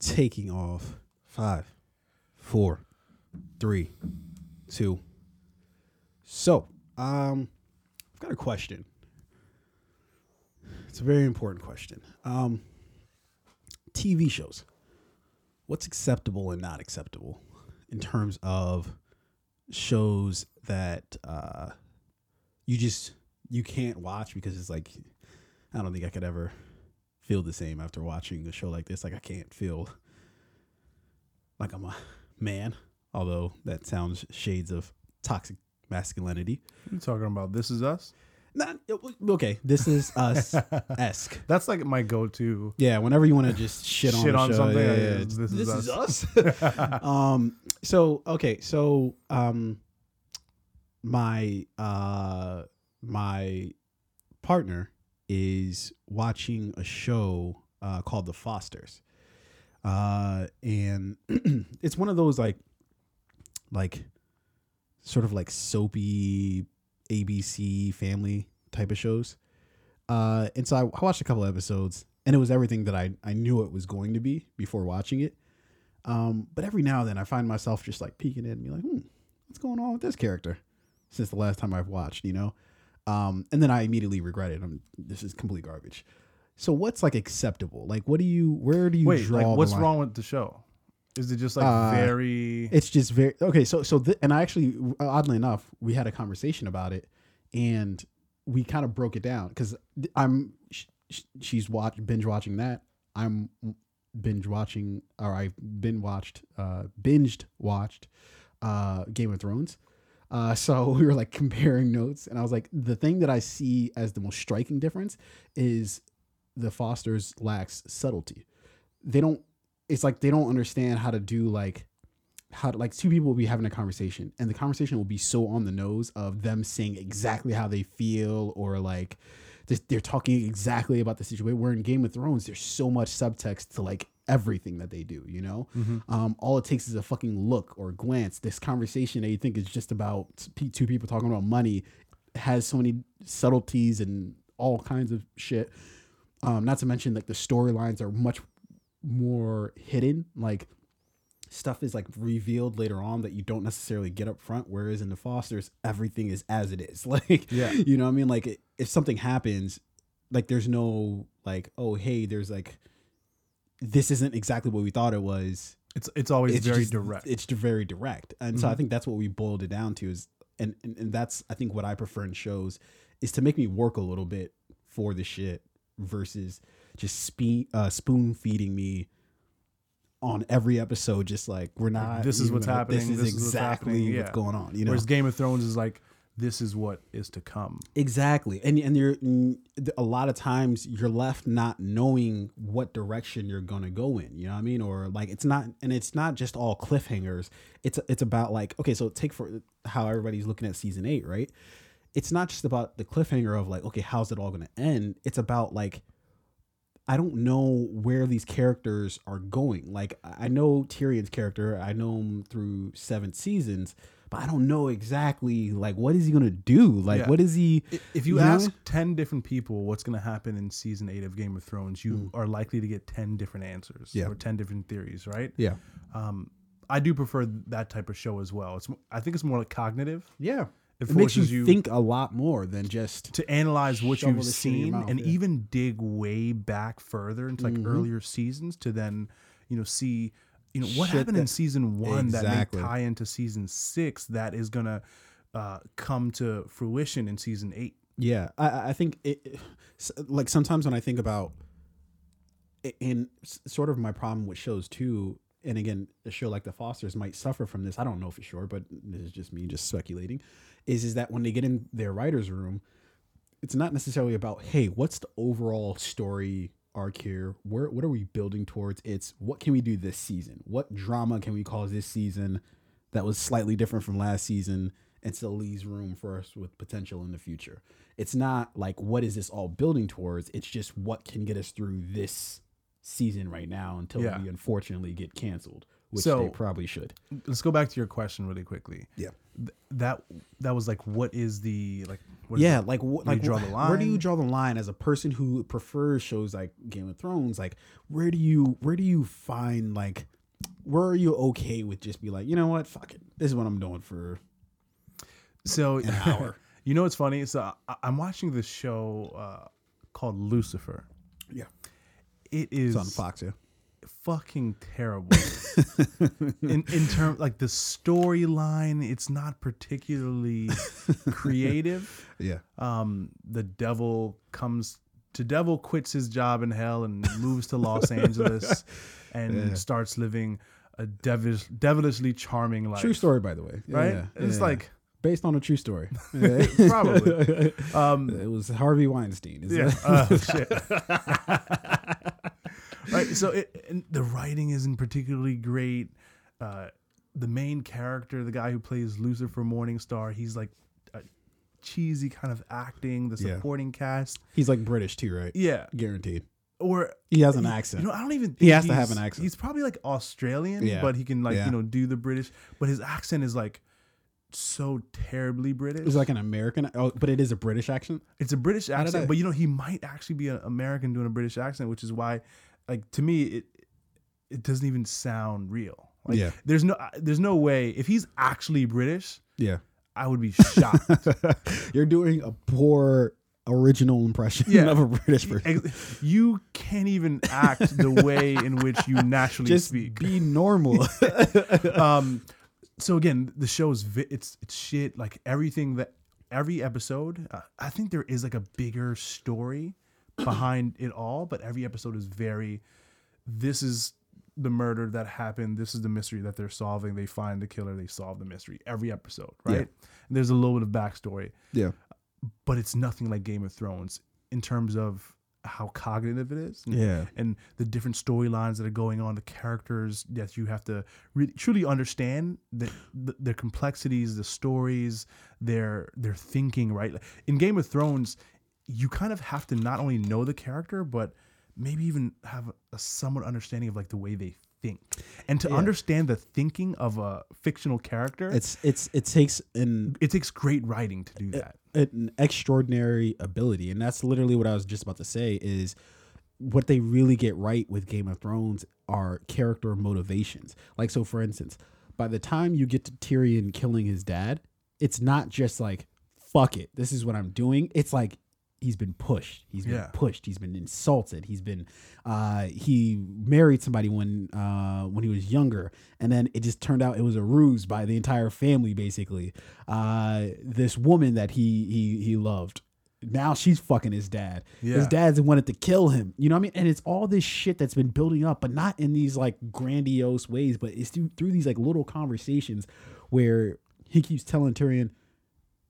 taking off. Five, four, three, two. So, um, I've got a question. It's a very important question. Um, TV shows. What's acceptable and not acceptable in terms of shows that uh, you just you can't watch because it's like I don't think I could ever feel the same after watching a show like this. Like I can't feel like I'm a man, although that sounds shades of toxic masculinity. You talking about This Is Us? Not okay. This is us esque. That's like my go-to. Yeah, whenever you want to just shit, Shit on, on show, something, yeah, yeah, it's- this is is us. um. So okay. So um, my uh my partner is watching a show uh, called The Fosters, uh, and it's one of those like like sort of like soapy ABC family type of shows. Uh, and so I, I watched a couple episodes, and it was everything that I, I knew it was going to be before watching it. Um, but every now and then I find myself just like peeking in and be like, hmm, what's going on with this character since the last time I've watched, you know? Um, and then I immediately regret it. I'm, this is complete garbage. So what's like acceptable? Like, what do you, where do you Wait, draw like what's wrong with the show? Is it just like Uh, very? It's just very okay. So so th- and I actually oddly enough we had a conversation about it and we kind of broke it down because I'm sh- she's watch binge watching that I'm binge watching or I've been watched uh binged watched uh Game of Thrones. Uh, so we were like comparing notes, and I was like, the thing that I see as the most striking difference is the Fosters lacks subtlety. They don't. It's like they don't understand how to do like how to, like two people will be having a conversation, and the conversation will be so on the nose of them saying exactly how they feel, or like they're talking exactly about the situation. Where in Game of Thrones, there's so much subtext to like everything that they do. You know, um, all it takes is a fucking look or glance. This conversation that you think is just about two people talking about money has so many subtleties and all kinds of shit. Um, not to mention like the storylines are much more hidden. Like stuff is like revealed later on that you don't necessarily get up front. Whereas in the Fosters, everything is as it is. Like, Yeah. you know what I mean? Like it- if something happens, like there's no like, oh hey, there's like this isn't exactly what we thought it was It's it's always it's very just- direct. It's very direct, and so I Mhm. think that's what we boiled it down to is, and, and and that's I think what I prefer in shows is to make me work a little bit for the shit versus just spe- uh, spoon feeding me on every episode. Just like we're not. this is what's gonna- happening, This is this is what's exactly what's yeah. going on. You know, Whereas Game of Thrones is like this is what is to come. Exactly, and and you're a lot of times you're left not knowing what direction you're gonna go in. You know what I mean? Or like it's not, and it's not just all cliffhangers. It's it's about like okay, so take for how everybody's looking at season eight, right? It's not just about the cliffhanger of like okay, how's it all gonna end? It's about like I don't know where these characters are going. Like I know Tyrion's character, I know him through seven seasons, but I don't know exactly like what is he gonna do? Like Yeah. what is he? If you You know? ask 10 different people what's going to happen in season 8 of Game of Thrones, you are likely to get 10 different answers Mm. Yeah. or 10 different theories, right? Yeah, Um, I do prefer that type of show as well. It's I think it's more like cognitive. yeah. It, It makes you, you, think a lot more than just to analyze what you've the shit in your seen mouth, and yeah. even dig way back further into like Mhm. earlier seasons to then, you know, see you know what Shit happened in season 1 Exactly. that may tie into season 6 that is going to uh, come to fruition in season 8. Yeah, I- I, think it, it- like sometimes when I think about, in sort of my problem with shows too, and again, a show like The Fosters might suffer from this. I don't know for sure, but this is just me just speculating. Is is that when they get in their writers' room, it's not necessarily about hey, what's the overall story arc here? Where what are we building towards? It's what can we do this season? What drama can we cause this season that was slightly different from last season and still leaves room for us with potential in the future? It's not like what is this all building towards? It's just what can get us through this season right now until Yeah. we unfortunately get canceled. which So- they probably should. Let's go back to your question really quickly. Yeah. Th- that that was like, what is the like? What is yeah, like wh- like draw the line? Where do you draw the line as a person who prefers shows like Game of Thrones? Like, where do you where do you find like where are you okay with just be like, you know what, fuck it, this is what I'm doing for so an hour. you know what's funny? So I, I'm watching this show uh, called Lucifer. yeah, It is it's on Fox. Yeah, fucking terrible. in in terms like the storyline, it's not particularly creative. yeah, Um, the devil comes to devil quits his job in hell and moves to Los Angeles and Yeah. starts living a devilish, devilishly charming life. true story by the way. Yeah, right? yeah, it's like based on a true story. Probably. um, it was Harvey Weinstein. Is yeah. that- Oh shit. Right. So it, and the writing isn't particularly great. Uh, the main character, the guy who plays Lucifer Morningstar, he's like a cheesy kind of acting. The Yeah. supporting cast, He's like British too, right? yeah. Guaranteed. Or He has an you- accent. You know, I don't even. He has to have an accent. He's probably like Australian, Yeah. but he can like Yeah. you know do the British. But his accent is like so terribly British. It's like an American, oh, but it is a British accent. It's a British accent, but you know he might actually be an American doing a British accent, which is why, like to me, it it doesn't even sound real. Like, Yeah. there's no there's no way if he's actually British, Yeah. I would be shocked. You're doing a poor original impression Yeah. of a British person. You can't even act the way in which you naturally Just speak. be normal. um, so again, the show is vi- it's it's shit. Like everything that every episode, uh, I think there is like a bigger story behind it all, but every episode is very. This is the murder that happened. This is the mystery that they're solving. They find the killer. They solve the mystery. Every episode, right? Yeah. And there's a little bit of backstory, yeah. but it's nothing like Game of Thrones in terms of how cognitive it is. and Yeah. and the different storylines that are going on, the characters that you have to really truly understand the, the their complexities, the stories, their their thinking. Right in Game of Thrones, you kind of have to not only know the character, but maybe even have a somewhat understanding of like the way they think, and to Yeah. understand the thinking of a fictional character. It's it's it takes an it takes great writing to do that. an extraordinary ability, and that's literally what I was just about to say. Is what they really get right with Game of Thrones are character motivations. Like so, for instance, by the time you get to Tyrion killing his dad, it's not just like fuck it, this is what I'm doing. It's like he's been pushed. He's been Yeah. pushed. He's been insulted. He's been uh he married somebody when uh when he was younger and then it just turned out it was a ruse by the entire family basically. Uh this woman that he he he loved now she's fucking his dad. Yeah. His dad's wanted to kill him. You know what I mean? And it's all this shit that's been building up, but not in these like grandiose ways, but it's through, through these like little conversations where he keeps telling Tyrion,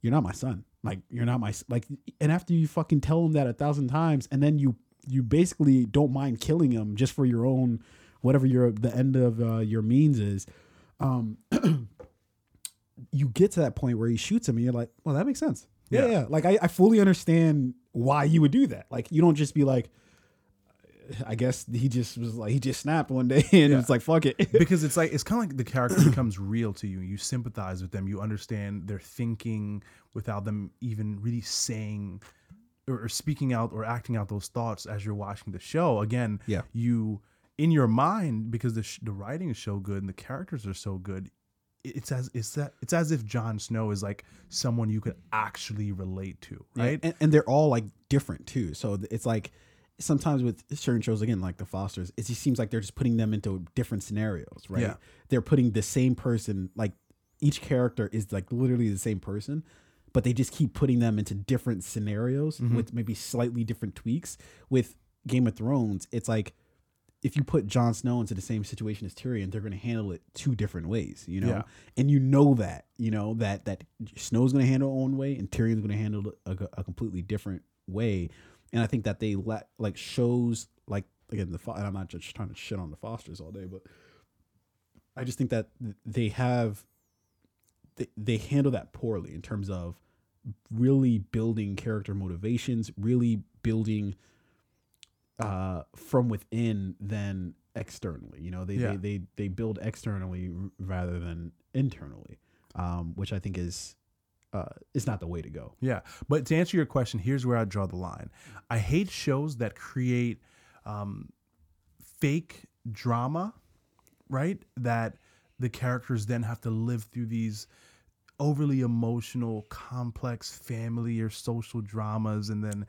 you're not my son. Like you're not my like. And after you fucking tell him that a thousand times, and then you you basically don't mind killing him just for your own whatever your the end of uh, your means is. Um, you get to that point where he shoots him, and you're like, well, that makes sense. Yeah, Yeah. yeah. Like I, I fully understand why you would do that. Like you don't just be like. I guess he just was like he just snapped one day and Yeah. it's like fuck it. because it's like it's kind of like the character becomes real to you. You sympathize with them. You understand their thinking without them even really saying or, or speaking out or acting out those thoughts as you're watching the show. Again, Yeah. you in your mind because the sh- the writing is so good and the characters are so good. It's as it's that it's as if Jon Snow is like someone you could actually relate to, Yeah, right? And, and they're all like different too. So it's like sometimes with certain shows, again, like The Fosters, it just seems like they're just putting them into different scenarios, right? Yeah. They're putting the same person, like each character is like literally the same person, but they just keep putting them into different scenarios Mm-hmm. with maybe slightly different tweaks. With Game of Thrones, it's like if you put Jon Snow into the same situation as Tyrion, they're going to handle it two different ways, you know. Yeah. And you know that, you know that that Snow's going to handle it one way, and Tyrion's going to handle it a, a completely different way. And I think that they let like shows like again the Fo- and I'm not just trying to shit on the Fosters all day, but I just think that they have they, they handle that poorly in terms of really building character motivations, really building uh, from within than externally. You know, they Yeah. they, they they build externally rather than internally, um, which I think is uh, is not the way to go. Yeah, but to answer your question, here's where I draw the line. I hate shows that create um, fake drama, right? That the characters then have to live through these overly emotional, complex family or social dramas, and then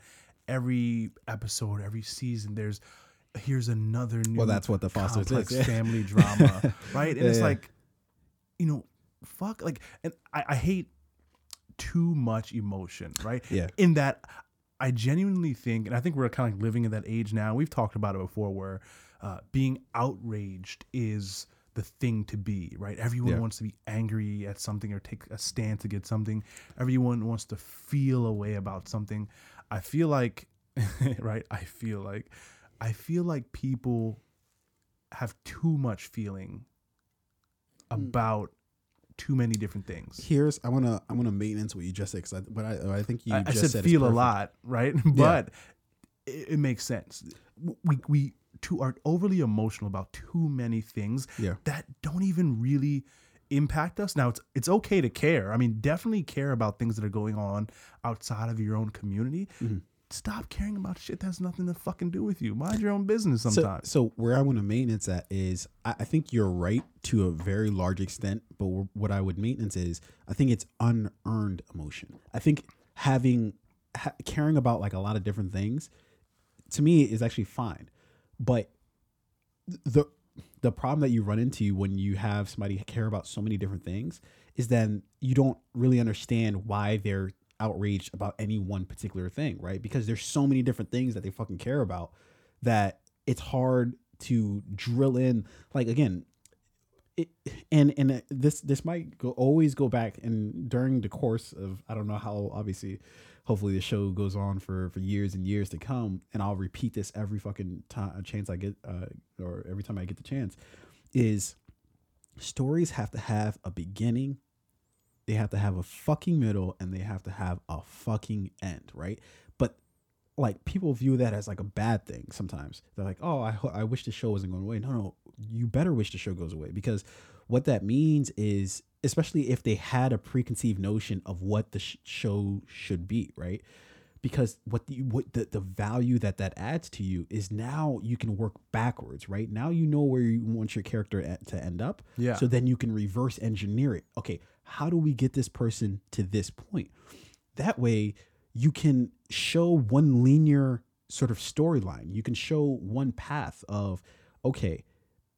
every episode, every season, there's here's another new Well, that's what The Fosters complex yeah. family drama, right? And Yeah, it's yeah. like, you know, fuck, like, and I, I hate too much emotion, right? Yeah. In that, I genuinely think, and I think we're kind of living in that age now. We've talked about it before, where uh, being outraged is the thing to be, right? Everyone Yeah. wants to be angry at something or take a stance against something. Everyone wants to feel a way about something. I feel like, right? I feel like, I feel like people have too much feeling about too many different things. Here's I want to I want to maintenance what you just said, 'cause I, but I I think you I, I said said feel a lot, right? but it, it makes sense. We we too are overly emotional about too many things Yeah. that don't even really impact us. Now it's it's okay to care. I mean, definitely care about things that are going on outside of your own community. Mm-hmm. Stop caring about shit that has nothing to fucking do with you. Mind your own business sometimes. so where I want to maintenance at is I, I think you're right to a very large extent, but what I would maintenance is I think it's unearned emotion. I think having ha- caring about like a lot of different things to me is actually fine, but the the problem that you run into when you have somebody care about so many different things is then you don't really understand why they're outraged about any one particular thing, right? Because there's so many different things that they fucking care about that it's hard to drill in. Like again, it, and and this this might go always go back and during the course of I don't know how obviously hopefully the show goes on for for years and years to come and I'll repeat this every fucking time a chance I get uh, or every time I get the chance is stories have to have a beginning they have to have a fucking middle and they have to have a fucking end right? But like people view that as like a bad thing sometimes. They're like oh i, I wish the show wasn't going away. No no you better wish the show goes away because what that means is especially if they had a preconceived notion of what the sh- show should be right? Because what the what the, the value that that adds to you is now you can work backwards right? Now you know where you want your character at, to end up. Yeah. so then you can reverse engineer it. Okay how do we get this person to this point? That way you can show one linear sort of storyline. You can show one path of okay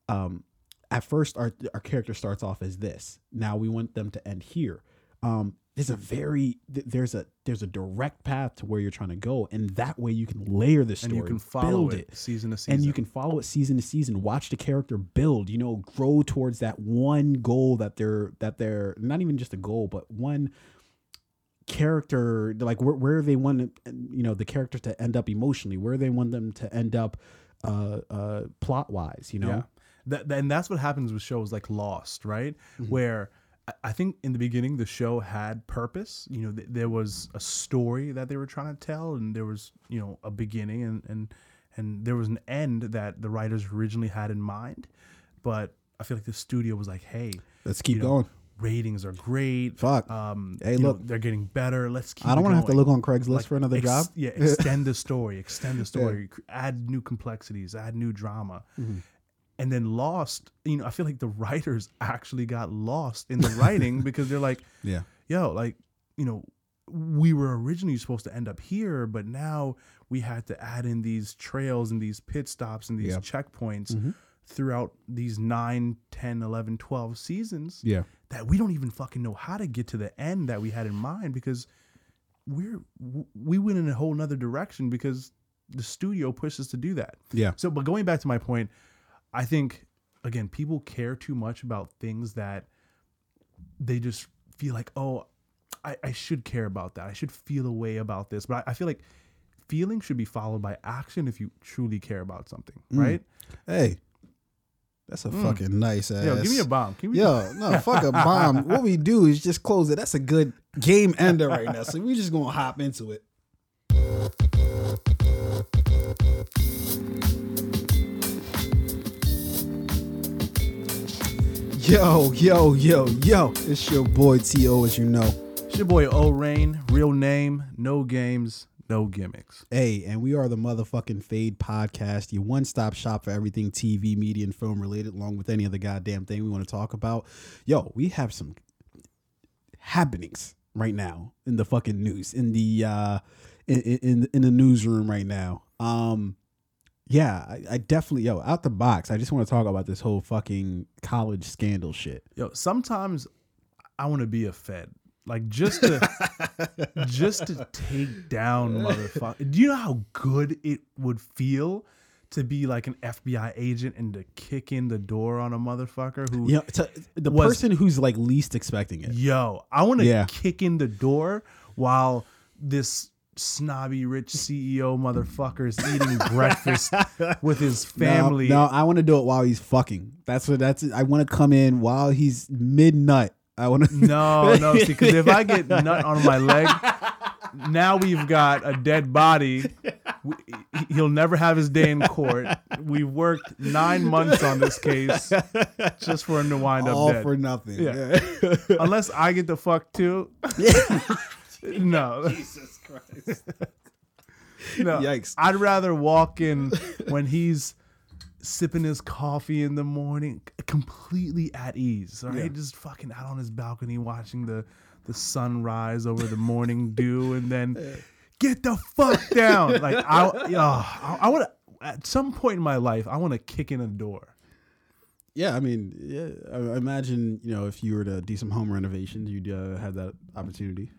um at first our our character starts off as this. Now we want them to end here. Um there's a very there's a there's a direct path to where you're trying to go and that way you can layer the story and you can follow build it, season to season. and you can follow it season to season watch the character build you know grow towards that one goal that they're that they're not even just a goal but one character like where, where they want you know the character to end up emotionally where they want them to end up uh uh plot wise you know Yeah. That, and that's what happens with shows like Lost, right? Where I- think in the beginning the show had purpose. You know, th- there was a story that they were trying to tell, and there was you know a beginning, and and and there was an end that the writers originally had in mind. But I feel like the studio was like, hey, let's keep you know, going ratings are great. fuck Um, Hey, you know, look. they're getting better. Let's keep. i don't want to have to look on craigslist like, for another ex- job Yeah, extend the story, extend the story, cr- add new complexities, add new drama. Mm-hmm. And then Lost, you know, I feel like the writers actually got lost in the writing because they're like, yeah yo, like, you know, we were originally supposed to end up here, but now we had to add in these trails and these pit stops and these Yeah. checkpoints Mm-hmm. throughout these 9, 10, 11, 12 seasons yeah that we don't even fucking know how to get to the end that we had in mind because we're we went in a whole nother direction because the studio pushed us to do that. yeah So, but going back to my point, I think again, people care too much about things that they just feel like, oh, I, I should care about that. I should feel a way about this. But I, I feel like feeling should be followed by action if you truly care about something, right? hey that's a fucking nice ass Mm. Yo, give me a bomb. Give me Yo, no, fuck a bomb. what we do is just close it. That's a good game ender right now. So we just gonna hop into it. Yo, yo, yo, yo. It's your boy T.O. as you know. It's your boy O Rain, real name, no games, no gimmicks. Hey, and we are the motherfucking Fade Podcast, your one stop shop for everything TV, media, and film related, along with any other goddamn thing we want to talk about. Yo, we have some happenings right now in the fucking news, in the uh in in, in the newsroom right now. Um yeah, I, I definitely yo, out the box, I just want to talk about this whole fucking college scandal shit. Yo, sometimes I want to be a Fed. Like just to just to take down motherfucker. Do you know how good it would feel to be like an FBI agent and to kick in the door on a motherfucker who You know, the Was- person who's like least expecting it. Yo, I want to Yeah. kick in the door while this snobby rich CEO motherfuckers eating breakfast with his family. No, no, I want to do it while he's fucking. That's what that's. I want to come in while he's mid nut. I want to. No, no, see, because if I get nut on my leg, now we've got a dead body. We- He'll never have his day in court. We worked nine months on this case just for him to wind up all dead. for nothing. Yeah. Unless I get the fuck too. No. Jesus Christ. No. Yikes. I'd rather walk in when he's sipping his coffee in the morning, completely at ease. Right, Yeah. just fucking out on his balcony watching the the sunrise over the morning dew, and then get the fuck down. Like I, oh, I, I want to. At some point in my life, I want to kick in a door. Yeah, I mean, yeah. I I imagine you know if you were to do some home renovations, you'd uh, have that opportunity.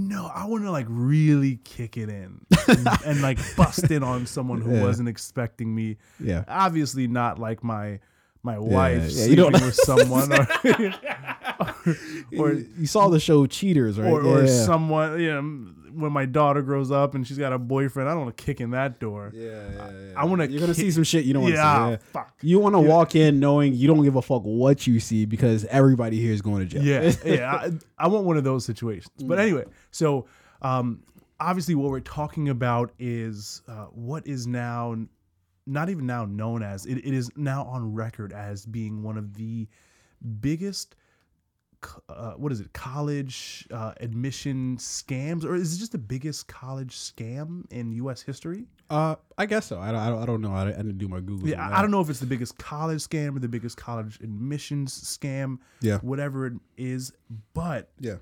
No, I want to like really kick it in and, and, like bust in on someone who Yeah. wasn't expecting me. Yeah. Obviously, not like my my wife yeah, you sleeping don't- with someone, or, or you saw the show Cheaters, right? or, or yeah. someone. You know, when my daughter grows up and she's got a boyfriend, I don't want to kick in that door. Yeah, yeah, yeah. I wanna You're gonna kick- see some shit you don't want to Yeah, see. Yeah. fuck. You want to walk in knowing you don't give a fuck what you see because everybody here is going to jail. Yeah, yeah. I, I want one of those situations. But Mm. anyway, so um, obviously, what we're talking about is uh, what is now not even now known as it, it is now on record as being one of the biggest. Uh, what is it? College uh, admission scams, or is it just the biggest college scam in U.S. history? Uh, I guess so. I don't. I don't, I don't know. I didn't, I didn't do my Google. Yeah, I, I don't know if it's the biggest college scam or the biggest college admissions scam. Yeah. whatever it is, but Yeah.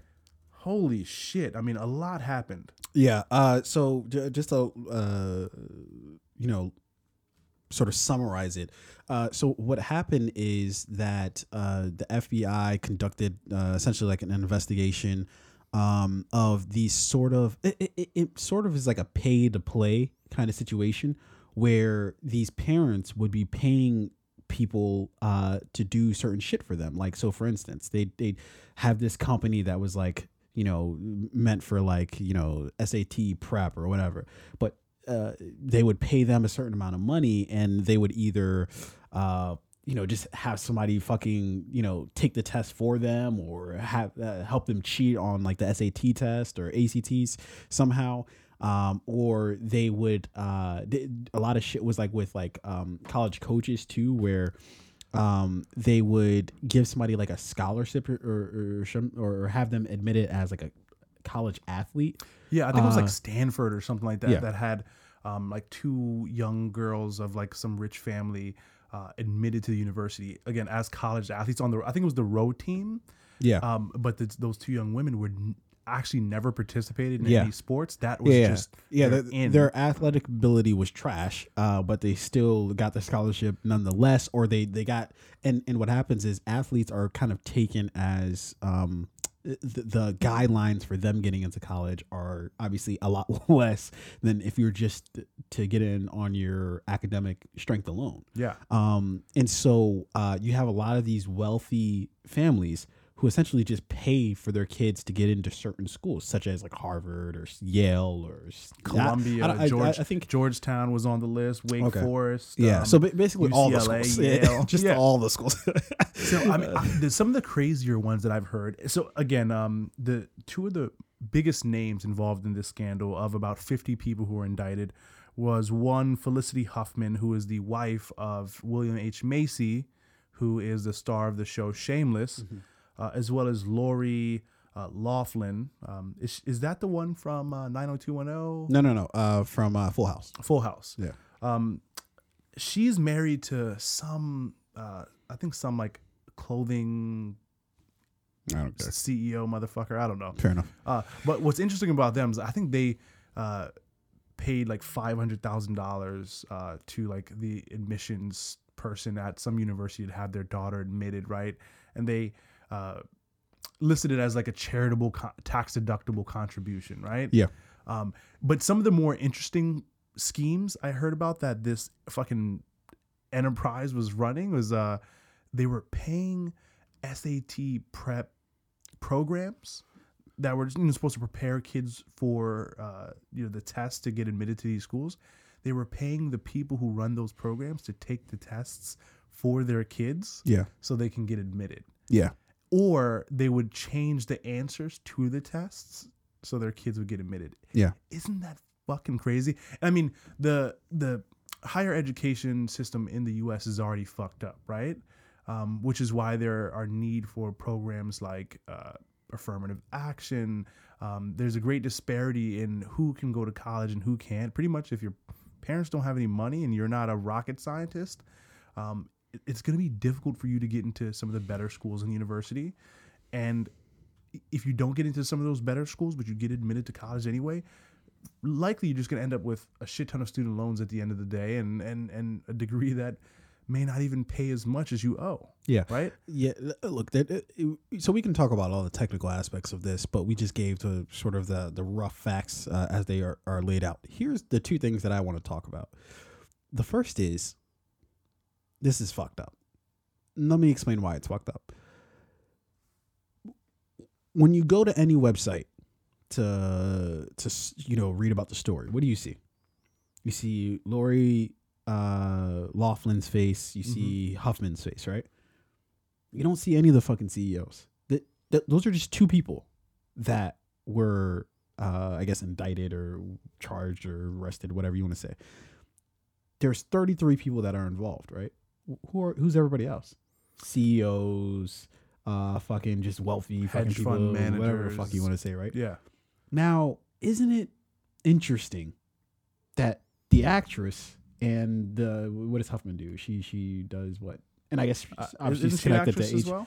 Holy shit! I mean, a lot happened. Yeah. Uh, so j- just a uh, you know, sort of summarize it. Uh, so what happened is that uh, the FBI conducted uh, essentially like an investigation um, of these sort of it, it, it- sort of is like a pay to play kind of situation where these parents would be paying people uh, to do certain shit for them. Like so, for instance, they they have this company that was like you know meant for like you know SAT prep or whatever, but uh, they would pay them a certain amount of money and they would either uh, you know just have somebody fucking you know take the test for them or have uh, help them cheat on like the SAT test or ACTs somehow um, or they would uh, th- a lot of shit was like with like um, college coaches too where um, they would give somebody like a scholarship or or, or, or have them admitted as like a college athlete Yeah, I think it was Uh, like Stanford or something like that yeah. that had um, like two young girls of like some rich family uh, admitted to the university again as college athletes on the. I think it was the road team. yeah Um, but the, those two young women were n- actually never participated in Yeah. any sports. That was yeah, just yeah. their Their, in. their athletic ability was trash, uh, but they still got the scholarship nonetheless. Or they they got and and what happens is athletes are kind of taken as um, the, the guidelines for them getting into college are obviously a lot less than if you're just to get in on your academic strength alone. yeah. Um, and so uh, you have a lot of these wealthy families who essentially just pay for their kids to get into certain schools, such as like Harvard or Yale or Columbia, I, I, I- George, I think Georgetown was on the list. Wake Okay. Forest. yeah. um, so ba- basically, all the schools, Yale. just Yeah. all the schools. So I mean, I, there's some of the crazier ones that I've heard. So again, um, the two of the biggest names involved in this scandal of about 50 people who were indicted was one Felicity Huffman, who is the wife of William H Macy, who is the star of the show Shameless, uh, as well as Lori uh, Loughlin. Um, is is that the one from uh, 90210? No, no, no. Uh, from uh, Full House. Full House. Yeah. Um, she's married to some, uh, I think some like clothing I don't care. CEO motherfucker. I don't know. Fair enough. Uh, but what's interesting about them is I think they uh, paid like five hundred thousand dollars uh, to like the admissions person at some university to have their daughter admitted, right? And they uh, listed it as like a charitable co- tax deductible contribution, right? Yeah. Um, but some of the more interesting schemes I heard about that this fucking enterprise was running was uh they were paying SAT prep programs that were you know, supposed to prepare kids for uh, you know the tests to get admitted to these schools. They were paying the people who run those programs to take the tests for their kids Yeah. so they can get admitted Yeah. Or they would change the answers to the tests so their kids would get admitted. Yeah. Isn't that fucking crazy? I mean, the the higher education system in the U.S. is already fucked up, right? Um, which is why there are need for programs like uh, affirmative action. Um, there's a great disparity in who can go to college and who can't. Pretty much, if your parents don't have any money and you're not a rocket scientist, um, it's going to be difficult for you to get into some of the better schools and university. And if you don't get into some of those better schools, but you get admitted to college anyway, likely you're just going to end up with a shit ton of student loans at the end of the day, and and and a degree that may not even pay as much as you owe. Yeah. Right? Yeah, look, that, it- so we can talk about all the technical aspects of this, but we just gave the sort of the the rough facts uh, as they are, are laid out. Here's the two things that I want to talk about. The first is this is fucked up. Let me explain why it's fucked up. When you go to any website to to you know read about the story, what do you see? You see Lori uh, Loughlin's face. You see Huffman's face, right? You don't see any of the fucking CEOs. That, that those are just two people that were, uh, I guess, indicted or charged or arrested, whatever you want to say. There's 33 people that are involved, right? Who are who's everybody else? CEOs, uh, fucking just wealthy fucking people, fund whatever the fuck you want to say, right? Yeah. Now, isn't it interesting that the actress and the what does Huffman do? She she does what? And I guess Uh, obviously she's connected actress to as well?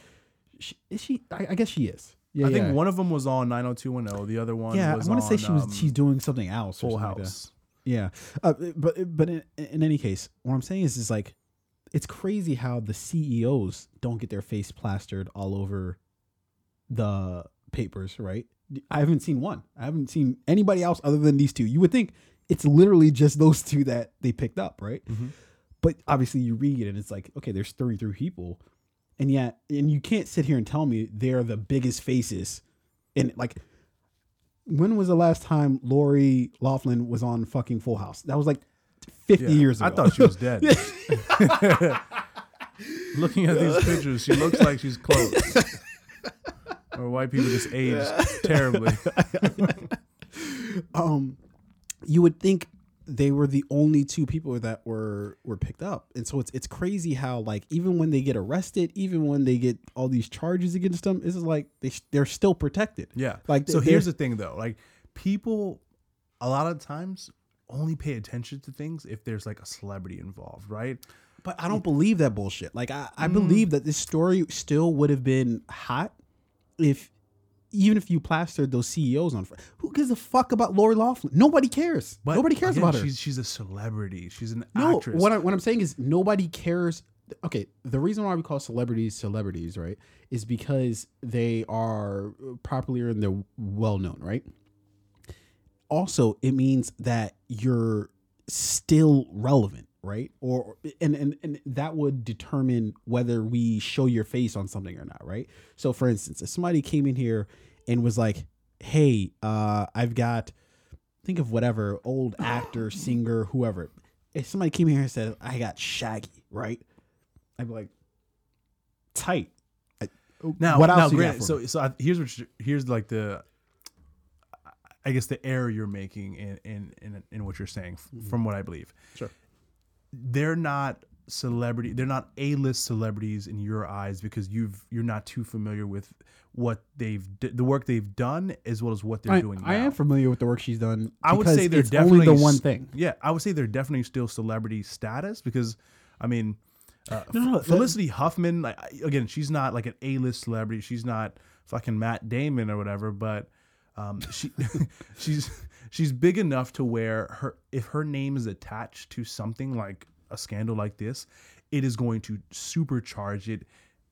She, is she? I, I guess she is. Yeah, I yeah. think one of them was on 90210. The other one yeah, I want to say she was. um, she's doing something else. or Full something like that. House. Yeah, uh, but but in, in any case, what I'm saying is is like, it's crazy how the CEOs don't get their face plastered all over the papers, right? I haven't seen one. I haven't seen anybody else other than these two. You would think it's literally just those two that they picked up, right? Mhm. But obviously, you read it and it's like, okay, there's 33 people, and yet, and you can't sit here and tell me they're the biggest faces. And like, when was the last time Lori Loughlin was on fucking Full House? That was like 50 Yeah. years ago. I thought she was dead. Looking at these pictures, she looks like she's close. or white people just age terribly. um, you would think they were the only two people that were were picked up, and so it's it's crazy how like even when they get arrested, even when they get all these charges against them, it's like they sh- they're still protected. Yeah. Like, so here's the thing though, like people a lot of times only pay attention to things if there's like a celebrity involved, right? But I don't believe that bullshit. Like I, Mm. I believe that this story still would have been hot if even if you plastered those CEOs on. Who gives a fuck about Lori Loughlin? Nobody cares. But Nobody cares again, about her. She's she's a celebrity. She's an No, actress. what, I, what I'm saying is nobody cares. Okay, the reason why we call celebrities celebrities, right, is because they are popular and they're well known, right? Also, it means that you're still relevant, right? Or and and and that would determine whether we show your face on something or not, right? So, for instance, if somebody came in here and was like, "Hey, uh, I've got," think of whatever old actor, singer, whoever. If somebody came in here and said, "I got Shaggy," right? I'd be like, "Tight." Now, what now, else granted, for so so I, here's what you- here's like the I guess the error you're making in in in, in what you're saying f- from what I believe. Sure. They're not celebrity. They're not A-list celebrities in your eyes because you've you're not too familiar with what they've the work they've done as well as what they're I, doing. I now. am familiar with the work she's done. I would say they're definitely the one thing. Yeah, I would say they're definitely still celebrity status because, I mean, uh, No, no, that- Felicity Huffman. Like, again, she's not like an A-list celebrity. She's not fucking Matt Damon or whatever. But um, she she's she's big enough to where her if her name is attached to something like a scandal like this, it is going to supercharge it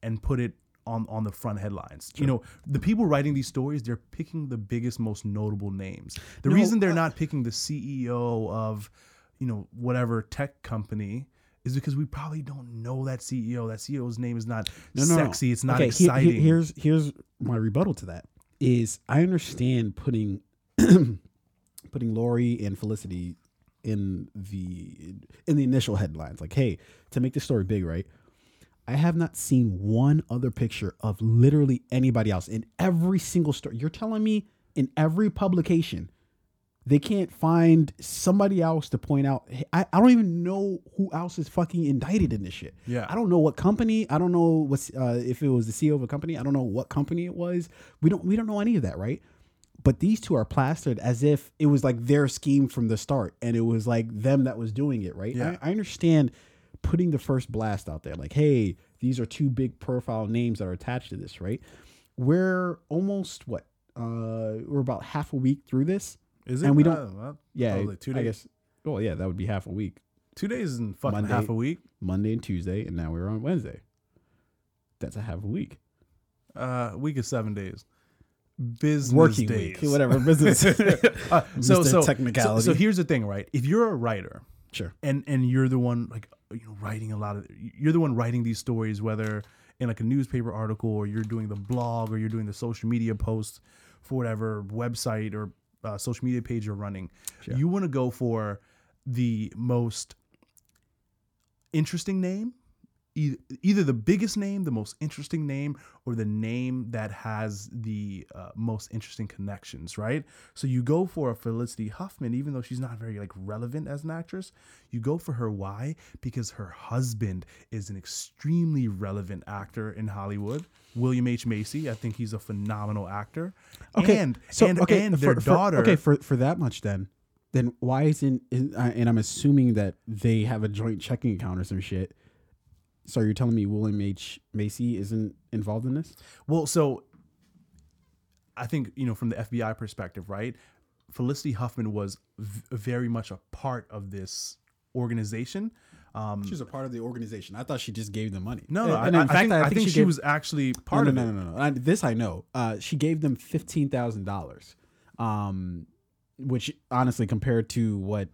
and put it on on the front headlines. You know, the people writing these stories, they're picking the biggest, most notable names. The No, reason they're uh, not picking the CEO of, you know, whatever tech company is because we probably don't know that CEO. That CEO's name is not No, no, sexy. It's not Okay, he- he- exciting. here's here's my rebuttal to that. Is I understand putting putting Lori and Felicity in the in the initial headlines. Like, hey, to make this story big, right? I have not seen one other picture of literally anybody else in every single story. You're telling me in every publication they can't find somebody else to point out. Hey, I, I don't even know who else is fucking indicted in this shit. Yeah. I don't know what company. I don't know what's uh, if it was the CEO of a company. I don't know what company it was. We don't we don't know any of that, right? But these two are plastered as if it was like their scheme from the start, and it was like them that was doing it, right? Yeah. I, I understand putting the first blast out there, like, hey, these are two big profile names that are attached to this, right? We're almost what? Uh, we're about half a week through this. Is it? and we don't- Uh, well, Yeah, two I days. guess. Well, yeah, that would be half a week. Two days and fucking Monday. half a week. Monday and Tuesday, and now we're on Wednesday. That's a half a week. Uh, week is seven days. Business Working days. week, whatever business. Uh, so so Technicality. So, so here's the thing, right? If you're a writer sure. and and you're the one like you know writing a lot of you're the one writing these stories, whether in like a newspaper article or you're doing the blog or you're doing the social media post for whatever website or uh, social media page you're running, Sure. you want to go for the most interesting name either, either the biggest name the most interesting name or the name that has the uh, most interesting connections right so you go for a felicity huffman even though she's not very like relevant as an actress you go for her why because her husband is an extremely relevant actor in hollywood william h macy i think he's a phenomenal actor Okay. and so and, okay, and their for- daughter okay, for for that much, then, then why isn't? uh, And I'm assuming that they have a joint checking account or some shit. So you're telling me William H Macy isn't involved in this? Well, so I think you know from the FBI perspective, right? Felicity Huffman was v- very much a part of this organization. Um, She's a part of the organization. I thought she just gave them money. no, no, and I, in I fact, think, I think, she, gave- was actually part no, of no, it. no, no, no. I, this I know. Uh, she gave them fifteen thousand dollars, um, which honestly, compared to what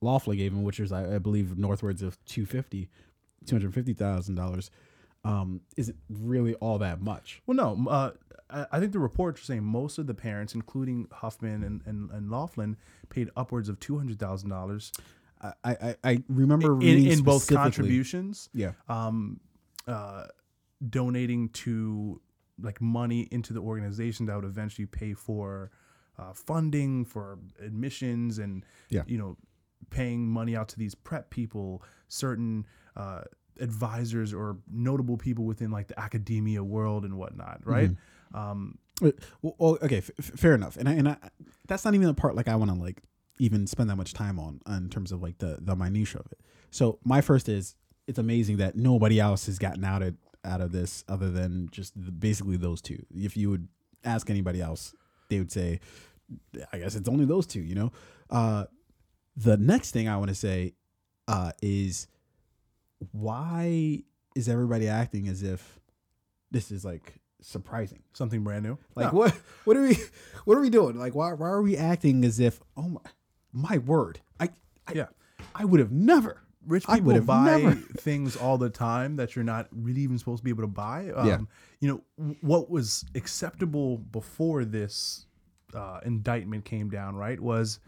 Loughlin gave him, which was I, I believe northwards of two fifty, two hundred fifty thousand dollars, um, isn't really all that much. Well, no, uh, I, I think the reports are saying most of the parents, including Huffman and, and, and Loughlin, paid upwards of two hundred thousand dollars I I, I remember in, reading in both contributions. Yeah, um, uh, donating to like money into the organization that would eventually pay for uh, funding for admissions and Yeah. you know paying money out to these prep people certain uh, advisors or notable people within like the academia world and whatnot right um, Uh, Well, okay, f- fair enough. And I, and I, that's not even the part like I want to like even spend that much time on in terms of like the the minutia of it. So my first is it's amazing that nobody else has gotten out of out of this other than just the, basically those two. If you would ask anybody else, they would say, I guess it's only those two. You know. Uh, the next thing I want to say uh, is why is everybody acting as if this is like surprising? something brand new Like No. what? What are we? What are we doing? Like why? Why are we acting as if? Oh my, my word! I, I Yeah. I would have never. rich I people would have buy never- things all the time that you're not really even supposed to be able to buy. Um, Yeah. You know, w- what was acceptable before this uh, indictment came down, right, was,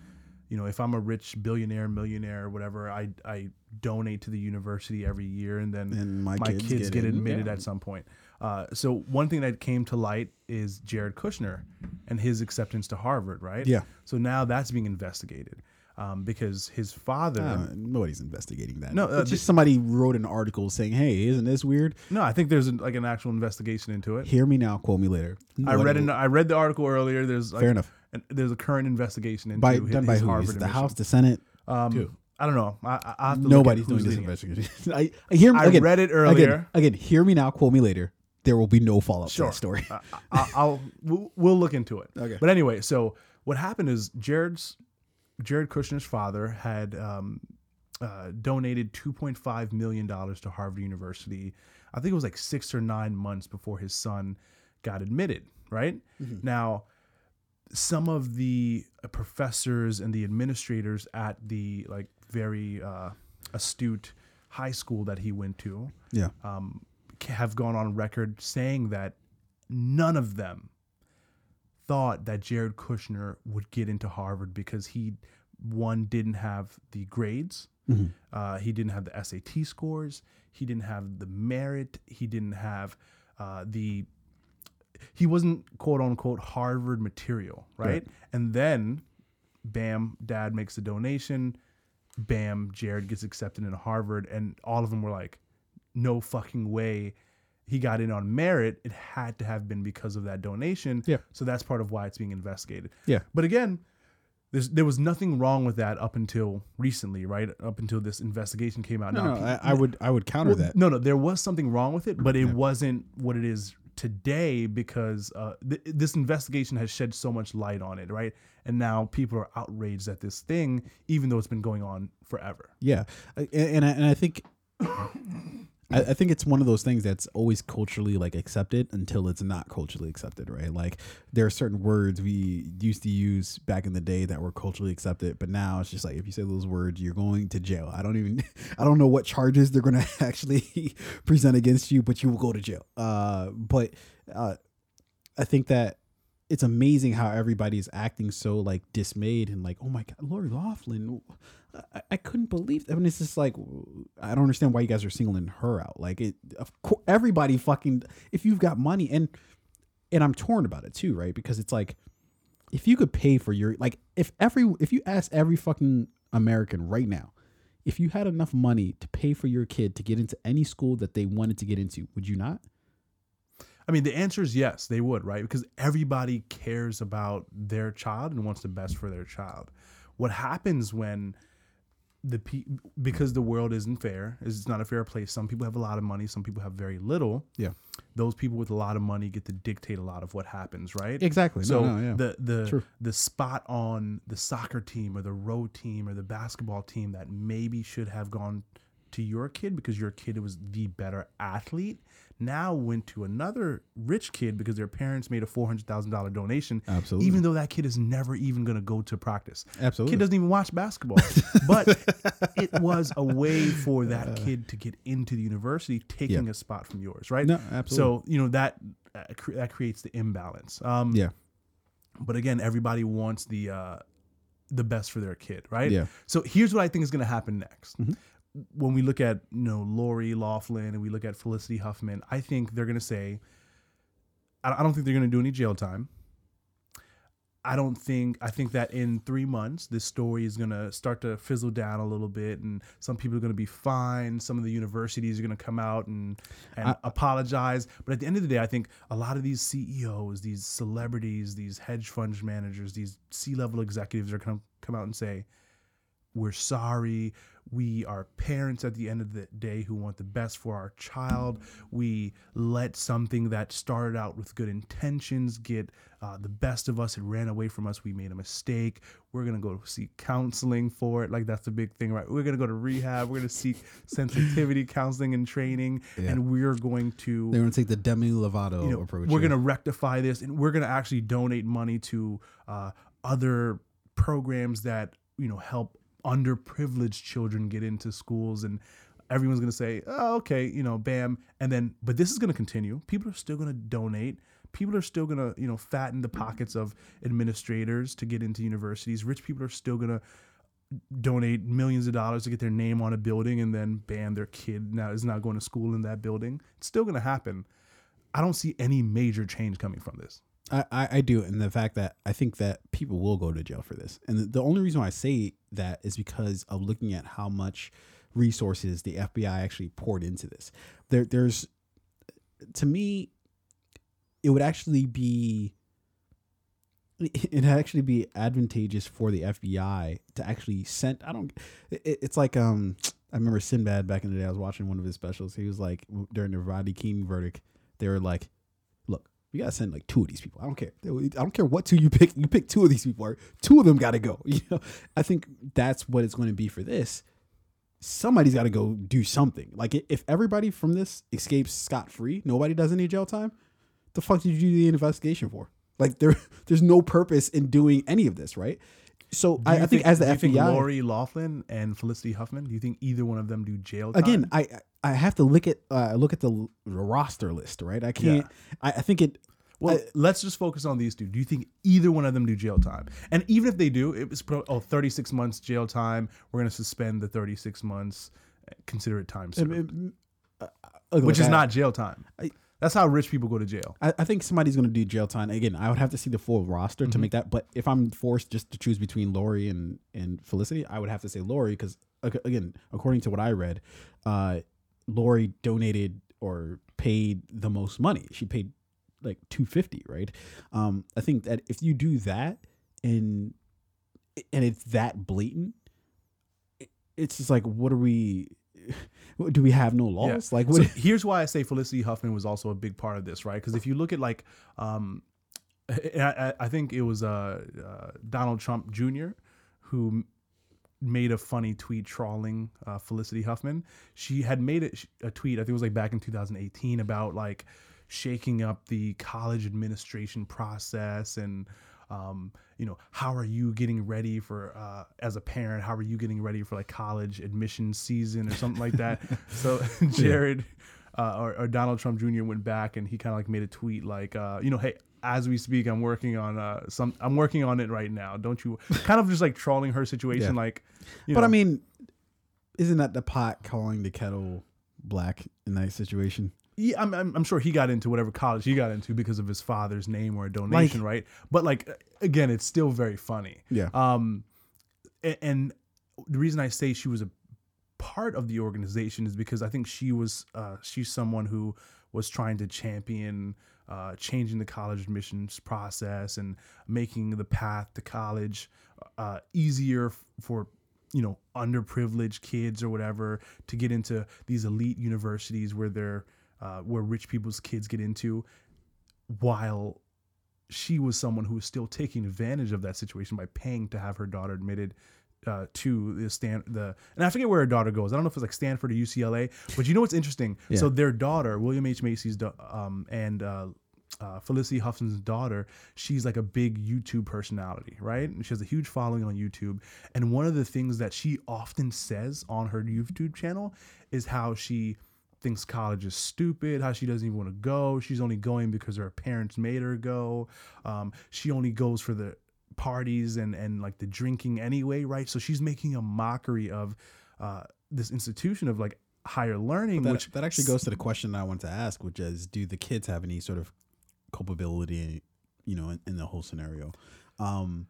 you know, if I'm a rich billionaire, millionaire, whatever, I, I donate to the university every year and then And my, my kids, kids, get, in. admitted Yeah. at some point. Uh, so one thing that came to light is Jared Kushner and his acceptance to Harvard, right? Yeah. So now that's being investigated. um, because his father. Uh, nobody's investigating that. No, uh, just somebody wrote an article saying, "Hey, isn't this weird?" no, I think there's an, like an actual investigation into it. Hear me now, quote me later. I read an, I read the article earlier. There's like, Fair enough. An- there's a current investigation into By his, done by his who? Harvard Is it the admission. House, the Senate? Um? I don't know. I, I have to look at Nobody's doing this investigation. I, I hear me I again. read it Again, earlier. again, hear me now, quote me later. There will be no follow up to that story. I, I, I'll we'll, we'll look into it. Okay. But anyway, so what happened is Jared's Jared Kushner's father had um, uh, donated 2.5 million dollars to Harvard University. I think it was like six or nine months before his son got admitted. Right now, some of the uh, professors and the administrators at the like very uh, astute high school that he went to yeah. um, have gone on record saying that none of them thought that Jared Kushner would get into Harvard because he, one, didn't have the grades, Mhm. uh, he didn't have the SAT scores, he didn't have the merit, he didn't have uh, the, he wasn't quote unquote Harvard material, right? Right. And then, bam, dad makes a donation, bam, Jared gets accepted into Harvard, and all of them were like, no fucking way he got in on merit. It had to have been because of that donation. Yeah. So that's part of why it's being investigated. Yeah. But again, there's, there was nothing wrong with that up until recently, right? Up until this investigation came out. No, Now, no, I, I would I would counter well, that. No, no, there was something wrong with it, but it wasn't what it is today because uh, th- this investigation has shed so much light on it, right? And now people are outraged at this thing, even though it's been going on forever. Yeah, I- and I, and I think I, I think it's one of those things that's always culturally like accepted until it's not culturally accepted, right? Like there are certain words we used to use back in the day that were culturally accepted, but now it's just like if you say those words, you're going to jail. I don't even I don't know what charges they're going to actually present against you, but you will go to jail. Uh, but uh, I think that it's amazing how everybody's acting so like dismayed and like, oh my god, Lori Laughlin. I, I couldn't believe. that. I mean, it's just like I don't understand why you guys are singling her out. Like it, of course, everybody fucking. If you've got money, and and I'm torn about it too, right? Because it's like if you could pay for your like if every if you ask every fucking American right now, if you had enough money to pay for your kid to get into any school that they wanted to get into, would you not? I mean, the answer is yes, they would, right? Because everybody cares about their child and wants the best for their child. What happens when the pe- because the world isn't fair, is it's not a fair place. Some people have a lot of money, some people have very little. Yeah. Those people with a lot of money get to dictate a lot of what happens, right? Exactly. So no, no, yeah. the the True. the spot on the soccer team or the row team or the basketball team that maybe should have gone to your kid because your kid was the better athlete now went to another rich kid because their parents made a four hundred thousand dollar donation. Absolutely. Even though that kid is never even going to go to practice. Absolutely. Kid doesn't even watch basketball, but it was a way for that kid to get into the university, taking a spot from yours, right? No, absolutely. So you know that uh, cre- that creates the imbalance. Um, yeah. but again, everybody wants the uh, the best for their kid, right? Yeah. So here's what I think is going to happen next. Mhm. When we look at you know Lori Laughlin and we look at Felicity Huffman, I think they're going to say, I don't think they're going to do any jail time. I don't think I think that in three months this story is gonna start to fizzle down a little bit, and some people are gonna be fine. Some of the universities are gonna come out and and I- apologize. But at the end of the day, I think a lot of these CEOs, these celebrities, these hedge fund managers, these C level executives are gonna come out and say, "We're sorry. We are parents at the end of the day who want the best for our child. We let something that started out with good intentions get uh, the best of us. It ran away from us. We made a mistake. We're going to go seek counseling for it. Like, that's the big thing, right? We're going to go to rehab. We're going to seek sensitivity counseling and training. Yeah. And we're going to They're going to take the Demi Lovato you know, approach. we're going to rectify this and we're going to actually donate money to uh, other programs that you know help underprivileged children get into schools and everyone's going to say oh okay you know bam and then but this is going to continue. People are still going to donate. People are still going to you know fatten the pockets of administrators to get into universities. Rich people are still going to donate millions of dollars to get their name on a building and then bam their kid now is not going to school in that building. It's still going to happen. I don't see any major change coming from this. I, I, do, and the fact that I think that people will go to jail for this, and the, the only reason why I say that is because of looking at how much resources the FBI actually poured into this. There, there's, to me, it would actually be, it'd actually be advantageous for the FBI to actually send. I don't. It, it's like um, I remember Sinbad back in the day. I was watching one of his specials. He was like during the Rodney King verdict, they were like, "Look, we gotta send like two of these people. I don't care. I don't care what two you pick. You pick two of these people. Or two of them gotta go. You know, I think that's what it's going to be for this. Somebody's got to go do something. Like if everybody from this escapes scot free, nobody does any jail time. The fuck did you do the investigation for? Like there, there's no purpose in doing any of this, right? So I, I think, as the do you FBI, think Lori Laughlin and Felicity Huffman, do you think either one of them do jail time? again, I I have to look at uh, look at the, roster list, right? I can't. I, I think it. Well, I- let's just focus on these two. Do you think either one of them do jail time? And even if they do, it was pro- oh 36 months jail time. We're going to suspend the 36 months, uh, consider it time served, uh, which is I- not jail time. I- That's how rich people go to jail. I, I think somebody's going to do jail time. Again, I would have to see the full roster Mm-hmm. to make that. But if I'm forced just to choose between Lori and, and Felicity, I would have to say Lori because, again, according to what I read, uh, Lori donated or paid the most money. She paid like 250 right? Um, I think that if you do that and and it's that blatant, it- it's just like, what are we? Do we have no laws? Like, what? So here's why I say Felicity Huffman was also a big part of this, right? Because if you look at like, um, I, I- think it was uh, uh, Donald Trump Jr. who made a funny tweet trolling uh, Felicity Huffman. She had made it a tweet, I think it was like back in 2018, about like shaking up the college administration process and um, you know how are you getting ready for uh, as a parent how are you getting ready for like college admission season or something like that so jared uh, or, or donald trump jr went back and he kind of like made a tweet like uh, you know hey as we speak i'm working on uh, some i'm working on it right now don't you kind of just like trolling her situation Yeah. like you but know, I mean, isn't that the pot calling the kettle black in that situation? Yeah, I'm, I'm, I'm sure he got into whatever college he got into because of his father's name or a donation, right? But like again, it's still very funny. Yeah. Um, a- and the reason I say she was a part of the organization is because I think she was uh, she's someone who was trying to champion uh, changing the college admissions process and making the path to college uh, easier f- for you know underprivileged kids or whatever to get into these elite universities where they're uh, where rich people's kids get into while she was someone who was still taking advantage of that situation by paying to have her daughter admitted uh, to the stand the and I forget where her daughter goes. I don't know if it's like Stanford or UCLA, but you know what's interesting? Yeah. So their daughter, William H Macy's, da- um, and uh, uh, Felicity Huffman's daughter, she's like a big YouTube personality, right? And she has a huge following on YouTube. And one of the things that she often says on her YouTube channel is how she thinks college is stupid, how she doesn't even want to go. She's only going because her parents made her go. Um, she only goes for the parties and and like the drinking anyway, right? So she's making a mockery of uh, this institution of like higher learning, That, which that actually goes to the question I wanted to ask, which is, do the kids have any sort of culpability, you know, in, in the whole scenario? Um,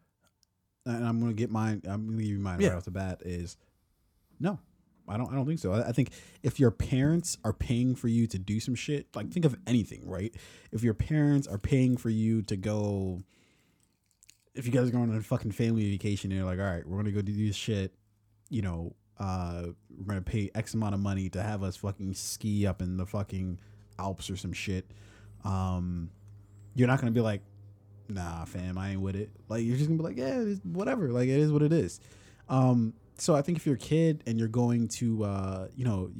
and I'm gonna get mine. I'm gonna give you mine Yeah. right off the bat. Is no, I don't. I don't think so. I, I think if your parents are paying for you to do some shit, like think of anything, right? If your parents are paying for you to go, if you guys are going on a fucking family vacation, and you're like, all right, we're gonna go do this shit, you know, uh, we're gonna pay X amount of money to have us fucking ski up in the fucking Alps or some shit. Um, you're not gonna be like, nah, fam, I ain't with it. Like you're just gonna be like, yeah, whatever. Like it is what it is. Um, so I think if you're a kid and you're going to, uh, you know,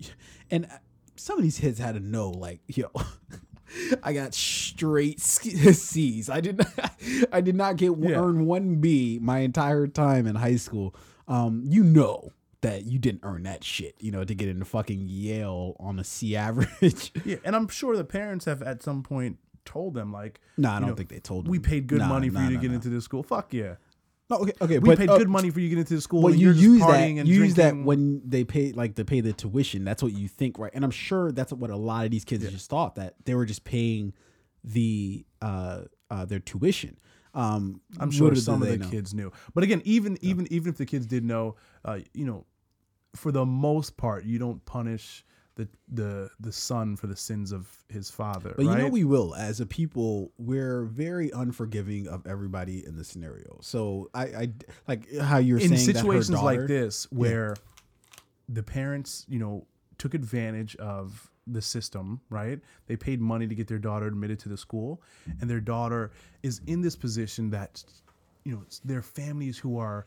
and some of these kids had to know, like, yo. I got straight C's. I did not. I did not get Yeah. earn one B my entire time in high school. Um, you know that you didn't earn that shit. You know to get into fucking Yale on a C average. yeah, and I'm sure the parents have at some point told them like, no, I don't know, think they told. Them. We paid good Nah, money for nah, you to nah, get nah. into this school. Fuck yeah. No, okay, okay. We but, paid uh, good money for you to get into the school. Well, and you use that. and Use that when they pay like they pay the tuition. That's what you think, right? And I'm sure that's what a lot of these kids just thought that they were just paying the uh uh, their tuition. Um, I'm sure some of the know. kids knew, but again, even even even if the kids did know, uh, you know, for the most part, you don't punish the the the son for the sins of his father, But right? you know we will as a people. We're very unforgiving of everybody in the scenario. So I, I like how you're in saying situations her like this where the parents you know took advantage of the system right they paid money to get their daughter admitted to the school and their daughter is in this position that you know their families who are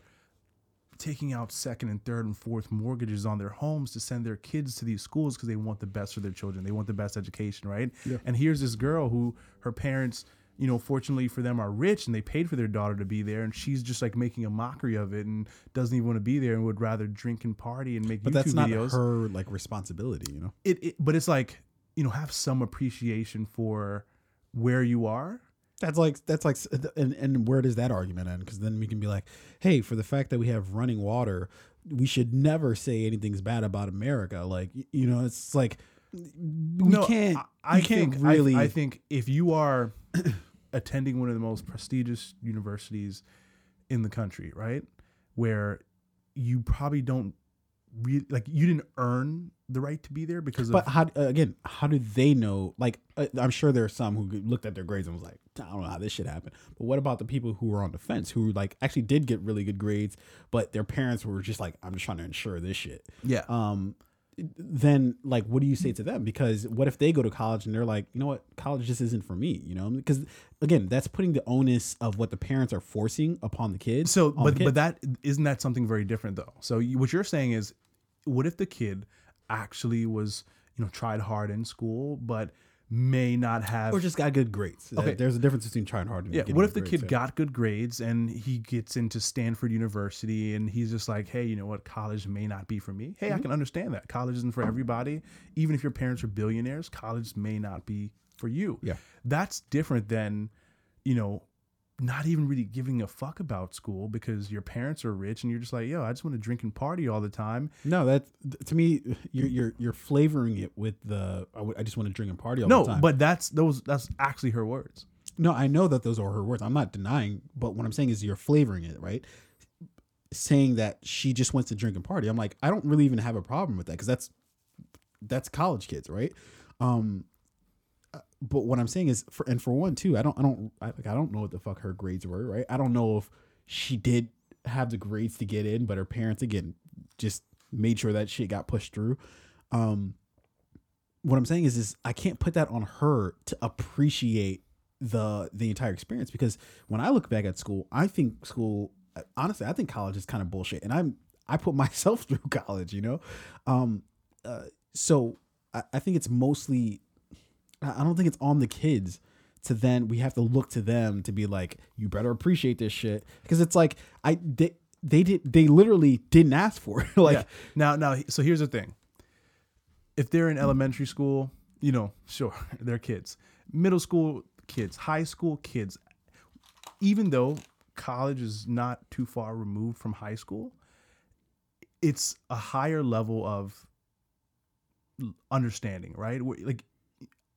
taking out second and third and fourth mortgages on their homes to send their kids to these schools because they want the best for their children they want the best education right and here's this girl who her parents you know fortunately for them are rich and they paid for their daughter to be there and she's just like making a mockery of it and doesn't even want to be there and would rather drink and party and make but YouTube that's not videos her like responsibility. You know. it, it but it's like you know have some appreciation for where you are That's like that's like, and and where does that argument end? Because then we can be like, hey, for the fact that we have running water, we should never say anything's bad about America. Like you know, it's like we can't. I, I can't think really. I, I think if you are attending one of the most prestigious universities in the country, right, where you probably don't really like you didn't earn the right to be there because of but how uh, again? How do they know? Like, uh, I'm sure there are some who looked at their grades and was like, I don't know how this shit happened. But what about the people who were on the fence, who like actually did get really good grades, but their parents were just like, I'm just trying to ensure this shit. yeah um then like what do you say to them because what if they go to college and they're like you know what college just isn't for me you know because again that's putting the onus of what the parents are forcing upon the kids So, but kid. but that isn't that something very different though. So you, what you're saying is, what if the kid actually was you know tried hard in school, but may not have or just got good grades Okay. there's a difference between trying hard and yeah. What if the kid got good grades and he gets into Stanford University and he's just like, hey, you know what, college may not be for me. Hey, I Mm-hmm. can understand that college isn't for everybody. Even if your parents are billionaires, college may not be for you. Yeah. that's different than you know not even really giving a fuck about school because your parents are rich and you're just like, yo, I just want to drink and party all the time. no that to me you're you're you're flavoring it with the I, just want to drink and party all no, the time No, but that's those that's actually her words. No, I know that those are her words. I'm not denying, but what I'm saying is you're flavoring it, right? Saying that she just wants to drink and party. I'm like, I don't really even have a problem with that because that's that's college kids, right? Um, but what I'm saying is, for and for one too, I don't, I don't, I, like, I don't know what the fuck her grades were, right? I don't know if she did have the grades to get in, but her parents again just made sure that shit got pushed through. Um, what I'm saying is, is I can't put that on her to appreciate the the entire experience because when I look back at school, I think school honestly, I think college is kind of bullshit, and I'm I put myself through college, you know, um, uh, so I, I think it's mostly I don't think it's on the kids to then we have to look to them to be like you better appreciate this shit because it's like I they they did they literally didn't ask for it like yeah. Now, now, so here's the thing. If they're in elementary school, you know, sure, they're kids. Middle school kids, high school kids. Even though college is not too far removed from high school, it's a higher level of understanding, right? Like,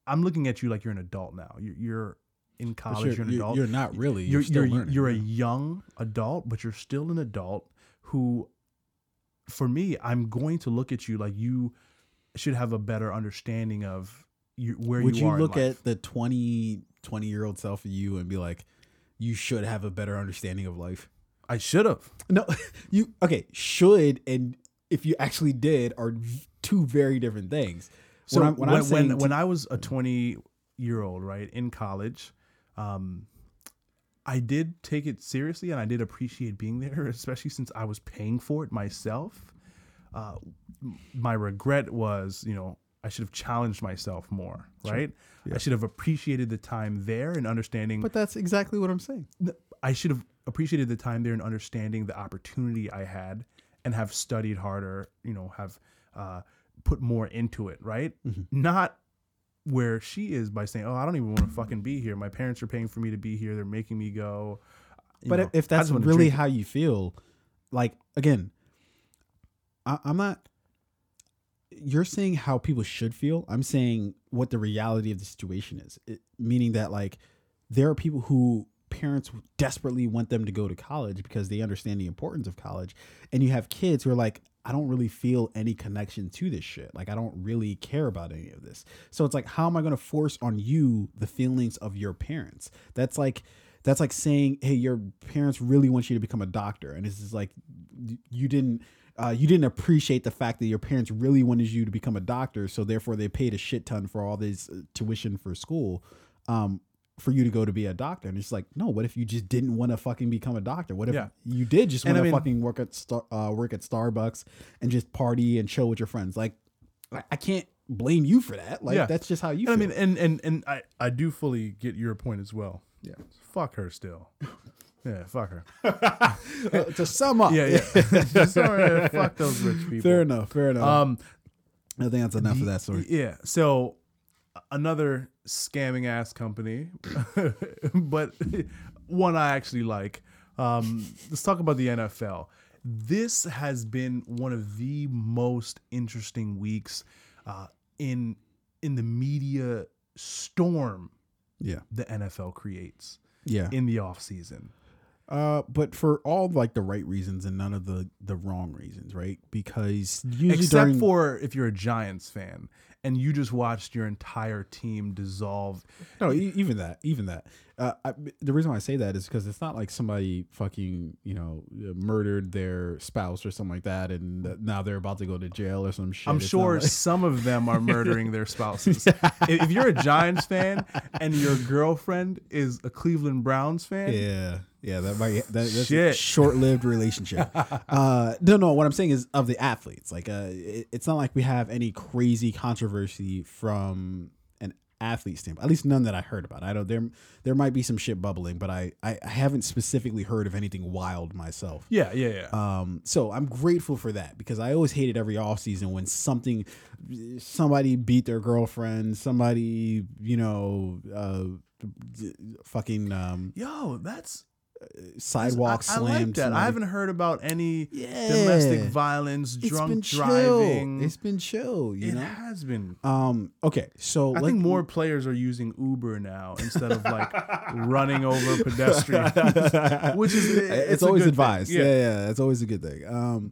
I'm looking at you like you're an adult now. You're, you're in college. You're, an adult you're not really you're you're you're, learning, you're a young adult, but you're still an adult who, for me, I'm going to look at you like you should have a better understanding of where you, where would you, you look at the 20 20 year old self of you and be like you should have a better understanding of life I should have. no you okay should and if you actually did are two very different things So when, I'm, when, I'm when when, I was a 20 year old, right in college, um, I did take it seriously and I did appreciate being there, especially since I was paying for it myself. Uh, my regret was, you know, I should have challenged myself more, right? I should have appreciated the time there and understanding. but that's exactly what i'm saying I should have appreciated the time there and understanding the opportunity I had and have studied harder, you know, have uh, put more into it, right? Mhm. Not where she is by saying, "Oh, I don't even want to fucking be here. My parents are paying for me to be here. They're making me go." You but know, if that's really how you feel like again I, i'm not you're saying how people should feel i'm saying what the reality of the situation is it, meaning that like there are people who parents desperately want them to go to college because they understand the importance of college and you have kids who are like I don't really feel any connection to this shit. Like I don't really care about any of this. So it's like how am I going to force on you the feelings of your parents? That's like that's like saying, "Hey, your parents really want you to become a doctor." And this is like you didn't uh, you didn't appreciate the fact that your parents really wanted you to become a doctor, so therefore they paid a shit ton for all this uh, tuition for school. Um, for you to go to be a doctor. And it's like, no, what if you just didn't want to fucking become a doctor? What if Yeah. you did just want I to mean- fucking work at Star, uh, work at Starbucks and just party and chill with your friends? Like, I, I can't blame you for that. Like, Yeah. that's just how you And I mean, and and and I I do fully get your point as well. Yeah. Fuck her still. Yeah, fuck her. Uh, to sum up, Yeah, yeah. Sorry, fuck those rich people. fair enough, fair enough. Um, I think that's enough of that story. Yeah. So another scamming ass company, but one I actually like. Um, let's talk about the NFL. This has been one of the most interesting weeks uh, in in the media storm Yeah, the NFL creates yeah. in the off season. Uh, but for all like the right reasons and none of the the wrong reasons, right? Because usually Except during for if you're a Giants fan and you just watched your entire team dissolve. No, e- even that, even that. Uh, I, the reason why I say that is because it's not like somebody fucking, you know, murdered their spouse or something like that, and now they're about to go to jail or some shit. I'm It's sure like- some of them are murdering their spouses. If you're a Giants fan and your girlfriend is a Cleveland Browns fan, yeah, yeah, that might that, that's a Shit. short-lived relationship. uh, no, no. What I'm saying is of the athletes. Like, uh, it, it's not like we have any crazy controversy from an athlete standpoint. At least none that I heard about. I don't. There, there might be some shit bubbling, but I, I, I haven't specifically heard of anything wild myself. yeah, yeah, yeah. Um, so I'm grateful for that because I always hated every off season when something, somebody beat their girlfriend, somebody, you know, uh, d- fucking um, Yo, that's sidewalk I, I like that. I haven't heard about any Yeah. domestic violence, It's drunk been chill. driving. It's been chill, you it know. has been. Um. Okay. So I think more players are using Uber now instead of like running over pedestrians, which is it's, it's, always advised. Yeah. Yeah. yeah, It's always a good thing. Um,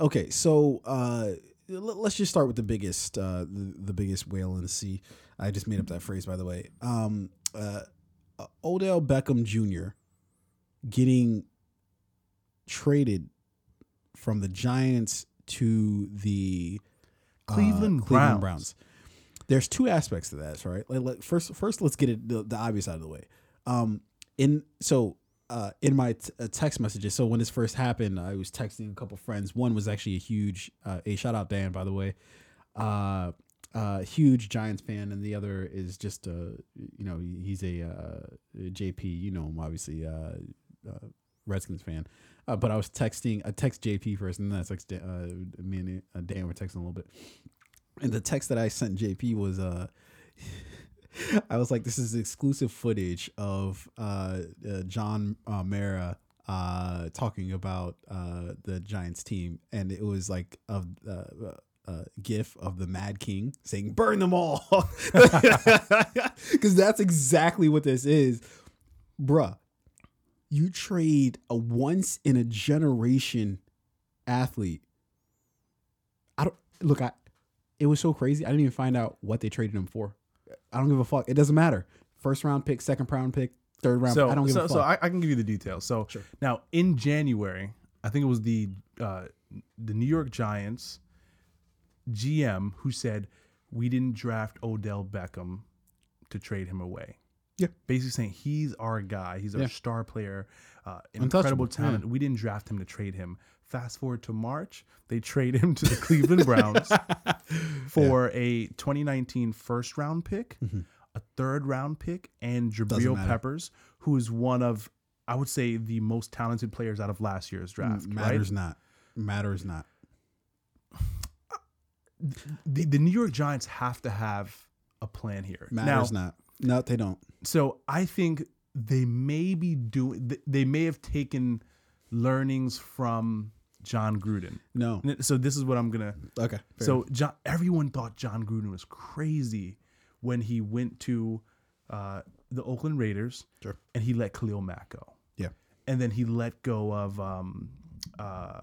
okay, so uh, l- let's just start with the biggest, uh, the, the biggest whale in the sea. I just made up that phrase, by the way. Um, uh, uh, Odell Beckham Jr. getting traded from the Giants to the uh, Cleveland Browns. There's two aspects to that, right? Like, like, first, first, let's get it the, the obvious out of the way. Um, in so uh, in my t- uh, text messages. So when this first happened, I was texting a couple friends. One was actually a huge, uh, a shout out Dan, by the way, uh, uh, huge Giants fan, and the other is just a, you know, he's a uh, JP. You know him, obviously, uh, uh, Redskins fan. Uh, but I was texting, I text JP first, and then I text uh, me and uh, Dan were texting a little bit. And the text that I sent JP was, uh, I was like, this is exclusive footage of uh, uh, John uh, Mara uh, talking about uh, the Giants team, and it was like a, uh, uh, gif of the Mad King saying "Burn them all," because that's exactly what this is, bruh. You trade a once in a generation athlete. I don't look. I it was so crazy. I didn't even find out what they traded him for. I don't give a fuck. It doesn't matter. First round pick, second round pick, third round. So, I don't give so, a fuck. so I, I can give you the details. So Sure. now in January, I think it was the uh, the New York Giants GM who said we didn't draft Odell Beckham to trade him away. Yeah. basically saying he's our guy. He's our Yeah. star player, uh, incredible talent. We didn't draft him to trade him. Fast forward to March, they trade him to the Cleveland Browns for a 2019 first round pick, a third round pick, and Mm-hmm. Jabrill. Peppers, who is one of, I would say, the most talented players out of last year's draft. matters Right? not. Matters not. The, the New York Giants have to have a plan here. Matters now, not. No, they don't. So I think they may be doing, they may have taken learnings from Jon Gruden. No. So this is what I'm gonna Okay. So Jon, everyone thought Jon Gruden was crazy when he went to uh, the Oakland Raiders, Sure. and he let Khalil Mack go, Yeah. and then he let go of um, uh,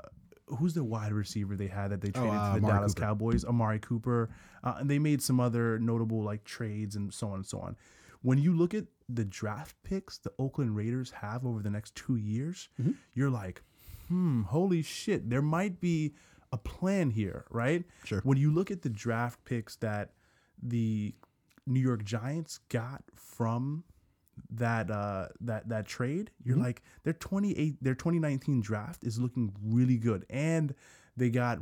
who's the wide receiver they had that they traded uh, to the Amari Dallas Cooper. Cowboys, Amari Cooper, uh, and they made some other notable like trades and so on and so on. When you look at the draft picks the Oakland Raiders have over the next two years, Mm-hmm. you're like, hmm, holy shit, there might be a plan here, right? Sure. When you look at the draft picks that the New York Giants got from that uh that that trade, you're Mm-hmm. like their 28 their 2019 draft is looking really good and they got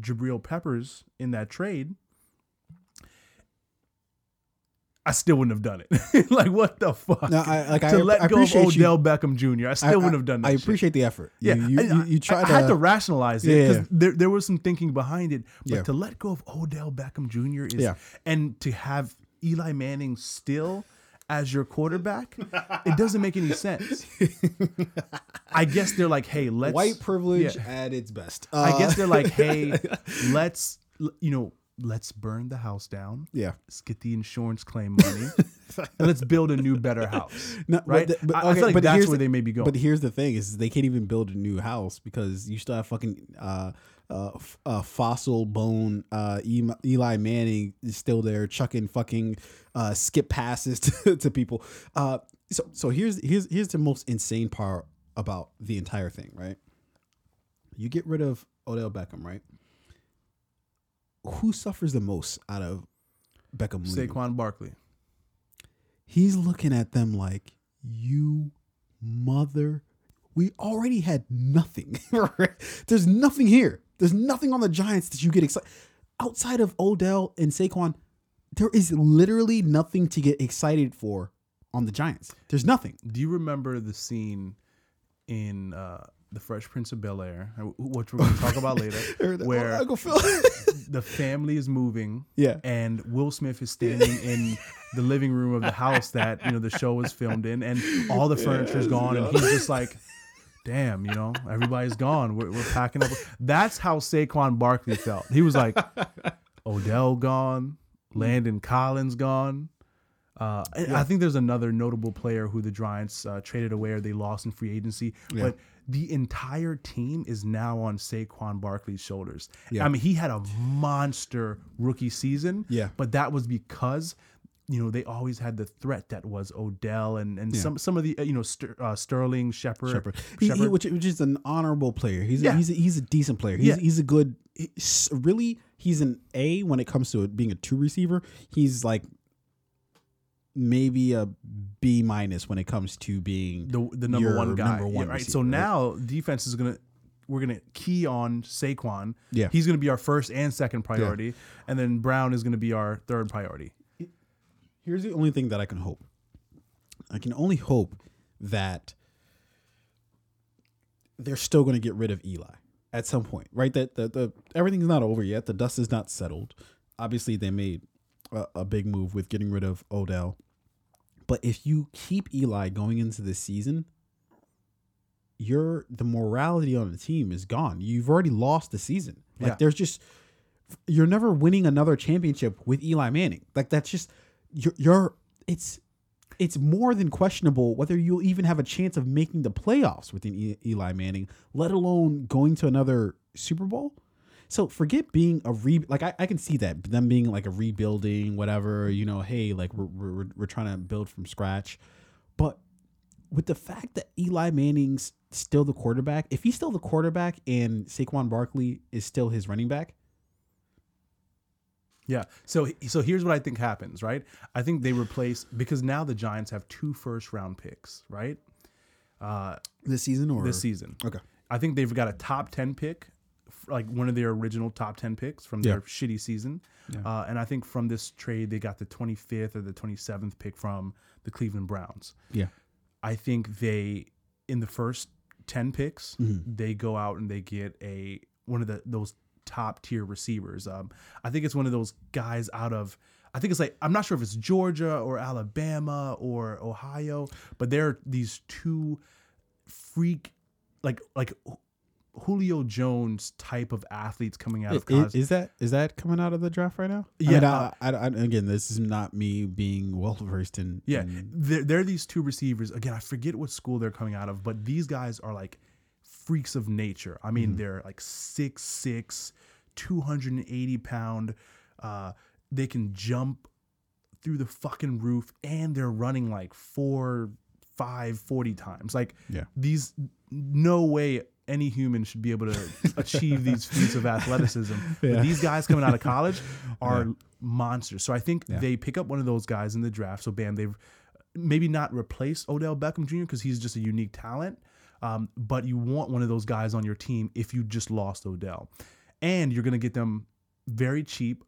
Jabrill Peppers in that trade. I still wouldn't have done it. like what the fuck? No, I- like, to I- let I go of appreciate you- Odell Beckham Jr. I still I- wouldn't have done that. I shit. appreciate the effort. Yeah, you, you, you, you I- tried I, had to, to rationalize it because yeah. there, there was some thinking behind it. But Yeah. to let go of Odell Beckham Jr. is Yeah. and to have Eli Manning still as your quarterback, it doesn't make any sense. I guess they're like, hey, let's white privilege Yeah. at its best. I Uh, guess they're like, hey, let's you know, let's burn the house down. yeah. Let's get the insurance claim money. and let's build a new, better house. No, but right? the- but- I, I okay, feel like but that's where the- they may be going. But here's the thing: is they can't even build a new house because you still have fucking uh, uh, f- uh fossil bone uh, Eli Manning is still there chucking fucking uh, skip passes to, to people. Uh, so so here's here's here's the most insane part about the entire thing, right? You get rid of Odell Beckham, right? Who suffers the most out of Beckham? leaving? Saquon Barkley. he's looking at them like you mother we already had nothing there's nothing here there's nothing on the giants that you get excited outside of odell and saquon there is literally nothing to get excited for on the giants there's nothing Do you remember the scene in uh, The Fresh Prince of Bel Air, which we're going to talk about later, where Uncle Phil. the family is moving yeah and Will Smith is standing in the living room of the house that you know the show was filmed in, and all the furniture is gone, and he's just like, "Damn, you know, everybody's gone. We're, we're packing up." That's how Saquon Barkley felt. He was like, "Odell gone, Landon Collins gone." Uh, I- I think there's another notable player who the Giants uh, traded away or they lost in free agency, Yeah. but the entire team is now on Saquon Barkley's shoulders. Yeah. I mean, he had a monster rookie season, Yeah. but that was because you know they always had the threat that was Odell and and Yeah. some some of the uh, you know Ster, uh, Sterling Shepard, Shepard. He, he- which, which is an honorable player. He's a, he's a, he's a decent player. He's Yeah. he's a good. he's- really, he's an A when it comes to it being a two receiver. He's like maybe a B minus when it comes to being the the number one guy. number one Yeah, right. receiver, So right? now defense is gonna we're gonna key on Saquon. Yeah. he's gonna be our first and second priority, and then Brown is gonna be our third priority. Here's the only thing that I can hope. I can only hope that they're still going to get rid of Eli at some point, right? That the, the everything's not over yet. The dust is not settled. Obviously, they made a, a big move with getting rid of Odell. But if you keep Eli going into this season, your the morality on the team is gone. You've already lost the season. Like Yeah. there's just you're never winning another championship with Eli Manning. Like that's just you're, you're it's it's more than questionable whether you'll even have a chance of making the playoffs with E- Eli Manning, let alone going to another Super Bowl. So forget being a re like I, I can see that them being like a rebuilding whatever you know hey like we're, we're, we're trying to build from scratch, but with the fact that Eli Manning's still the quarterback, if he's still the quarterback and Saquon Barkley is still his running back, Yeah. So so here's what I think happens, right? I think they replace because now the Giants have two first round picks, right? Uh, this season or this season. Okay. I think they've got a top 10 pick, like one of their original top 10 picks from their Yeah. shitty season. Uh, and I think from this trade, they got the 25th or the 27th pick from the Cleveland Browns. Yeah. I think they, in the first 10 picks, Mm-hmm. they go out and they get a one of the those top tier receivers. Um, I think it's one of those guys out of. I think it's like I'm not sure if it's Georgia or Alabama or Ohio, but they're these two freak like like Julio Jones type of athletes coming out of college. Is, that is that coming out of the draft right now? I Yeah, mean, uh, I, I, I- again, this is not me being well versed in. Yeah, in- they're, they're these two receivers. Again, I forget what school they're coming out of, but these guys are like freaks of nature. I mean, they're like 6'6, 280 pound. Uh, they can jump through the fucking roof and they're running like four, five, 40 times. Like, Yeah. these, no way any human should be able to achieve these feats of athleticism. Yeah. But these guys coming out of college are monsters. So I think Yeah. they pick up one of those guys in the draft. So bam, they've maybe not replaced Odell Beckham Jr. because he's just a unique talent. Um, but you want one of those guys on your team if you just lost Odell, and you're gonna get them very cheap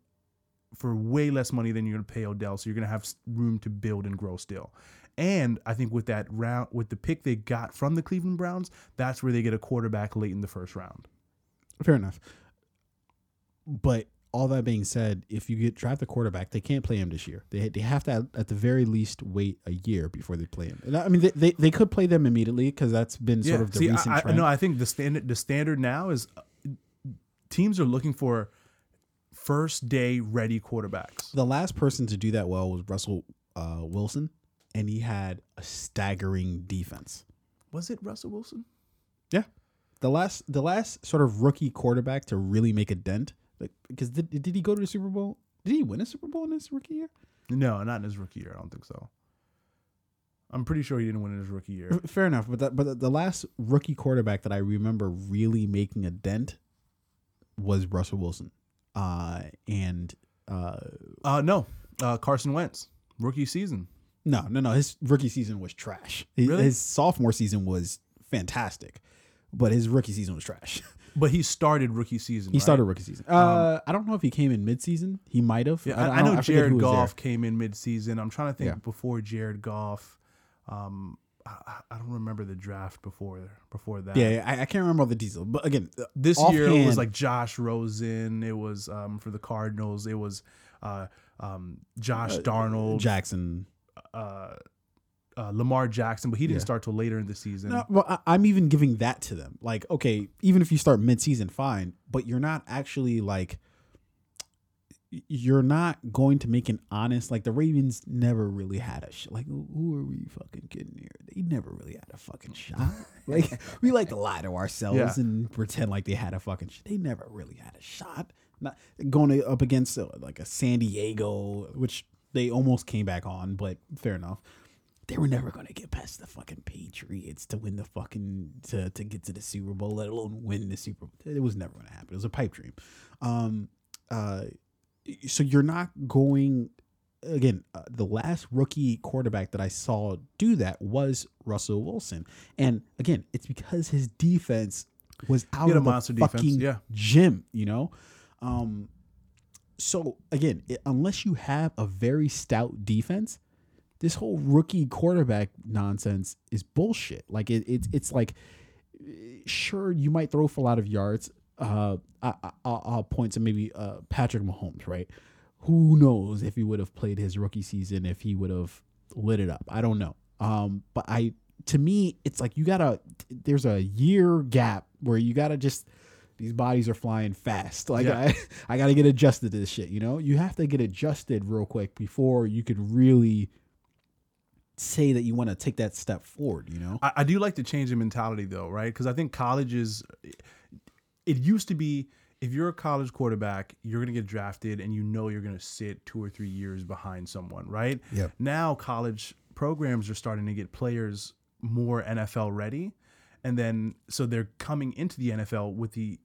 for way less money than you're gonna pay Odell. So you're gonna have room to build and grow still. And I think with that round, with the pick they got from the Cleveland Browns, that's where they get a quarterback late in the first round. fair enough. But all that being said, if you get draft a quarterback, they can't play him this year. They they have to at, the very least wait a year before they play him. And I mean, they they, they could play them immediately because that's been sort of the See, recent I, I, trend. no, I think the standard the standard now is uh, teams are looking for first day ready quarterbacks. the last person to do that well was Russell uh, Wilson, and he had a staggering defense. Was it Russell Wilson? Yeah, the last the last sort of rookie quarterback to really make a dent, like because did, did he go to the Super Bowl? Did he win a Super Bowl in his rookie year? No, not in his rookie year. I don't think so. I'm pretty sure he didn't win in his rookie year. Fair enough, but that, but the- the last rookie quarterback that I remember really making a dent was Russell Wilson, uh, and uh, Uh, no, uh, Carson Wentz, rookie season. No, no, no, his rookie season was trash. His, Really? his sophomore season was fantastic, but his rookie season was trash. But he started rookie season. He right? started rookie season. Uh, I don't know if he came in midseason. He might have. Yeah, I, I, don't- know who Jared. Goff came in mid-season. I'm trying to think Yeah. before Jared Goff. Um, I, I- I don't remember the draft before before that. Yeah, I, I can't remember all the details, but again, uh, This year it was like Josh Rosen. It was um, for the Cardinals. It was uh, um, Josh Darnold, Jackson. Uh, uh, Lamar Jackson, but he didn't Yeah. start till later in the season. No, well, I, I'm even giving that to them. Like, okay, even if you start mid-season, fine, but you're not actually like, you're not going to make an honest. Like the Ravens never really had a sh- like. Who are we fucking kidding here? They never really had a fucking shot. Like we like to lie to ourselves Yeah. and pretend like they had a fucking. Sh- they never really had a shot. Not going up against uh, like a San Diego, which they almost came back on, but fair enough they were never going to get past the fucking Patriots to win the fucking to to get to the Super Bowl, let alone win the Super Bowl. It was never going to happen. It was a pipe dream. Um, uh, so you're not going again. Uh, the last rookie quarterback that I saw do that was Russell Wilson, and again, it's because his defense was out He had a of the monster defense, fucking yeah. gym. You know. Um, so again, it, unless you have a very stout defense, this whole rookie quarterback nonsense is bullshit. Like it, it's it's like, sure you might throw for a lot of yards. Uh, I, I, I'll I'll point to maybe uh Patrick Mahomes, right? Who knows if he would have played his rookie season if he would have lit it up? I don't know. Um, but I to me it's like you gotta. There's a year gap where you gotta just. These bodies are flying fast. Like Yeah. I, I got to get adjusted to this shit. You know, you have to get adjusted real quick before you could really say that you want to take that step forward. You know, I, I do like to change the mentality though, right? Because I think college is. It used to be if you're a college quarterback, you're going to get drafted, and you know you're going to sit two or three years behind someone, right? Yep. Now college programs are starting to get players more NFL ready, and then so they're coming into the NFL with the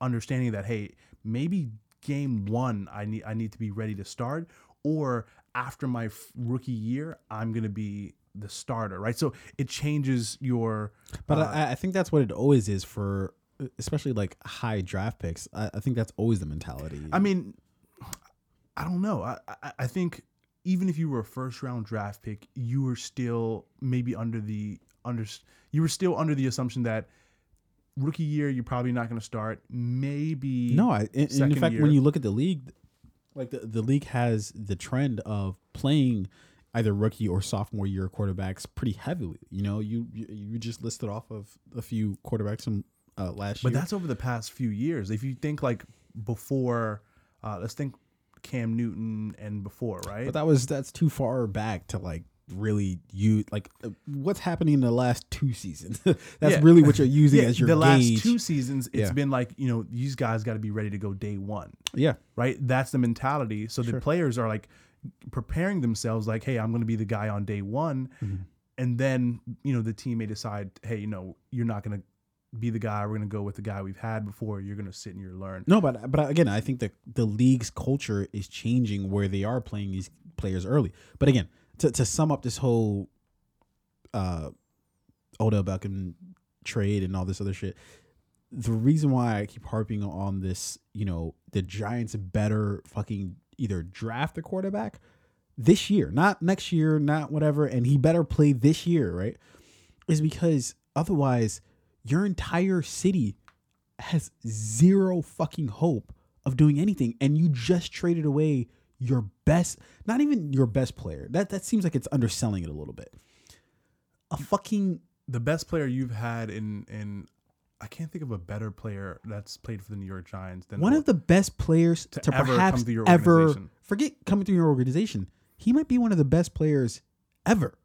understanding that hey, maybe game one I need I need to be ready to start, or after my f- rookie year I'm going to be the starter, right? So it changes your. but uh, I, I think that's what it always is for, especially like high draft picks. I, I think that's always the mentality. I mean, I don't know. I, I I think even if you were a first round draft pick, you were still maybe under the under you were still under the assumption that rookie year you're probably not going to start. Maybe no, I, in, in fact, year. when you look at the league, like the, the league has the trend of playing either rookie or sophomore year quarterbacks pretty heavily. You know, you you, you just listed off of a few quarterbacks from uh, last But year. But that's over the past few years. If you think like before, uh, let's think Cam Newton and before, right? But that was that's too far back to like really you like uh, what's happening in the last two seasons. that's Yeah. really what you're using yeah, as your the last two seasons, it's Yeah. been like you know these guys got to be ready to go day one, yeah, right? That's the mentality. So the players are like preparing themselves, like, hey, I'm going to be the guy on day one, Mm-hmm. and then you know the team may decide, hey, you know, you're not going to be the guy. We're going to go with the guy we've had before. You're going to sit and you're learn. no, but but again, I think that the league's culture is changing where they are playing these players early. But again, to to sum up this whole uh Odell Beckham trade and all this other shit. The reason why I keep harping on this, you know, the Giants better fucking either draft a quarterback this year, not next year, not whatever, and he better play this year, right? Is because otherwise your entire city has zero fucking hope of doing anything and you just traded away your best not even your best player. That that seems like it's underselling it a little bit. A fucking The best player you've had in in I can't think of a better player that's played for the New York Giants than one of the best players to, ever perhaps come through your ever organization. forget coming through your organization. He might be one of the best players ever.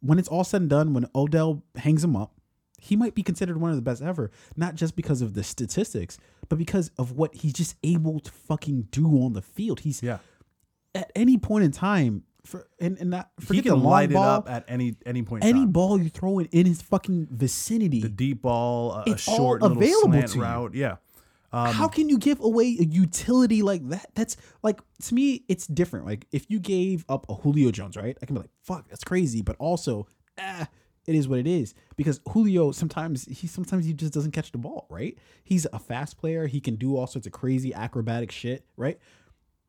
When it's all said and done, when Odell hangs him up, he might be considered one of the best ever. Not just because of the statistics, but because of what he's just able to fucking do on the field. He's yeah. At any point in time for and, and not He can the long light ball, it up at any any point. any time. ball you throw it in his fucking vicinity. the deep ball, a, a It's all short little available slant to you. route. Yeah. Um, How can you give away a utility like that? That's like to me, it's different. Like if you gave up a Julio Jones, right? I can be like, fuck, that's crazy. But also, ah, it is what it is. Because Julio sometimes he sometimes he just doesn't catch the ball, right? He's a fast player. He can do all sorts of crazy acrobatic shit, right?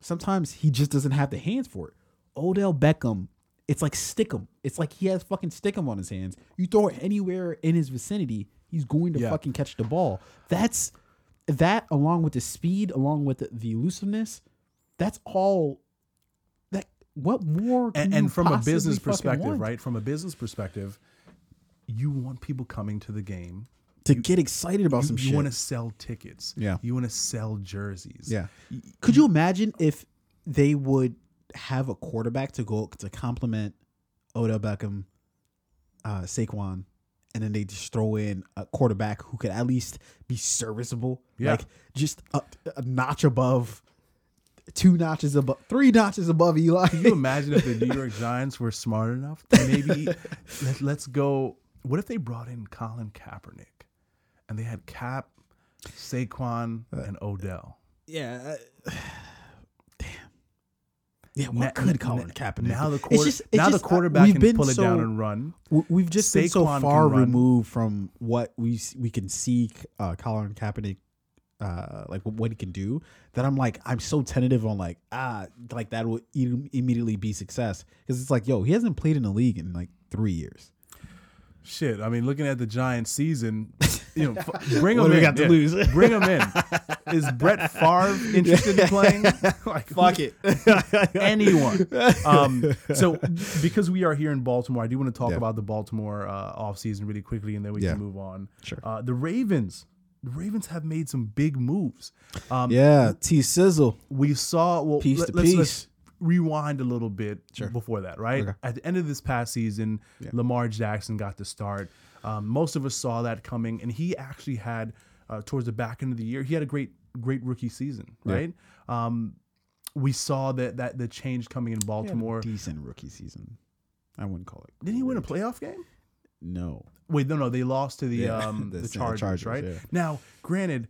Sometimes he just doesn't have the hands for it. Odell Beckham, it's like stickum. It's like he has fucking stickum on his hands. You throw it anywhere in his vicinity, he's going to Yeah. fucking catch the ball. That's that along with the speed, along with the, the elusiveness, that's all that what more can and, and from a business perspective, want? right? From a business perspective, you want people coming to the game. To get excited about You, some you shit. want to sell tickets. Yeah. You want to sell jerseys. yeah. Could you imagine if they would have a quarterback to go to complement Odell Beckham, uh, Saquon, and then they just throw in a quarterback who could at least be serviceable, Yeah. like just a, a notch above, two notches above, three notches above Eli. Can you imagine if the New York Giants were smart enough to maybe let, let's go? What if they brought in Colin Kaepernick and they had Cap, Saquon, Uh, and Odell? yeah. uh, damn. Yeah, what Na- could Colin Kaepernick? Now the It's just- it's now just, the uh, quarterback we've can pull it down and run. We- We've just been so Saquon far removed from what we we can see uh, Colin Kaepernick, uh, like what he can do, that I'm like I'm so tentative on like ah like that will im- immediately be success because it's like yo he hasn't played in the league in like three years. Shit, I mean, looking at the Giants season, you know, bring What him do we in. got to yeah. lose? bring him in. Is Brett Favre interested in playing? like, it. anyone. Um, so because we are here in Baltimore, I do want to talk Yeah. about the Baltimore uh, offseason really quickly, and then we Yeah. can move on. Sure. Uh, the Ravens. The Ravens have made some big moves. Um, yeah, T Sizzle. we saw well Piece let, to let's, piece. let's rewind a little bit Sure. before that right Okay. at the end of this past season lamar jackson got the start um, most of us saw that coming and he actually had uh, towards the back end of the year he had a great great rookie season right um, we saw that that the change coming in baltimore decent rookie season. I wouldn't call it. didn't he win a playoff game No. wait no no they lost to the Yeah, um the the, chargers, Chargers, right yeah. now granted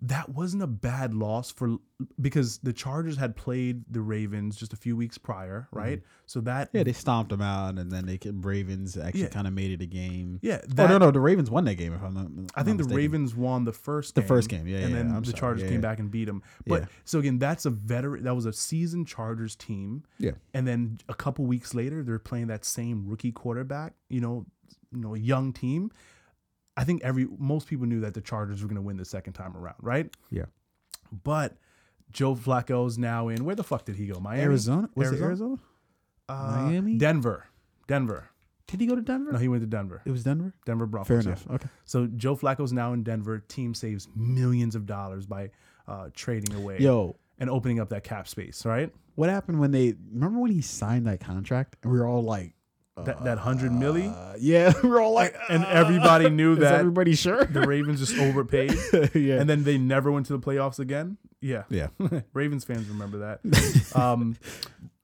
that wasn't a bad loss for because the Chargers had played the Ravens just a few weeks prior, right? So that Mm-hmm. Yeah, they stomped them out, and then they could, Ravens actually Yeah. kind of made it a game. yeah, oh no, no, the Ravens won that game. If I'm not, I think the Ravens won the first The game, first game, yeah, and yeah, then I'm the sorry, Chargers yeah, came back and beat them. But Yeah. so again, that's a veteran. That was a seasoned Chargers team, Yeah. and then a couple weeks later, they're playing that same rookie quarterback. You know, you know, a young team. I think every most people knew that the Chargers were going to win the second time around, right? Yeah. But Joe Flacco's now in. Where the fuck did he go? Miami, Arizona was Arizona? it Arizona? Uh, Miami? Denver, Denver. Did he go to Denver? No, he went to Denver. it was Denver. Denver Broncos. Fair enough. Okay. So Joe Flacco's now in Denver. Team saves millions of dollars by uh, trading away Yo, and opening up that cap space. Right. what happened when they remember when he signed that contract and we were all like, That that hundred milli, uh, yeah, we were all like, and everybody knew is that everybody sure? the Ravens just overpaid, yeah. and then they never went to the playoffs again. Yeah. yeah. Ravens fans remember that. um,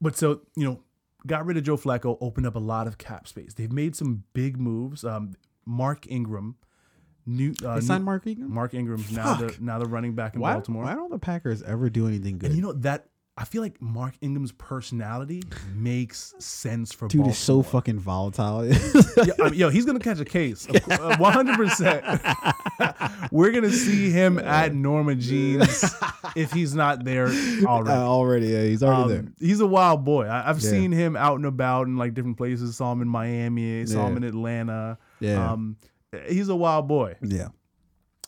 but so you know, got rid of Joe Flacco, opened up a lot of cap space. They've made some big moves. Um, Mark Ingram, new, uh, They signed Mark Ingram. Mark Ingram's now the now the running back in why, Baltimore. why don't the Packers ever do anything good? And you know that I feel like Mark Ingram's personality makes sense for Dude Baltimore. is so fucking volatile. yo, I mean, yo, he's gonna catch a case, uh, one hundred percent. We're gonna see him at Norma Jeans if he's not there already. Uh, already, yeah, he's already there. Um, he's a wild boy. I, I've Yeah. seen him out and about in like different places. Saw him in Miami. Saw him in Atlanta. Yeah. Um, he's a wild boy. Yeah.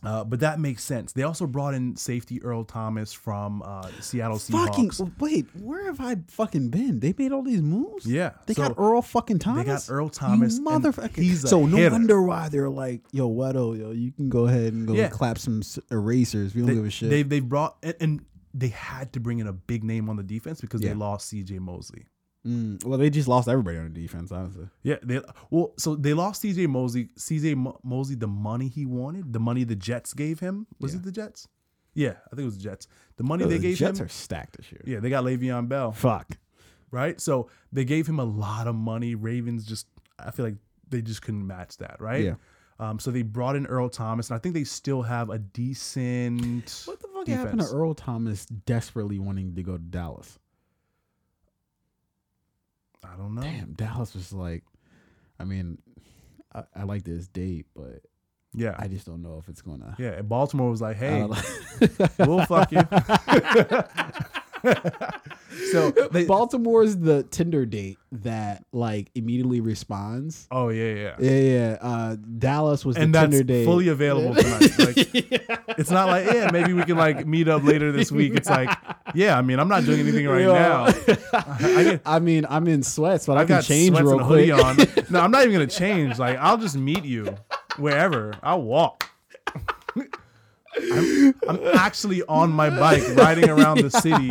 Uh, but that makes sense. They also brought in safety Earl Thomas from uh, Seattle Seahawks. Fucking wait, where have I fucking been? They made all these moves. Yeah, they so got Earl fucking Thomas. They got Earl Thomas. Motherfucker. So no hitter. wonder why they're like, yo, Weddle, yo, you can go ahead and go Yeah. clap some erasers. We don't They, give a shit. They they brought and, and they had to bring in a big name on the defense because Yeah. they lost C.J. Mosley. Mm, well, they just lost everybody on the defense, honestly. Yeah, they well, so they lost C.J. Mosley. C.J. Mosley, the money he wanted, the money the Jets gave him. Was Yeah. it the Jets? Yeah, I think it was the Jets. The money Yo, they the gave Jets him. Jets are stacked this year. yeah, they got Le'Veon Bell, Fuck. right? So they gave him a lot of money. Ravens just, I feel like they just couldn't match that, right? Yeah. Um, so they brought in Earl Thomas, and I think they still have a decent. What the fuck happened to. Earl Thomas desperately wanting to go to Dallas? I don't know. Damn, Dallas was like, I mean, I, I like this date, but Yeah, I just don't know if it's gonna. yeah. And Baltimore was like, "Hey, we'll fuck you." so they, Baltimore's the Tinder date that like immediately responds. oh yeah, yeah. Yeah, yeah. Uh, Dallas was and the that's Tinder date. fully available tonight. Like, it's not like, yeah, maybe we can like meet up later this week. It's like, yeah, I mean, I'm not doing anything right Yo. now. I, get, I mean, I'm in sweats, but I, I can got change real quick. on. No, I'm not even gonna change. Like, I'll just meet you wherever. I'll walk. I'm, I'm actually on my bike riding around the city.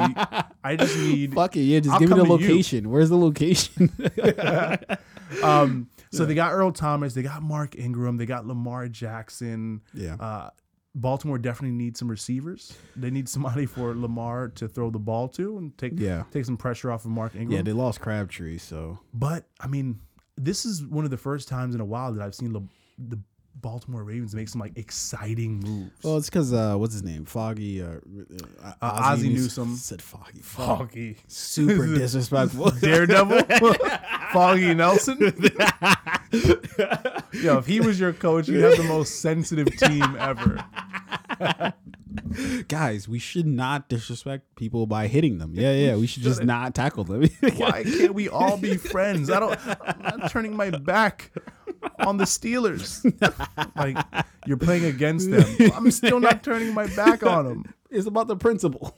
I just need Fuck it, yeah. Just I'll give me the location. Where's the location? Um, so they got Earl Thomas, they got Mark Ingram, they got Lamar Jackson. yeah. Uh, Baltimore definitely needs some receivers. They need somebody for Lamar to throw the ball to and take Yeah. take some pressure off of Mark Ingram. yeah, they lost Crabtree, so but I mean, this is one of the first times in a while that I've seen Le- the Baltimore Ravens make some like exciting moves. well, it's because uh, what's his name, Foggy, uh, uh, Uh, Ozzie News- Newsome. said Foggy. Fuck. Foggy, Super disrespectful. Daredevil, Foggy Nelson. Yo, if he was your coach, you'd have the most sensitive team ever. Guys, we should not disrespect people by hitting them. Yeah, yeah, we should just not tackle them. Why can't we all be friends? I don't. I'm not turning my back on the Steelers. Like you're playing against them. I'm still not turning my back on them. it's about the principle.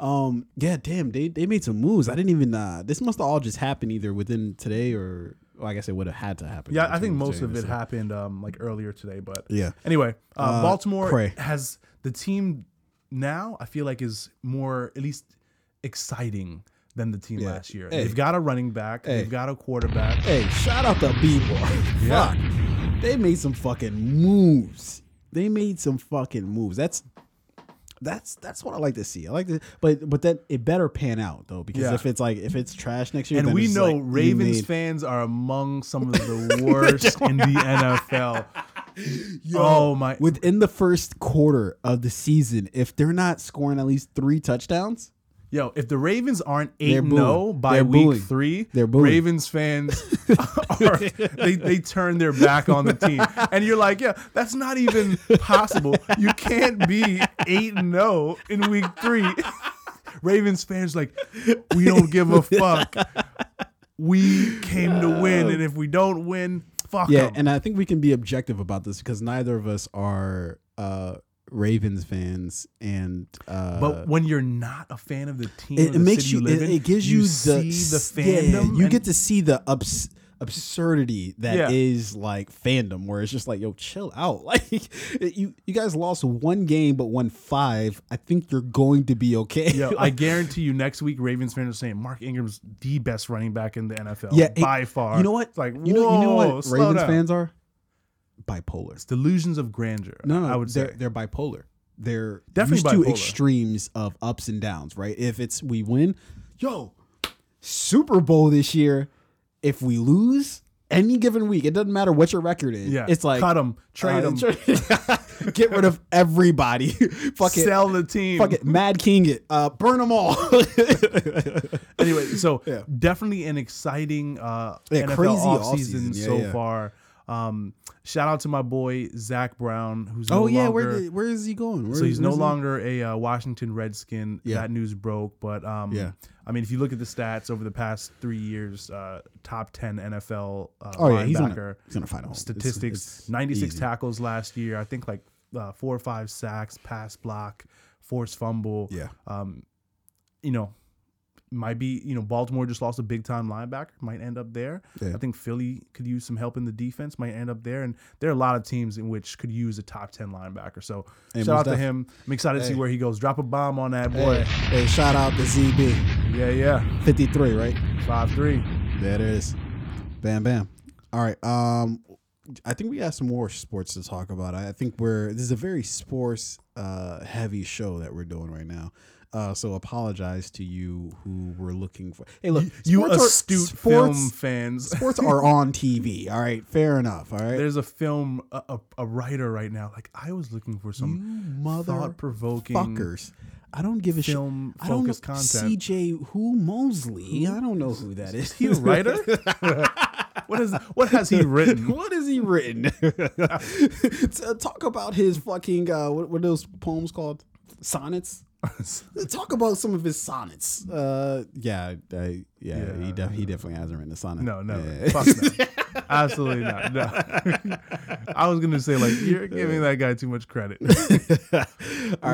um, yeah, damn, they they made some moves. I didn't even. Uh, this must have all just happened either within today or. Well, I guess it would have had to happen. Yeah, I think most of it this. happened um, like earlier today. But Yeah. anyway, uh, Uh, Baltimore Cray. has the team now. I feel like is more at least exciting than the team Yeah. last year. Hey. They've got a running back. Hey. They've got a quarterback. Hey, shout out to B boy. Yeah. Fuck. They made some fucking moves. They made some fucking moves. That's that's that's what I like to see. I like to, but but that it better pan out though because Yeah. if it's like if it's trash next year, And then we know like, Ravens made- fans are among some of the worst in the NFL. oh my! within the first quarter of the season, if they're not scoring at least three touchdowns, Yo, if the Ravens aren't eight They're zero by They're week three, They're booing. Ravens fans are they they turn their back on the team, and you're like, yeah, that's not even possible. You can't be eight and zero in week three. Ravens fans like, we don't give a fuck. We came to win, and if we don't win, fuck yeah, 'em. and I think we can be objective about this because neither of us are uh Ravens fans, and uh, But when you're not a fan of the team, it, it the makes you, it, in, it gives you, the see the yeah, fandom. you get to see the ups absurdity that is Yeah. like fandom, where it's just like, yo, chill out. Like you, you guys lost one game but won five. I think you're going to be okay. Yo, I guarantee you, next week Ravens fans are saying Mark Ingram's the best running back in the NFL. Yeah, it- by far. you know what? Like you know, you know what Ravens down. fans are bipolar. delusions of grandeur. No, I would they're say they're bipolar. They're Definitely used to bipolar. extremes of ups and downs, right? If it's we win, yo, Super Bowl this year. If we lose any given week, it doesn't matter what your record is. yeah. it's like cut them, trade uh, them, tra- get rid of everybody. Fuck it. sell the team. Fuck it. Mad King it. Uh, burn them all. Anyway, so Yeah. definitely an exciting uh, Yeah, NFL crazy offseason offseason. Yeah, so yeah. far. Um, shout out to my boy Zach Brown, who's oh no yeah, longer, where where is he going? Where so he's is- no he- longer a uh, Washington Redskin. Yeah. That news broke, but um, Yeah. I mean, if you look at the stats over the past three years, uh, top ten NFL uh, Oh yeah, he's linebacker gonna he's gonna find. It's- statistics: 96 tackles last year. I think like uh, four or five sacks, pass block, forced fumble. Yeah. Um, you know, might be you know Baltimore just lost a big time linebacker. Might end up there. Yeah. I think Philly could use some help in the defense. Might end up there, and there are a lot of teams in which could use a top ten linebacker. So Hey, shout out to him. I'm excited to see where he goes. Drop a bomb on that boy. Hey, hey, shout out to ZB Yeah, yeah. fifty three, right? Five three. There it is. Bam, bam. All right. Um, I think we have some more sports to talk about. I I think we're this is a very sports uh heavy show that we're doing right now. Uh, so apologize to you who were looking for. Hey, look, You sports are- astute sports, film fans. sports are on TV. All right, fair enough. All right, There's a film, a, a, a writer right now. Like I was looking for some you mother thought provoking fuckers. I don't give a shit. film I don't know focused content. CJ who Mosley. I don't know who that is. He a writer? what is what has he written? What has he written? Talk about his fucking uh, what, what are those poems called? Sonnets. Talk about some of his sonnets. Uh, yeah, uh, yeah, Yeah. he def- he definitely hasn't written a sonnet. No, no, Yeah. fuck no. Absolutely not. No. I was gonna say like you're giving that guy too much credit.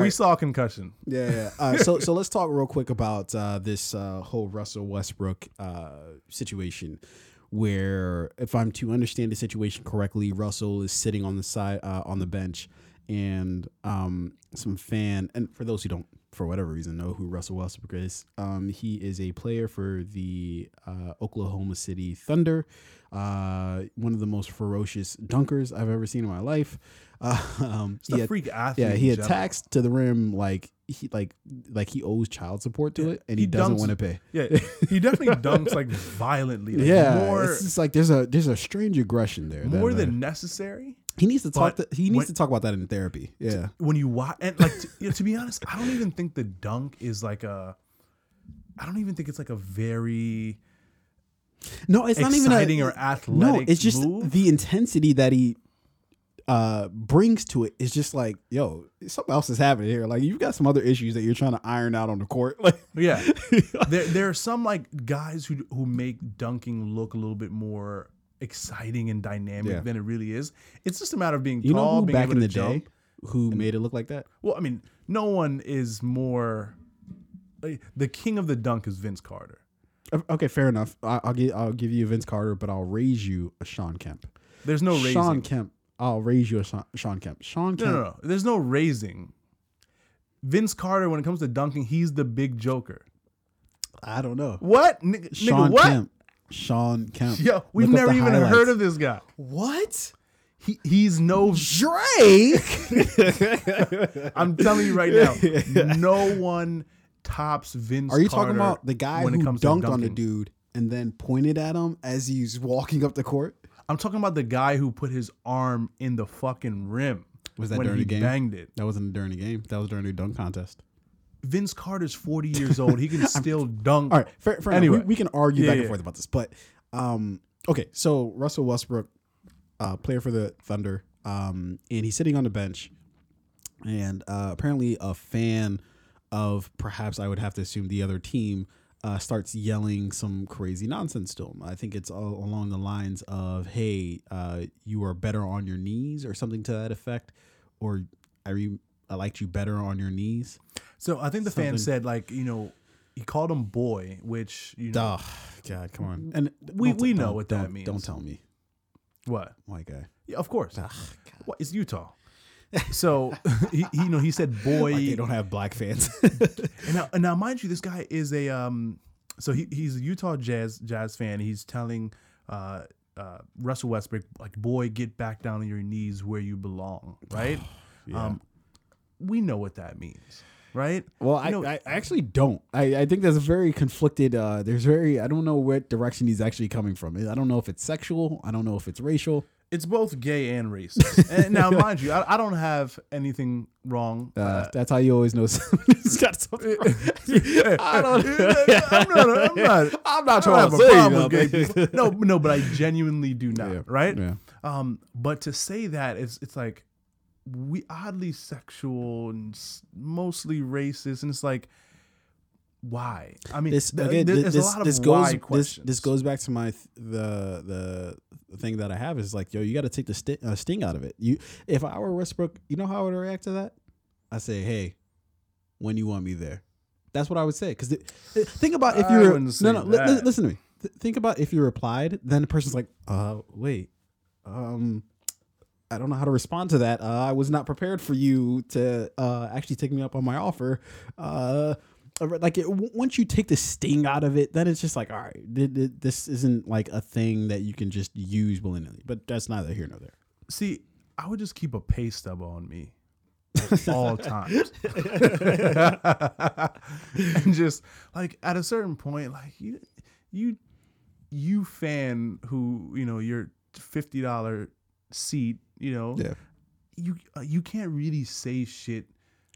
we saw concussion. Yeah, yeah. Uh, so so let's talk real quick about uh, this uh, whole Russell Westbrook uh, situation, where if I'm to understand the situation correctly, Russell is sitting on the side uh, on the bench, and um, some fan and for those who don't for whatever reason know who Russell Westbrook is, um, he is a player for the uh, Oklahoma City Thunder, uh, one of the most ferocious dunkers I've ever seen in my life. Uh, um, he had- freak athlete. yeah, he attacks to the rim like he like like he owes child support to it, and he, he doesn't want to pay. Yeah, he definitely dunks like violently. Like, yeah, more it's just like there's a there's a strange aggression there. more than necessary. He needs to talk. To, he needs when- to talk about that in therapy. Yeah, when you watch and like to, you know, to be honest, I don't even think the dunk is like a. I don't even think it's like a very no, it's not even exciting or athletic. no. It's just move. the intensity that he uh brings to it is just like yo something else is happening here like you've got some other issues that you're trying to iron out on the court like yeah. there there are some like guys who who make dunking look a little bit more exciting and dynamic Yeah. than it really is. It's just a matter of being you know tall, who being back able in to the jump. day who made it look like that Well, I mean, no one is more. like, The king of the dunk is Vince Carter. okay fair enough I, I'll give I'll give you Vince Carter but I'll raise you a Shawn Kemp There's no raising. Shawn Kemp. I'll raise you a Shawn, Shawn Kemp. Shawn Kemp. no, no. no. There's no raising. Vince Carter, when it comes to dunking, he's the big joker. I don't know. What? Nigga, Shawn nigga what? Kemp. Shawn Kemp. Yo, we've Look up never the even highlights. heard of this guy. What? He, he's no. Drake. I'm telling you right now, no one tops Vince. Are you Carter talking about the guy when who it comes to dunked on the dunking. dude and then pointed at him as he's walking up the court? I'm talking about the guy who put his arm in the fucking rim. Was that when during he the game? banged it? That wasn't during the game. That was during the dunk contest. Vince Carter's 40 years old. He can still dunk. All right, fair, fair Anyway. we, we can argue Yeah, back and forth about this, but um, okay. So Russell Westbrook, uh, player for the Thunder, um, and he's sitting on the bench, and uh, apparently a fan of perhaps I would have to assume the other team uh, starts yelling some crazy nonsense to him. I think it's all along the lines of, "Hey, uh, you are better on your knees," or something to that effect, or I re- I liked you better on your knees. So I think the fan said like you know he called him boy, which you know God, come on. And We- we know what that don't- means. Don't tell me, what? white guy. Yeah, of course. What, it's Utah. So he, he, you know, he said boy. Like they don't have black fans. And now, and now, mind you, this guy is a um. So he, he's a Utah Jazz Jazz fan. He's telling uh, uh, Russell Westbrook like, "Boy, get back down on your knees where you belong." Right? Um, we know what that means, right? Well, I, know- I actually don't. I, I think there's a very conflicted. Uh, there's very. I don't know what direction he's actually coming from. I don't know if it's sexual. I don't know if it's racial. It's both gay and racist. and now, mind you, I, I don't have anything wrong. Uh, that's how you always know somebody's got something. wrong. I don't. I'm not. I'm not. I'm not I don't have a problem with gay people. No, no, but I genuinely do not. Yeah, Right? yeah. Um, but to say that it's it's like we oddly sexual and mostly racist, and it's like why? I mean, This again. thi- there's this, a lot of this goes. This, questions. this goes back to my th- the the thing that I have is like, yo, you got to take the sti- uh, sting out of it. You, if I were Westbrook, you know how I would react to that? I say, hey, when you want me there. That's what I would say. Because think about if you're no no. li- listen to me. Th- think about if you replied, then the person's like, uh, wait, um. I don't know how to respond to that. Uh, I was not prepared for you to uh, actually take me up on my offer. Uh, like it, w- once you take the sting out of it, then it's just like, all right, th- th- this isn't like a thing that you can just use willy nilly. But that's neither here nor there. See, I would just keep a pay stub on me at all times. and just like at a certain point, like you you you fan who, you know, your fifty dollar seat, you know, Yeah. you uh, you can't really say shit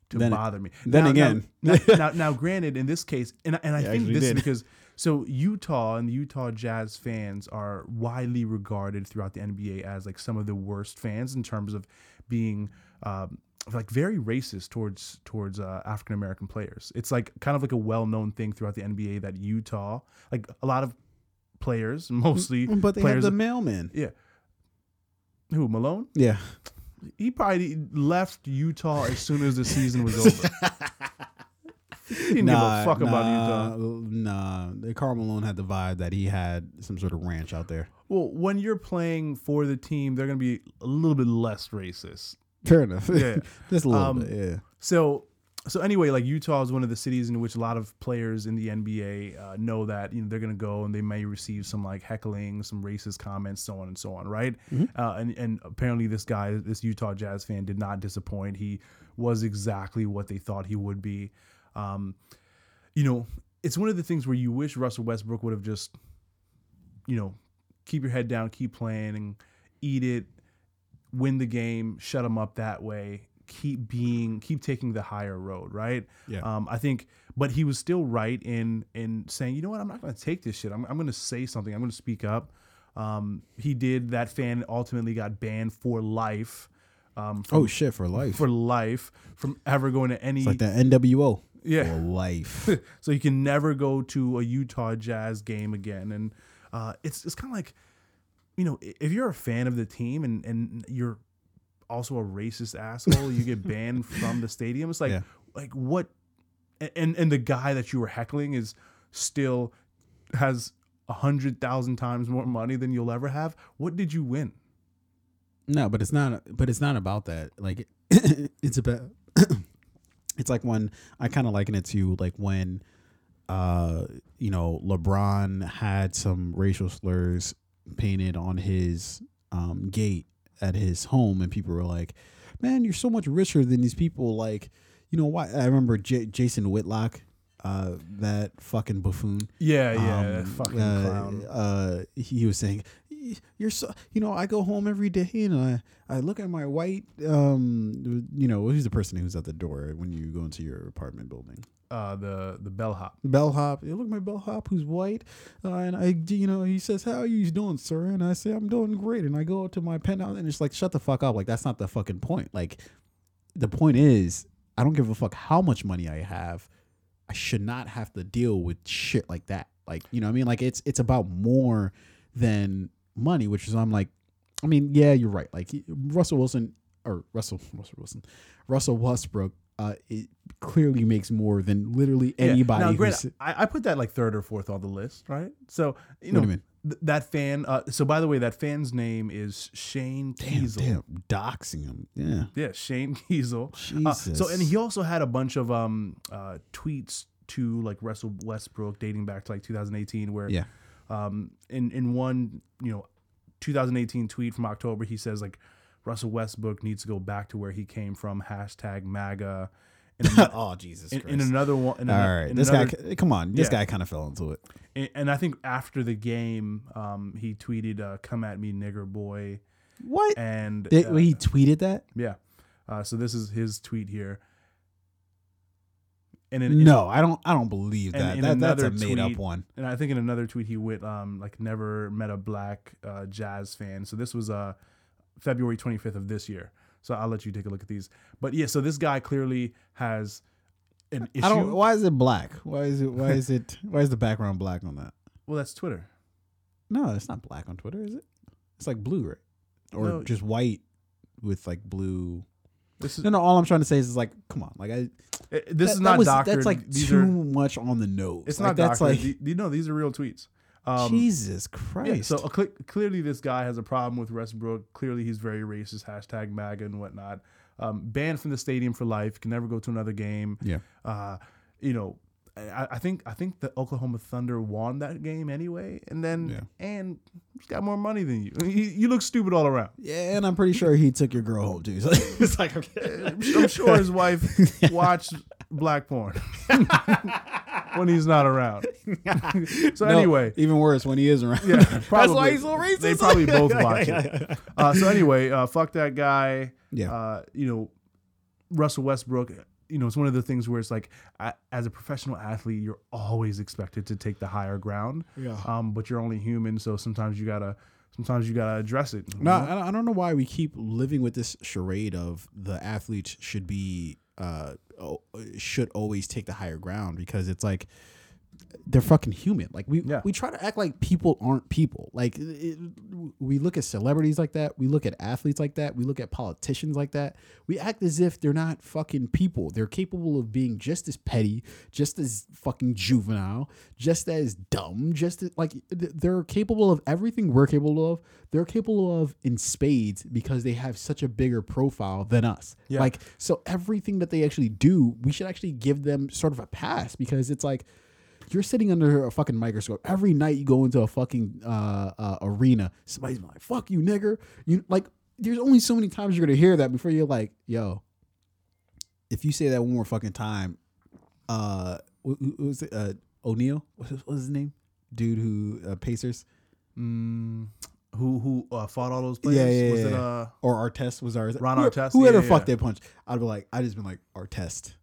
to Then- bother me. then Now- again- now, now, now, now, granted, in this case, and and I You think this is because so Utah and the Utah Jazz fans are widely regarded throughout the NBA as like some of the worst fans in terms of being um, like very racist towards towards uh, African American players. It's like kind of like a well known thing throughout the NBA that Utah, like a lot of players, mostly But they players, have the mailman. yeah. Who Malone? Yeah. He probably left Utah as soon as the season was over. he didn't give a fuck about Utah. Nah, Karl Malone had the vibe that he had some sort of ranch out there. Well, when you're playing for the team, they're gonna be a little bit less racist. Fair enough. Yeah. just a little Um, bit. Yeah. So, so anyway, like Utah is one of the cities in which a lot of players in the NBA uh, know that you know they're gonna go and they may receive some like heckling, some racist comments, so on and so on, right? Uh, and and apparently this guy, this Utah Jazz fan, did not disappoint. He was exactly what they thought he would be. Um, you know, it's one of the things where you wish Russell Westbrook would have just, you know, keep your head down, keep playing, and eat it, win the game, shut them up that way. Keep being, keep taking the higher road, right? Yeah. Um, I think, but he was still right in in saying, you know what, I'm not going to take this shit. I'm, I'm going to say something. I'm going to speak up. Um, he did. That fan ultimately got banned for life. Um, from, Oh shit, for life. for life from ever going to any it's like the NWO. Yeah. For life. so you can never go to a Utah Jazz game again. And uh, it's it's kind of like, you know, if you're a fan of the team and and you're also a racist asshole, you get banned from the stadium. It's like Yeah. like what? And and the guy that you were heckling is still has a hundred thousand times more money than you'll ever have. What did you win? No, but it's not. But it's not about that. Like, it's about. it's like when I kind of liken it to like when, uh, you know, LeBron had some racial slurs painted on his um, gate at his home, and people were like, "Man, you're so much richer than these people." Like, you know, why? I remember J- Jason Whitlock. Uh, that fucking buffoon. Yeah, yeah, Um, fucking uh, clown. Uh, he was saying, "You're so, you know, I go home every day and I, I look at my white, um, you know, who's the person who's at the door when you go into your apartment building? Uh, the the bellhop. Bellhop. You look at my bellhop who's white, uh, and I, you know, he says, "How are you doing, sir?" And I say, "I'm doing great." And I go to my penthouse, and it's like, "Shut the fuck up!" Like that's not the fucking point. Like, the point is, I don't give a fuck how much money I have. I should not have to deal with shit like that. Like, you know, what I mean, like it's it's about more than money, which is I'm like, I mean, yeah, you're right. Like Russell Wilson or Russell Russell Wilson, Russell Westbrook. Uh, it clearly makes more than literally Yeah. anybody. Now, who's- granted, I, I put that like third or fourth on the list, right? So you know do you mean? th- that fan. Uh, so by the way, that fan's name is Shane damn, Keisel. damn, doxing him. Yeah. Yeah, Shane Keisel. Uh, so and he also had a bunch of um uh, tweets to like Russell Westbrook dating back to like 2018, where Yeah. um in in one you know 2018 tweet from October he says like Russell Westbrook needs to go back to where he came from hashtag MAGA. In, oh Jesus in, Christ. in another one, in All right, this another- guy. Come on, this Yeah. guy kind of fell into it. and- and I think after the game, um, he tweeted, uh, "Come at me, nigger boy," What? and Did, uh, he tweeted that? yeah. Uh, so this is his tweet here. And in, No, I don't. I don't believe that. that that's a made up one. and I think in another tweet he went um like never met a black uh, jazz fan. So this was uh February 25th of this year. So I'll let you take a look at these. But yeah, so this guy clearly has an issue. I don't. Why is it black? Why is it? Why is it? Why is the background black on that? well, that's Twitter. No, it's not black on Twitter, is it? It's like blue, right? Or No. just white with like blue. This is No, no. All I'm trying to say is, is like, come on, like I. eh, this that- is that not was- doctored. That's like these too are much on the nose. it's like, not that's doctored. like you know, these are real tweets. Um, Jesus Yeah, Christ. so uh, cle clearly this guy has a problem with Westbrook. Clearly he's very racist. Hashtag MAGA and whatnot. Um, banned from the stadium for life. Can never go to another game. yeah. Uh, you know, I, I think I think the Oklahoma Thunder won that game anyway, and then Yeah. and he's got more money than you. You, you look stupid all around. Yeah, and I'm pretty sure he took your girl home too. So it's like okay. I'm sure his wife watched black porn when he's not around. so No, anyway, even worse when he is around. Yeah, that's why probably. he's so racist. They probably both watch it. Uh, so anyway, uh, fuck that guy. Yeah. Uh, you know, Russell Westbrook. You know, it's one of the things where it's like, as a professional athlete, you're always expected to take the higher ground. Yeah. Um, but you're only human, so sometimes you gotta, sometimes you gotta address it. No, know? I don't know why we keep living with this charade of the athletes should be uh should always take the higher ground because it's like they're fucking human. Like we Yeah. we try to act like people aren't people. Like it, we look at celebrities like that. We look at athletes like that. We look at politicians like that. We act as if they're not fucking people. They're capable of being just as petty, just as fucking juvenile, just as dumb, just as, like they're capable of everything we're capable of. They're capable of in spades because they have such a bigger profile than us. Yeah. Like so everything that they actually do, we should actually give them sort of a pass because it's like you're sitting under a fucking microscope every night. You go into a fucking uh, uh, arena. Somebody's like, "Fuck you, nigger." You like. There's only so many times you're gonna hear that before you're like, "Yo." If you say that one more fucking time, uh, who, who who was it? Uh, O'Neal. What was, what was his name? Dude who uh, Pacers Mm, who who uh, fought all those players? Yeah, yeah, Was yeah. it uh? or Artest was ours. Ron Artest? Whoever yeah, fucked yeah. that punch, I'd be like, I just been like Artest.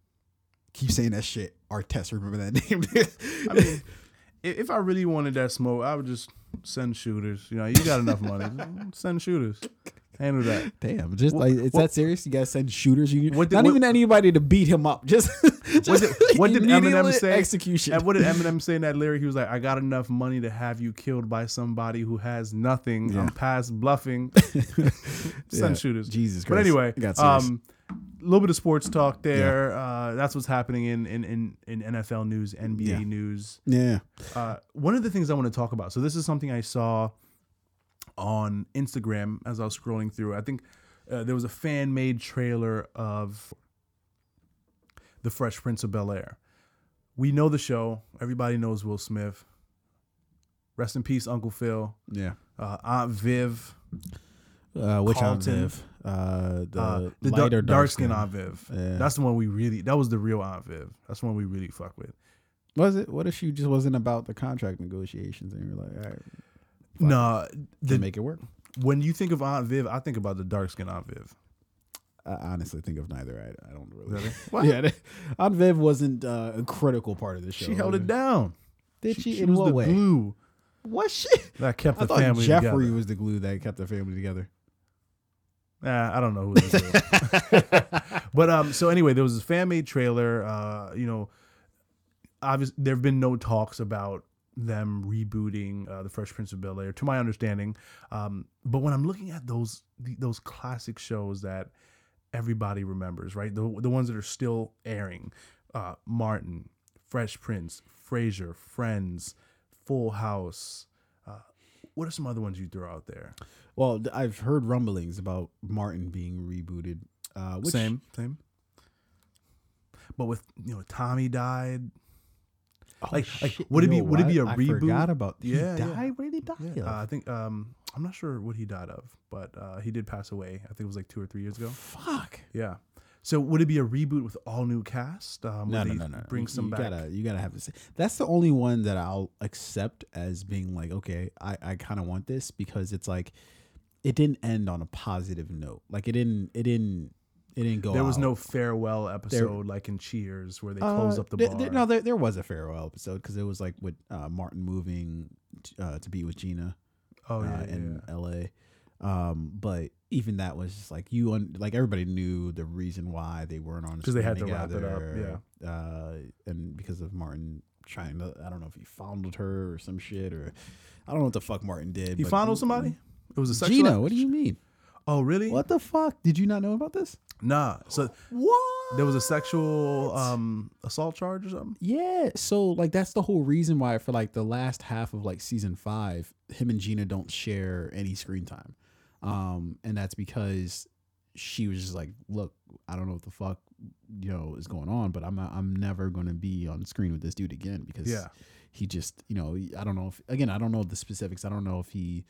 Keep saying that shit. Artest. Remember that name? I mean, if I really wanted that smoke, I would just send shooters. You know, you got enough money, send shooters. Handle that. Damn, just What- like it's what- that serious? You gotta send shooters? You What did- not what- even anybody to beat him up. Just, just What did, what did Eminem say? Execution. And what did Eminem say in that lyric? He was like, "I got enough money to have you killed by somebody who has nothing. I'm past bluffing. Send Yeah, shooters. Jesus Christ. But anyway, got um, little bit of sports talk there. Uh, that's what's happening in, in, in, in NFL news, NBA Yeah. news. yeah, Uh, one of the things I want to talk about. So this is something I saw on Instagram as I was scrolling through. I think uh, there was a fan made trailer of the Fresh Prince of Bel Air. We know the show. Everybody knows Will Smith. Rest in peace, Uncle Phil. yeah. Uh, Aunt Viv. Uh, which Aunt Carlton. Viv? Uh, the, Uh, the light dar- or dark skin Aunt Viv. Yeah. That's the one we really. That was the real Aunt Viv. That's the one we really fuck with. Was it? What if she just wasn't about the contract negotiations and you're like, all right, No, the, to make it work? when you think of Aunt Viv, I think about the dark skin Aunt Viv. I honestly think of neither. I, I don't really. Really? Yeah, they- Aunt Viv wasn't uh, a critical part of the show. She held it down. Did she? She In was what the way? glue What she? that kept I the thought family Geoffrey together. was the glue that kept the family together. Nah, I don't know who this is. but um, so anyway, there was this fan made trailer. Uh, you know, obviously there have been no talks about them rebooting uh, the Fresh Prince of Bel Air, to my understanding. Um, but when I'm looking at those th- those classic shows that everybody remembers, right? The the ones that are still airing, uh, Martin, Fresh Prince, Frasier, Friends, Full House. What are some other ones you throw out there? Well, I've heard rumblings about Martin being rebooted. Uh, which, same, same. But with you know, Tommy died. Oh, Like- like, shit, would it be- would it be a? I reboot? forgot about. He Yeah, yeah. died. What did he die Yeah, uh, I think um, I'm not sure what he died of, but uh, he did pass away. I think it was like two or three years ago. Fuck. Yeah. So would it be a reboot with all new cast? Um, No, no, no, no. Bring some you back. Gotta, you gotta have to say that's the only one that I'll accept as being like, okay, I, I kind of want this because it's like, it didn't end on a positive note. Like it didn't, it didn't, it didn't go. there was out. no farewell episode like in Cheers where they Uh, close up the there- bar. there- no, there, there was a farewell episode because it was like with uh, Martin moving uh, to be with Gina oh yeah, uh, yeah, in yeah. L.A. Um, but even that was just like you, un- like everybody knew the reason why they weren't on because they had to wrap it up, together, Uh, and because of Martin trying to, I don't know if he fondled her or some shit, or I don't know what the fuck Martin did. He fondled somebody. It was a sexual. Gina, what do you mean? Oh really? What the fuck? Did you not know about this? Nah. So What? there was a sexual um assault charge or something. Yeah, so like that's the whole reason why for like the last half of like season five, him and Gina don't share any screen time, um, and that's because she was just like, look, I don't know what the fuck you know is going on, but I'm not, I'm never gonna be on screen with this dude again because Yeah. he just you know I don't know if again I don't know the specifics. I don't know if he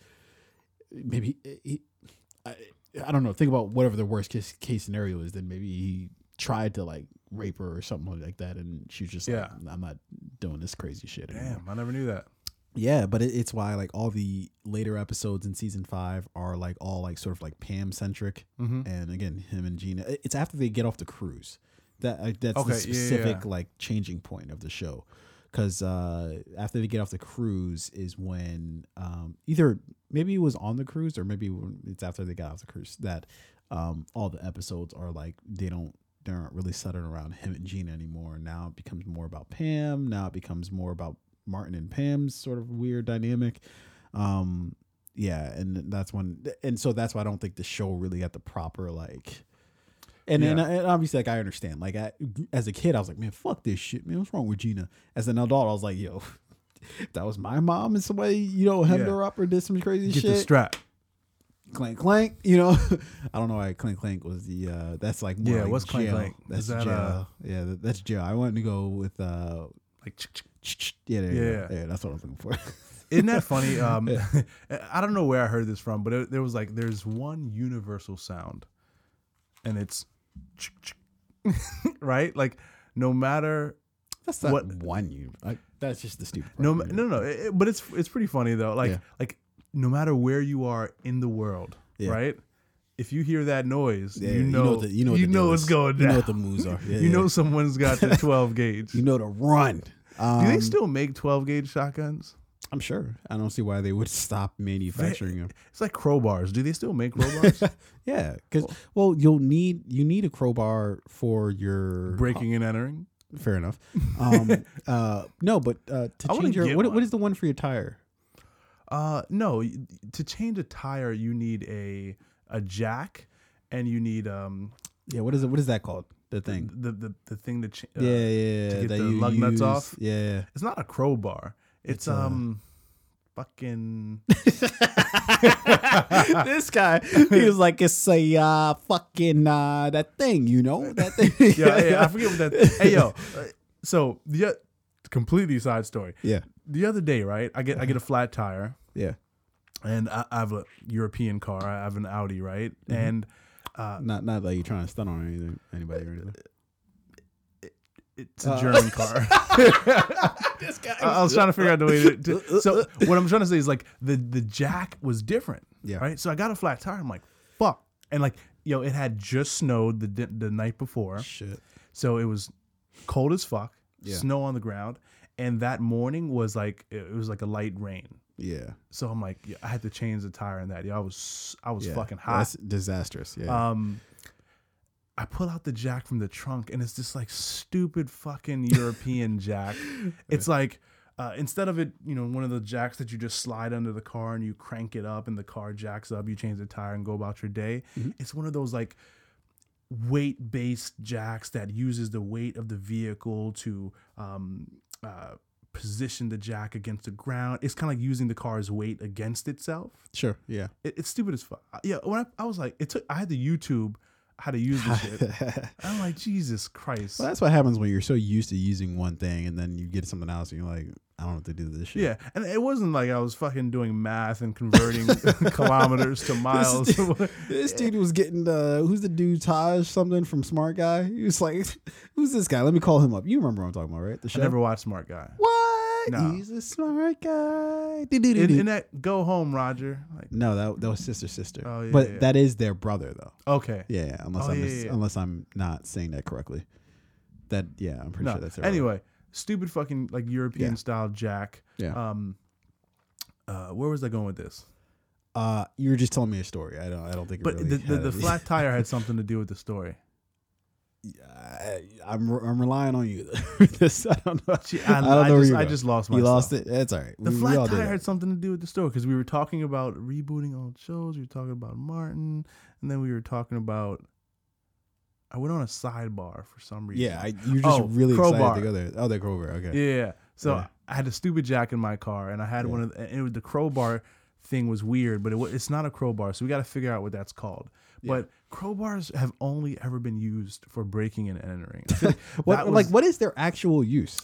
maybe he, I, I don't know. Think about whatever the worst case, case scenario is. Then maybe he tried to like rape her or something like that, and she was just Yeah. like, I'm not doing this crazy shit anymore. Damn, I never knew that. Yeah, but it, it's why like all the later episodes in season five are like all like sort of like Pam centric, Mm-hmm. and again him and Gina. It's after they get off the cruise that uh, that's Okay, the yeah, yeah, specific yeah. like changing point of the show. Because uh, after they get off the cruise is when um, either maybe it was on the cruise or maybe it's after they got off the cruise that um, all the episodes are like they don't they aren't really centered around him and Gina anymore. Now it becomes more about Pam. Now it becomes more about Martin and Pam's sort of weird dynamic. Um, yeah, and that's when, and so that's why I don't think the show really got the proper like. And then, Yeah. and obviously, like I understand. Like I, as a kid, I was like, "Man, fuck this shit, man. What's wrong with Gina?" As an adult, I was like, "Yo, that was my mom and somebody, you know, hemmed Yeah. her up or did some crazy Get shit." the strap. clank clank you know i don't know why clank clank was the uh that's like more Yeah, like what's clank jail. clank? that's Is that, jail uh, yeah that, that's jail i wanted to go with uh Like, yeah there you. Yeah. yeah that's what i was looking for isn't that funny? Um, I don't know where I heard this from, but it, there was like there's one universal sound, and it's right. Like no matter that's not What- one you like that's just the stupid part no it. no no, it- but it's it's pretty funny though. Like Yeah. like no matter where you are in the world, Yeah. right? If you hear that noise, Yeah, you know what the, you know you know what's is. going you down. know what the moves are you know someone's got the 12 gauge. you know to run um, Do they still make 12 gauge shotguns? i'm sure i don't see why they would stop manufacturing them It's like crowbars. Do they still make crowbars? yeah because well you'll need you need a crowbar for your Breaking and entering. Fair enough. Um, uh, no, but uh, to I change your what, what is the one for your tire? Uh, no. To change a tire, you need a a jack, and you need um Yeah, what is it? What is that called? The thing. the the, the thing that uh, yeah, yeah, yeah. get the lug nuts off? Yeah. It's not a crowbar. It's, It's, um fucking this guy, he was like, it's a uh, fucking uh, that thing, you know, that thing. yeah, yeah. I forget what that. Hey, yo. uh, So the uh, completely side story. yeah, The other day, right? I get I get a flat tire, yeah. and I, I have a European car. I have an Audi, right? Mm-hmm. And uh, Not not that you're trying to stun on anything, anybody or anything. it's a Uh, German car. This guy. I I was trying to figure out the way to, to. So what I'm trying to say is like the the jack was different. Yeah. Right. So I got a flat tire. I'm like, fuck. And like, yo, it had just snowed the di- the night before, Shit. so it was cold as fuck. Yeah. Snow on the ground, and that morning was like it was like a light rain. Yeah. So I'm like, yeah, I had to change the tire in that. Yeah, I was I was yeah. fucking hot. That's disastrous. Yeah. Um, I pull out the jack from the trunk, and it's this like stupid fucking European jack. It's like uh, instead of it, you know, one of the jacks that you just slide under the car and you crank it up, and the car jacks up. You change the tire and go about your day. Mm-hmm. It's one of those like weight based jacks that uses the weight of the vehicle to um, uh, position the jack against the ground. It's kind of like using the car's weight against itself. Sure. Yeah. It, it's stupid as fuck. Yeah, when I, I was like, it took. I had to YouTube how to use this shit. I'm like, Jesus Christ. Well, that's what happens when you're so used to using one thing and then you get something else and you're like, I don't know what to do this shit. Yeah, and it wasn't like I was fucking doing math and converting kilometers to miles. This dude, this dude was getting the who's the dude Tahj something from Smart Guy. He was like, "Who's this guy? Let me call him up." You remember what I'm talking about, right? The I never watched Smart Guy. what? No. He's a smart guy. In, that Go Home, Roger. Like, no, that that was sister sister. Oh, yeah, but yeah. that is their brother though. okay. Yeah, unless Oh, I'm yeah, yeah, unless I'm not saying that correctly. That yeah, I'm pretty No. sure that's brother. Anyway, stupid fucking like European Yeah. style jack. Yeah. Um. Uh, where was I going with this? Uh, you were just telling me a story. I don't. I don't think. It But really the, the, the flat tire had something to do with the story. I, I'm I'm relying on you. this I don't know. Gee, I, I don't I know just, I just lost my. You lost it. That's all right. The We- we flat all tire had something to do with the story because we were talking about rebooting old shows. We were talking about Martin, and then we were talking about. I went on a sidebar for some reason. Yeah, I, you're just Oh, really crowbar. excited to go there. Oh, the crowbar. Okay. Yeah. yeah. So Yeah. I had a stupid jack in my car, and I had Yeah. one of the, and it was, the crowbar thing was weird, but it, it's not a crowbar, so we got to figure out what that's called. But crowbars have only ever been used for breaking and entering. Like What that like what is their actual use?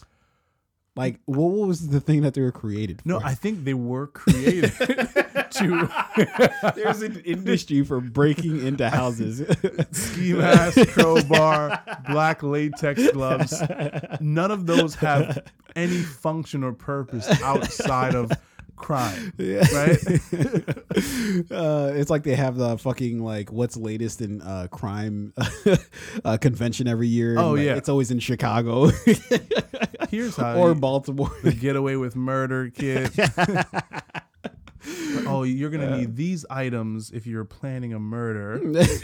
Like what was the thing that they were created? For? No. I think they were created to there's an industry for breaking into houses. ski mask, crowbar, black latex gloves. None of those have any function or purpose outside of crime. Right? uh, it's like they have the fucking like what's latest in uh, crime uh, convention every year. and, Oh, like, yeah. it's always in Chicago Here's how or Baltimore. the get away with murder kit. oh, you're gonna need these items if you're planning a murder.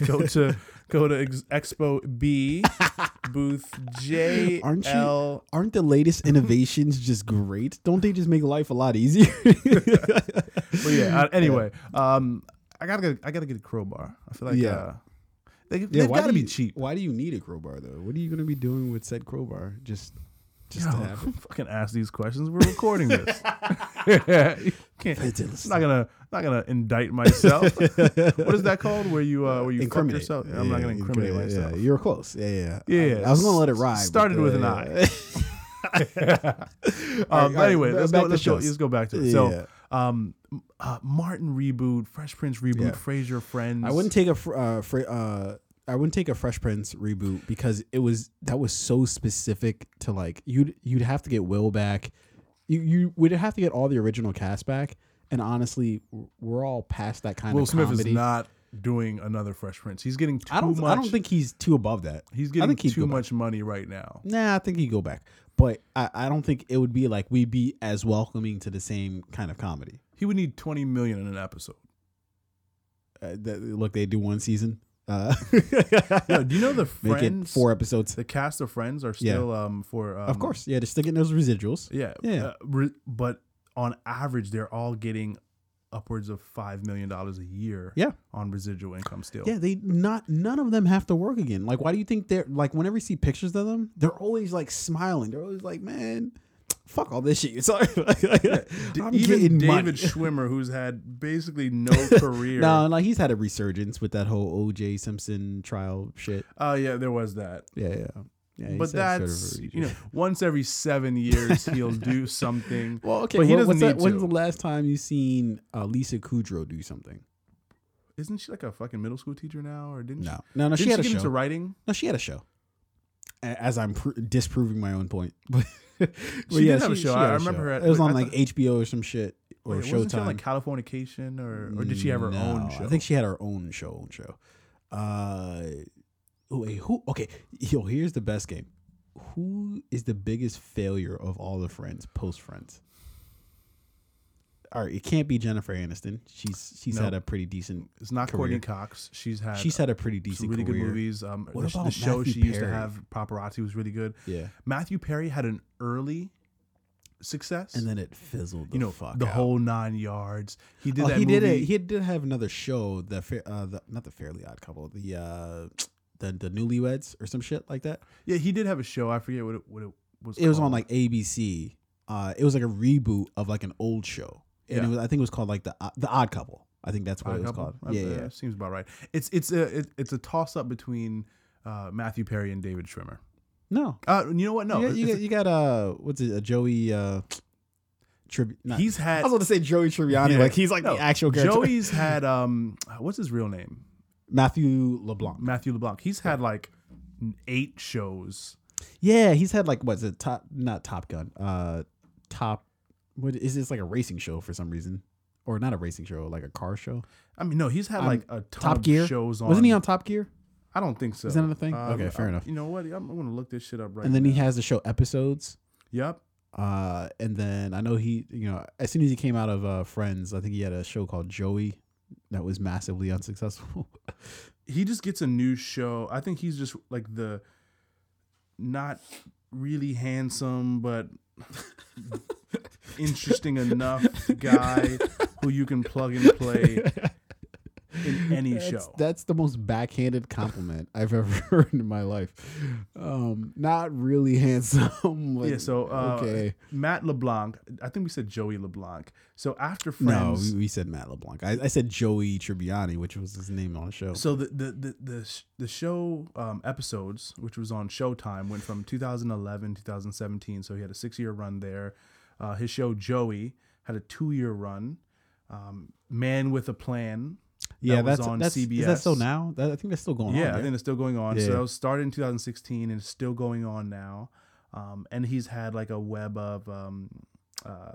go to go to Ex- Expo B, booth J Aren't you- L. Aren't the latest innovations just great? Don't they just make life a lot easier? But yeah. Uh, anyway, um, I gotta get I gotta get a crowbar. I feel like Yeah. uh, they Yeah, they've why gotta do be cheap. Why do you need a crowbar though? What are you gonna be doing with said crowbar? Just, just to Yo, have it. fucking ask these questions. We're recording this. you can't, I'm not gonna not gonna indict myself. what is that called? Where you uh, where you fuck Incriminate. yourself? I'm not gonna incriminate yeah, myself. Yeah, you were close. Yeah, yeah. Yeah, I, I was gonna let it ride. but, started with an uh, I. All Um, right, anyway, ba- let's go. Let's go. Let's go back to it. Yeah. So, um, uh, Martin reboot, Fresh Prince reboot, Yeah. Frasier Friends. I wouldn't take a fr- uh, fr- uh, I wouldn't take a Fresh Prince reboot because it was that was so specific to like you'd you'd have to get Will back, you you would have to get all the original cast back, and honestly, we're all past that kind of thing. Will of Smith comedy. is not doing another Fresh Prince. He's getting too I don't much. I don't think he's too above that. he's getting too go back. much money right now. Nah, I think he'd go back, but I, I don't think it would be like we'd be as welcoming to the same kind of comedy. He would need 20 million in an episode. Uh, that, look, they do one season. Uh, Yo, do you know the make it Friends? four episodes. The cast of Friends are still um for um, of course, yeah, they're still getting those residuals. yeah Yeah. uh, re- but on average they're all getting upwards of five million dollars a year. Yeah. on residual income still. Yeah, they not none of them have to work again. Like, why do you think they're like? Whenever you see pictures of them, they're always like smiling. They're always like, "Man, fuck all this shit." Sorry, I'm Even getting David money. Schwimmer, who's had basically no career. No, like he's had a resurgence with that whole O.J. Simpson trial shit. Oh yeah, there was that. Yeah, yeah, yeah. but had sort of that's you know once every seven years he'll do something. Well, okay, but he well, doesn't what's that- need When's the last time you seen uh, Lisa Kudrow do something? Isn't she like a fucking middle school teacher now, or didn't No, she? no, no. She had a get show. into writing? No, she had a show. As I'm pr- disproving my own point. She did have a show. I remember her at- It was wait, on I like thought- HBO or some shit or Wait, she on Showtime. like Californication, or or did she have her own show? I think she had her own show. Own show. Uh, wait, who? Okay, yo, here's the best game. Who is the biggest failure of all the Friends post Friends? All right, it can't be Jennifer Aniston. She's she's Nope. had a pretty decent. it's not career. Courteney Cox. She's had She's had a pretty decent really career. good movies. Um, What the, the about show Matthew she used to Perry? have, Paparazzi, was really good. Yeah, Matthew Perry had an early success. and then it fizzled. The you know fuck the out. whole nine yards. He did oh, that he movie. did. He did have another show. The, uh, the not the Fairly Odd Couple. The uh, the the Newlyweds or some shit like that. Yeah, he did have a show. I forget what it, what it was. It was on like ABC. Uh, it was like a reboot of like an old show, and Yeah. it was, I think it was called like the the Odd Couple. I think that's what Odd it was Couple? called. Yeah, uh, yeah. seems about right. It's it's a it, it's a toss up between uh, Matthew Perry and David Schwimmer. No, Uh, you know what? No, you, got, you, it's got, you got uh, what's it? A Joey uh, Tribu- a- not- he's I was going to say Joey Tribbiani, Yeah. like he's like no, the actual character. Joey's had um, what's his real name? Matthew LeBlanc. Matthew LeBlanc. He's had like eight shows. Yeah, he's had like what's it? Top, not Top Gun. Uh, Top. What is this like a racing show for some reason, or not a racing show, like a car show? I mean, no, he's had like a ton Top of Gear shows on. Wasn't he on Top Gear? I don't think so. Is that a thing? Um, Okay, fair I'm- enough. You know what? I'm, I'm gonna look this shit up right. and then now. he has the show episodes. Yep. Uh, and then I know he, you know, as soon as he came out of uh, Friends, I think he had a show called Joey that was massively unsuccessful. he just gets a new show. I think he's just like the not really handsome but interesting enough guy who you can plug and play in any that's, show. That's the most backhanded compliment I've ever heard in my life. Um, not really handsome. like, yeah, so uh, okay. Matt LeBlanc, I think we said Joey LeBlanc. So after No, Friends, we, we said Matt LeBlanc. I, I said Joey Tribbiani, which was his name on the show. So the the the the, the show um, episodes, which was on Showtime, went from 2011 2017. So he had a six year run there. Uh, his show Joey had a two year run. Um, Man with a Plan. Yeah, was that's on that's Is that still now? That, I think that's still going yeah, on. Yeah, I think it's still going on. So Yeah. that was started in 2016 and it's still going on now. Um, and he's had like a web of um, uh,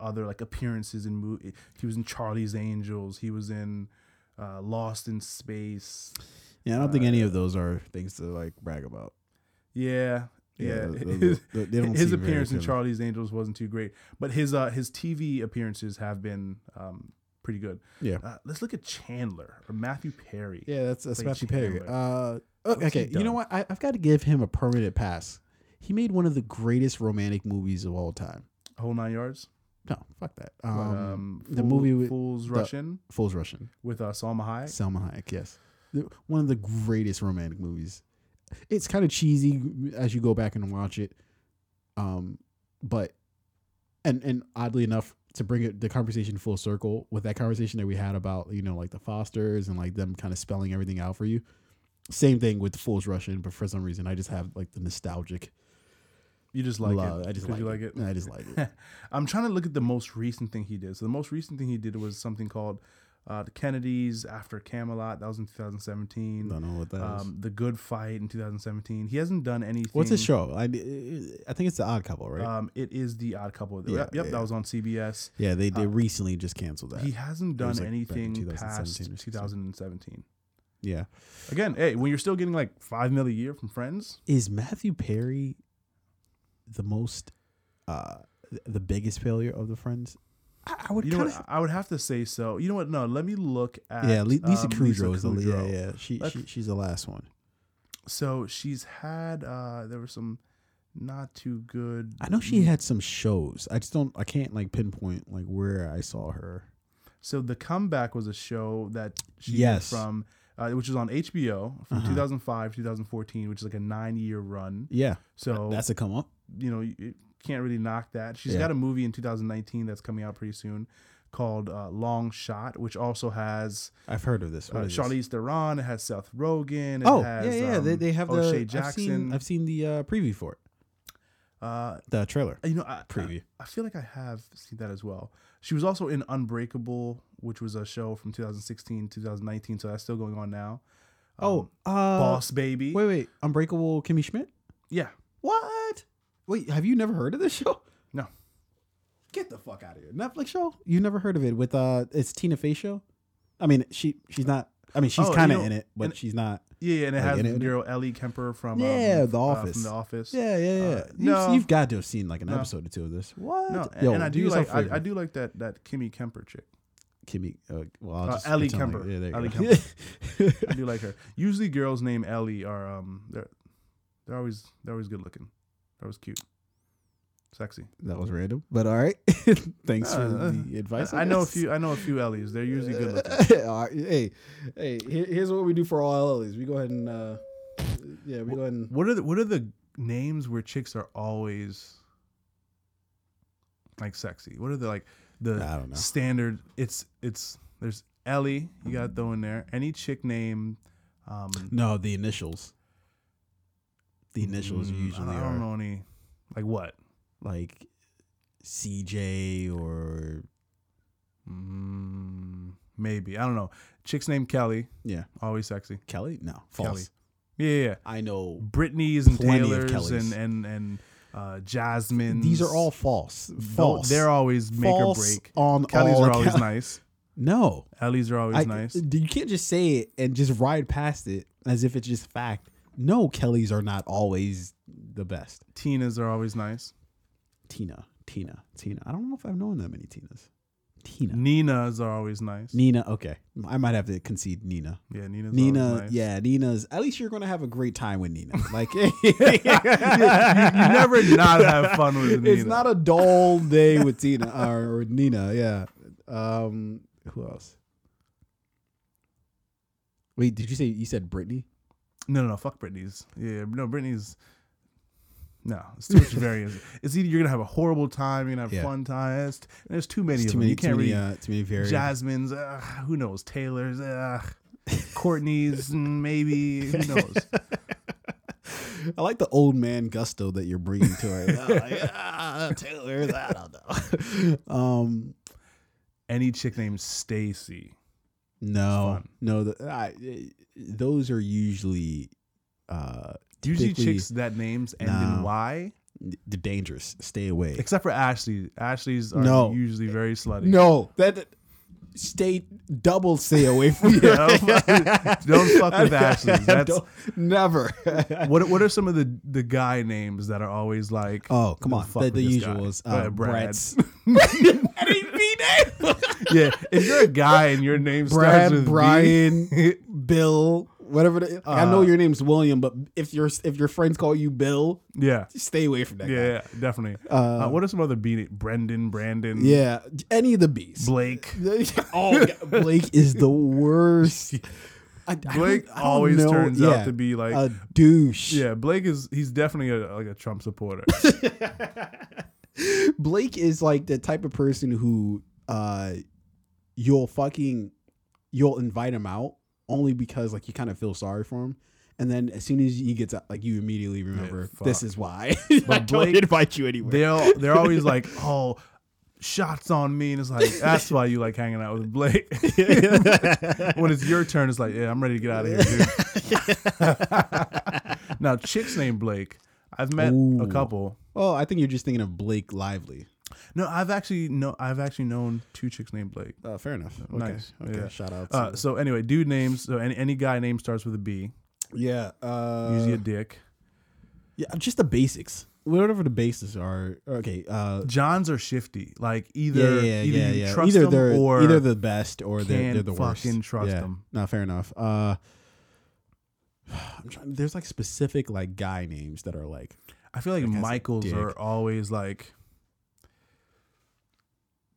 other like appearances in movie. He was in Charlie's Angels. He was in uh, Lost in Space. yeah, I don't think uh, any of those are things to like brag about. Yeah, yeah. his his appearance in. Charlie's Angels wasn't too great, but his uh his TV appearances have been um pretty good. Yeah. Uh, let's look at Chandler or Matthew Perry. Yeah, that's that's Matthew Perry. Uh, okay, you know what? I, I've got to give him a permanent pass. He made one of the greatest romantic movies of all time. Whole nine yards. No, fuck that. Um, Um, the Fool- movie with Fools the- Fools Rush In, with uh, Salma Hayek. Selma Hayek. Yes, one of the greatest romantic movies. It's kind of cheesy as you go back and watch it, um, but and and oddly enough, to bring it the conversation full circle with that conversation that we had about you know like the Fosters and like them kind of spelling everything out for you. Same thing with Fools Rush In, but for some reason I just have like the nostalgic You just like love. it. I just like, you like it. it. I just like it. I'm trying to look at the most recent thing he did. So the most recent thing he did was something called uh, the Kennedys after Camelot. That was in 2017. Don't know what that is. Um, the Good Fight in 2017. He hasn't done anything. What's his show? I I think it's the Odd Couple, right? Um, it is the Odd Couple. Yeah, yep, yep yeah. that was on CBS. yeah, they they uh, recently just canceled that. He hasn't done like, in anything 2017 past or 2017. yeah. Again, hey, when you're still getting like five mil a year from Friends, Is Matthew Perry the most uh the biggest failure of the friends? I, I would you know kind what? of I would have to say so. You know what? No, let me look at yeah. Lisa um, Kudrow is the yeah yeah. She, she she's the last one. So she's had uh there were some not too good. I know she had some shows. I just don't. I can't like pinpoint like where I saw her. So the comeback was a show that she Yes. did from uh, which was on HBO from Uh-huh. 2005 2014, which is like a nine year run. Yeah, So that's a come up. you know you you can't really knock that. She's Yeah. got a movie in 2019 that's coming out pretty soon called uh, Long Shot, which also has I've heard of this. uh, What is this? Charlize Theron. It has Seth Rogen. It Oh has, yeah yeah. they, um, they have the. O'Shea I've Jackson. seen I've seen the uh, preview for it. uh, The trailer you know, I, preview. I, I feel like I have seen that as well. She was also in Unbreakable, which was a show from 2016, 2019. So that's still going on now. oh, Um, uh, Boss Baby. Wait, wait. Unbreakable Kimmy Schmidt? Yeah. What? Wait, have you never heard of this show? No. Get the fuck out of here. Netflix show? You never heard of it with uh it's Tina Fey show? I mean, she she's not I mean, she's Oh, kind of know, in it, but and- she's not. Yeah, and it Like, has in the it- girl Ellie Kemper from Yeah, um, The uh, Office. from The Office. Yeah, yeah, yeah. Uh, you've, no. you've got to have seen like an No. episode or two of this. What? No, and, and I do yourself like a favor. I, I do like that that Kimmy Kemper chick. Kimmy. Uh, well, I'll Uh, just Ellie pretend Kemper. Yeah, there you Ellie go. I do like her. Usually, girls named Ellie are um they're they're always they're always good looking. They're always cute. Sexy. That was random, but all right. Thanks for Uh, the advice. I, know a few. I know a few Ellies. They're usually good looking. Right, hey, hey, here's what we do for all Ellie's. We go ahead and, uh, yeah, we go ahead and. What are the What are the names where chicks are always like sexy? What are the like the I standard? It's it's there's Ellie. You got to throw in there any chick name. Um, No, the initials. The initials mm, usually I don't know any like what. like CJ or Mm, maybe I don't know. Chick's name Kelly. yeah, Always sexy. Kelly. No, Kelly. false. Yeah, yeah. yeah. I know Brittany's and Taylor's and and and uh, Jasmine's. these are all false. False. They're always make false or break. on Kelly's all are always nice. No, Ellie's are always I, nice. You can't just say it and just ride past it as if it's just fact. No, Kellys are not always the best. Tina's are always nice. Tina, Tina, Tina. I don't know if I've known that many Tinas. Tina, Nina's are always nice. Nina. Okay, I might have to concede Nina. yeah, Nina's Nina, nice. yeah, Nina's. At least you're gonna have a great time with Nina. Like, you, you, you never not have fun with Nina. it's not a dull day with Tina or, or Nina. Yeah. Um, who else? Wait, did you say you said Brittany? No, no, no. Fuck Britney's. Yeah, no, Britney's. No, it's too much variance. It's either you're gonna have a horrible time, you're gonna have Yeah. fun time. It's, there's too many It's of too them. many, you too can't many, really. uh, too many variants. Jasmine's, uh, who knows? Taylor's, uh, Courtney's, mm, maybe. Who knows? I like the old man gusto that you're bringing to it. Like, ah, Taylor's, I don't know. Um, Any chick named Stacy. No, Fun. no, the, I, those are usually uh, Usually chicks that names end No. in Y, the dangerous. Stay away. except for Ashley. Ashley's are No. usually very slutty. No, that stay double stay away from Yeah, don't fuck with Ashley's. That's never. what. What are some of the the guy names that are always like? oh, come on. fuck The, the with this guy." usuals. Uh, Brad. Brett's. That ain't me name. Yeah, if you're a guy and your name Brad, starts with B, Brian, Bill, whatever. The, I know Uh, your name's William, but if your if your friends call you Bill, yeah, stay away from that yeah, guy. yeah, definitely. Uh, Uh, what are some other B? Brendan, Brandon, Yeah, any of the bees. Blake. oh, Blake is the worst. I, Blake I always know- turns yeah, out to be like, a douche. yeah, Blake is he's definitely a, like a Trump supporter. Blake is like the type of person who uh you'll fucking you'll invite him out only because like you kind of feel sorry for him. And then as soon as he gets out, like you immediately remember this is why but I But don't Blake- invite you anywhere. they're they're always like, oh, shots on me, and it's like that's why you like hanging out with Blake. when it's your turn, it's like, yeah, I'm ready to get out of here, now, chicks named Blake. I've met Ooh. a couple. oh, I think you're just thinking of Blake Lively. No, I've actually no, I've actually known two chicks named Blake. Uh, fair enough. Okay. Nice. Okay. Yeah. Shout out. To, Uh, so anyway, dude names. So any any guy name starts with a B. yeah. Uh, Usually a dick. yeah. Just the basics. Whatever the bases are. Okay. Uh, Johns are shifty. Like either yeah, either yeah, you yeah. trust Either them they're or either the best or they're, they're the worst. fucking trust yeah. them. No, fair enough. Uh, I'm trying. There's like specific like guy names that are like I feel like That guy's a Michaels are always like.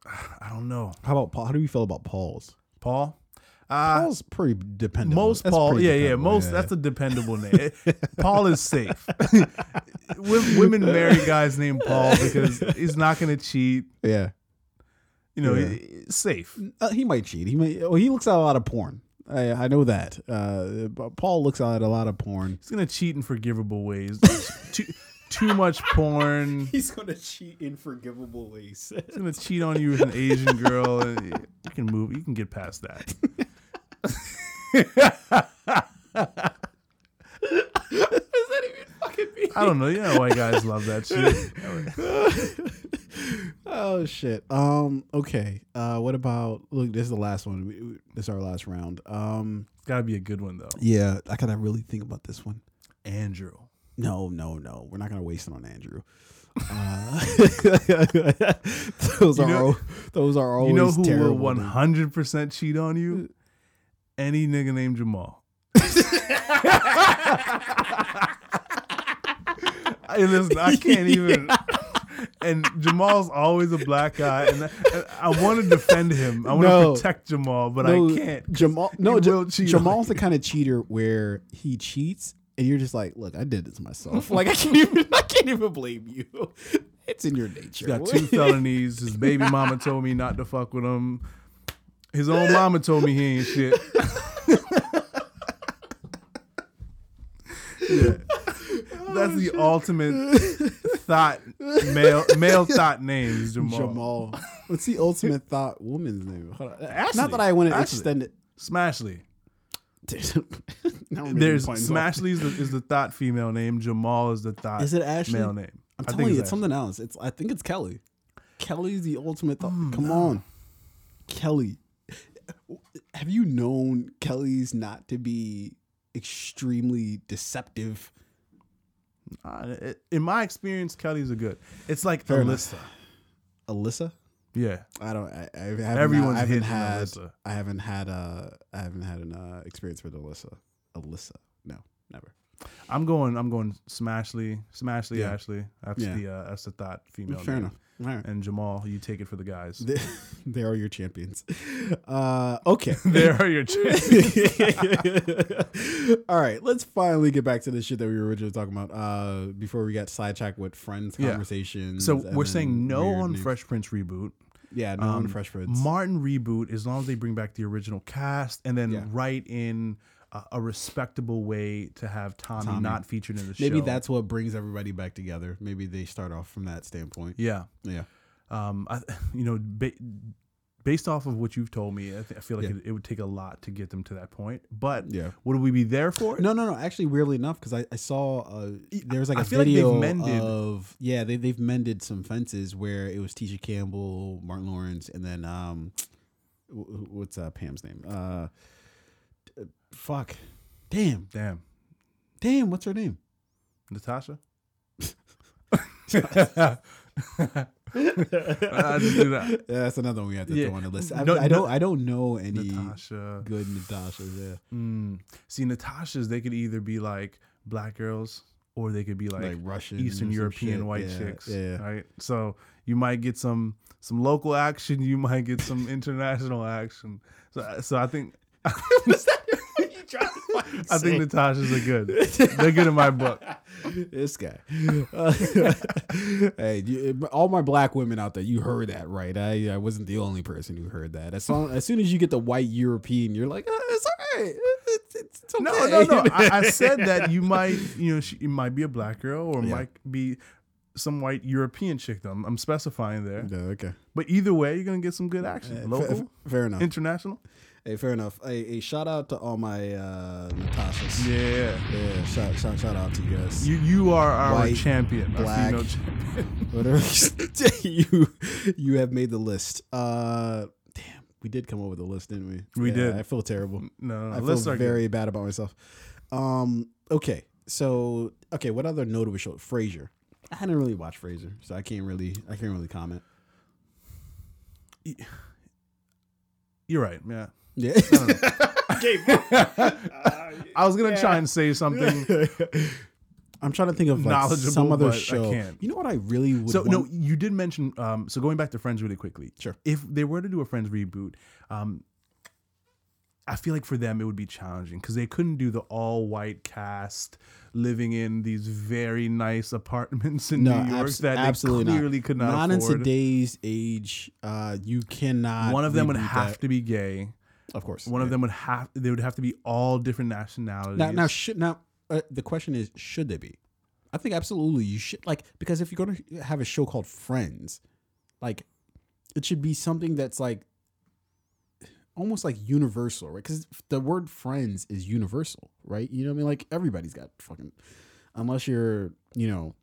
I don't know. How about Paul? How do you feel about Paul's? Paul. Uh, Paul's pretty dependable. most That's Paul, yeah, yeah, most. That's a dependable name. Paul is safe. Women marry guys named Paul because he's not going to cheat. yeah. You know, Yeah. safe. Uh, he might cheat. He might. Well, he looks at a lot of porn. I, I know that. Uh, but Paul looks at a lot of porn. He's going to cheat in forgivable ways. too much porn. He's gonna cheat in forgivable ways. He's to cheat on you with an Asian girl. You can move. You can get past that. Does that even fucking mean? I don't know. You know why guys love that shit. oh shit. Um. Okay. Uh. What about? Look. This is the last one. We, we- this is our last round. Um. It's got to be a good one though. Yeah. I gotta really think about this one. Andrew. No. No. No. We're not gonna waste it on Andrew. Uh, those You are know- those are always You know who will 100% cheat on you? Any nigga named Jamal. I, listen, I can't even. and Jamal's always a black guy, and, and I want to defend him. I want No. to protect Jamal, but No, I can't. Jamal, no, He Ja- will cheat Jamal's the kind of cheater where he cheats, and you're just like, "Look, I did this myself. Like I can't even, I can't even blame you. It's in your nature." He's got two felonies. His baby mama told me not to fuck with him. His own mama told me he ain't shit. yeah. That's the ultimate thought male male thought name is Jamal. Jamal. What's the ultimate thought woman's name? Hold on. Ashley. Not that I want to extend it. Smashly. Now we're making There's points. Smashly is the, is the thought female name. Jamal is the thought Is it Ashley? male name. I'm I telling think you, it's Ashley. something else. It's I think it's Kelly. Kelly's the ultimate thought. Mm, Come on, Kelly. Have you known Kelly's not to be extremely deceptive? Uh, it- in my experience, Kelly's a good. It's like Fair Alyssa. enough. Alyssa? Yeah. I don't. I, I haven't, Everyone's I haven't had. Alyssa. I haven't had. Uh, I haven't had an uh, experience with Alyssa. Alyssa? No, never. I'm going. I'm going. Smashly, Smashly, Yeah. Ashley. That's Yeah. the. Uh, that's the thought female. Fair name. enough. Right. And Jamal, you take it for the guys. They, they are your champions. Uh, okay. they are your champions. All right, let's finally get back to the shit that we were originally talking about. Uh, before we got sidetracked with friends Yeah. conversations. So we're saying no on names. Fresh Prince reboot. Yeah, no Um, Fresh Prince. Martin reboot as long as they bring back the original cast and then Yeah. write in a, a respectable way to have Tommy, Tommy. not featured in the show. Maybe that's what brings everybody back together. Maybe they start off from that standpoint. yeah. Yeah. Um, I, you know, ba- based off of what you've told me, I, th- I feel like Yeah. it, it would take a lot to get them to that point. But Yeah. would we be there for it? No, no, no. Actually, weirdly enough, because I, I saw uh, there was like I a feel like video mended- of yeah they they've mended some fences where it was Tisha Campbell, Martin Lawrence, and then um, wh- what's uh, Pam's name? Uh, fuck, damn, Damn, damn, what's her name? Natasha. I just do that. Yeah, that's another one we have to Yeah. throw on the list. I, No, I don't I don't know any Natasha. good Natashas. Yeah, Mm. See, Natasha's they could either be like black girls or they could be like, like, Russian, Eastern European shit. white yeah, chicks. Yeah, Right. So you might get some some local action. You might get some international action. So so I think I think Natasha's are good. They're good in my book. this guy. Uh, hey, you, all my black women out there, you heard that right? I, I wasn't the only person who heard that. As, long, as soon as you get the white European, you're like, uh, it's all right. It's, it's, it's okay. No, no, no. I, I said that you might, you know, she it might be a black girl or Yeah. might be some white European chick. Though. I'm, I'm specifying there. Yeah, okay. But either way, you're gonna get some good action. Uh, Local, fa- fair enough. international. Hey, fair enough. A, a shout out to all my uh, Natashas. Yeah. Yeah, shout, shout, shout out to you guys. You you are our White, champion, our black. female champion. Whatever you you have made the list. Uh, damn, we did come up with a list, didn't we? We Yeah, did. I feel terrible. No, I feel very bad about myself. Um. Okay. So okay, what other notable show? Frasier. I hadn't really watched Frasier, so I can't really I can't really comment. You're right. Yeah. Yeah. I was gonna try and say something. I'm trying to think of like some other I show. can't. You know what I really would. So want? no, you did mention. Um, so going back to Friends really quickly. Sure. If they were to do a Friends reboot, um, I feel like for them it would be challenging because they couldn't do the all white cast living in these very nice apartments in No, New York abs- that absolutely they not. clearly could not, not in today's age. Uh, you cannot. One of them would have that. to be gay. Of course. One of them would have. They would have to be all different nationalities. Now, now, should now uh, the question is, should they be? I think absolutely you should. Like, because if you're going to have a show called Friends, like, it should be something that's like almost like universal, right? Because the word friends is universal, right? You know what I mean? Like, everybody's got fucking, unless you're, you know,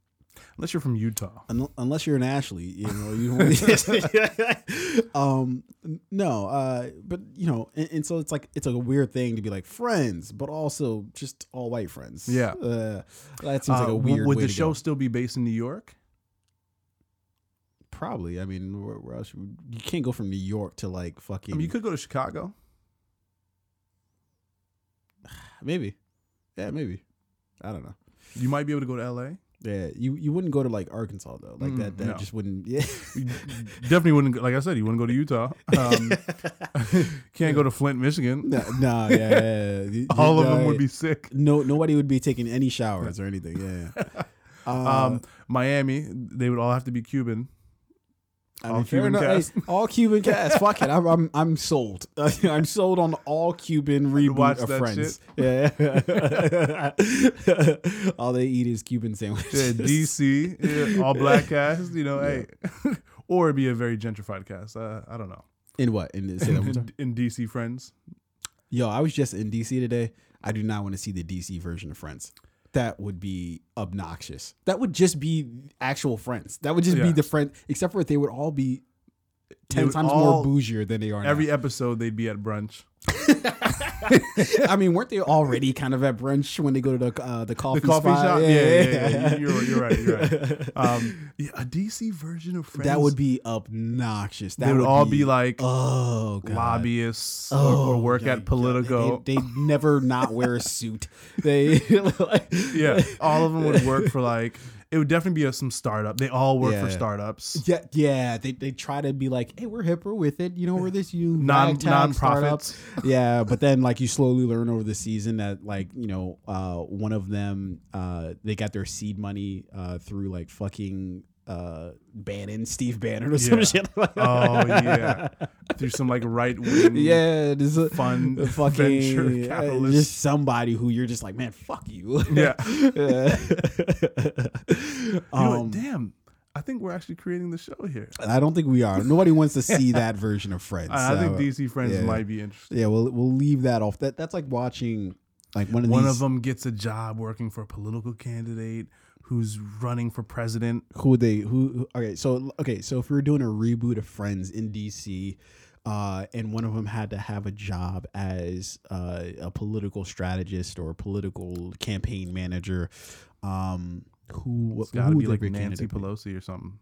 unless you're from Utah. un- unless you're an Ashley, you know, you don't. um, no, uh, but you know, and, and so it's like it's a weird thing to be like friends, but also just all white friends. Yeah. uh, that seems like Uh, a w- weird. Would way the show go. still be based in New York? Probably. I mean, where, where else? would- You can't go from New York to like fucking. I mean, you could go to Chicago. maybe. Yeah, maybe. I don't know. You might be able to go to L.A. Yeah, you you wouldn't go to like Arkansas though. Like that that no. just wouldn't. Yeah. You definitely wouldn't. go- Like I said, you wouldn't go to Utah. Um, can't go to Flint, Michigan. no, no, yeah, yeah, yeah. You- All of them would be sick. No, nobody would be taking any showers or anything. Yeah. Uh, Um, Miami, they would all have to be Cuban. I all mean, Cuban cast. Hey, all Cuban cast. Fuck it. I'm I'm, I'm sold. I'm sold on all Cuban reboot of Friends. Yeah. all they eat is Cuban sandwiches. Yeah, DC, yeah, all black cast. You know, hey, or it'd be a very gentrified cast. Uh, I don't know. In what? In, the, say that one more time. In, in DC Friends, Yo, I was just in DC today. I do not want to see the DC version of Friends. That would be obnoxious. That would just be actual Friends. That would just be Yeah. the friend, except for they would all be ten times all- more bougier than they are every now. episode they'd be at brunch. I mean, weren't they already kind of at brunch when they go to the uh, the coffee The coffee spot? shop. Yeah, yeah, yeah. yeah. You're, you're right. You're right. Um, yeah, a DC version of Friends. That would be obnoxious. That They would, all be, like oh god. lobbyists Oh, or work at Politico. They, they never not wear a suit. They like, yeah, all of them would work for like. It would definitely be a, some startup. They all work for startups. Yeah, yeah. They they try to be like, hey, we're hipper with it. You know, we're this you Non ragtag startup. non-profits. yeah, but then like you slowly learn over the season that like you know uh, one of them uh, they got their seed money uh, through like fucking uh, Bannon, Steve Bannon or some Yeah. shit. Like Oh yeah, through some like right wing. yeah, there's a Fun fucking uh, capitalist. just somebody who you're just like, man, fuck you. Yeah. Yeah. You know what? um, Damn, I think we're actually creating the show here. I don't think we are. Nobody wants to see that version of Friends. I, I think DC Friends yeah. might be interesting. Yeah, we'll we'll leave that off. That that's like watching like one of One these. of them gets a job working for a political candidate who's running for president. who they who, okay so okay so if we were doing a reboot of friends in dc uh, and one of them had to have a job as uh, a political strategist or political campaign manager um who It's got to be like Nancy? Pelosi or something.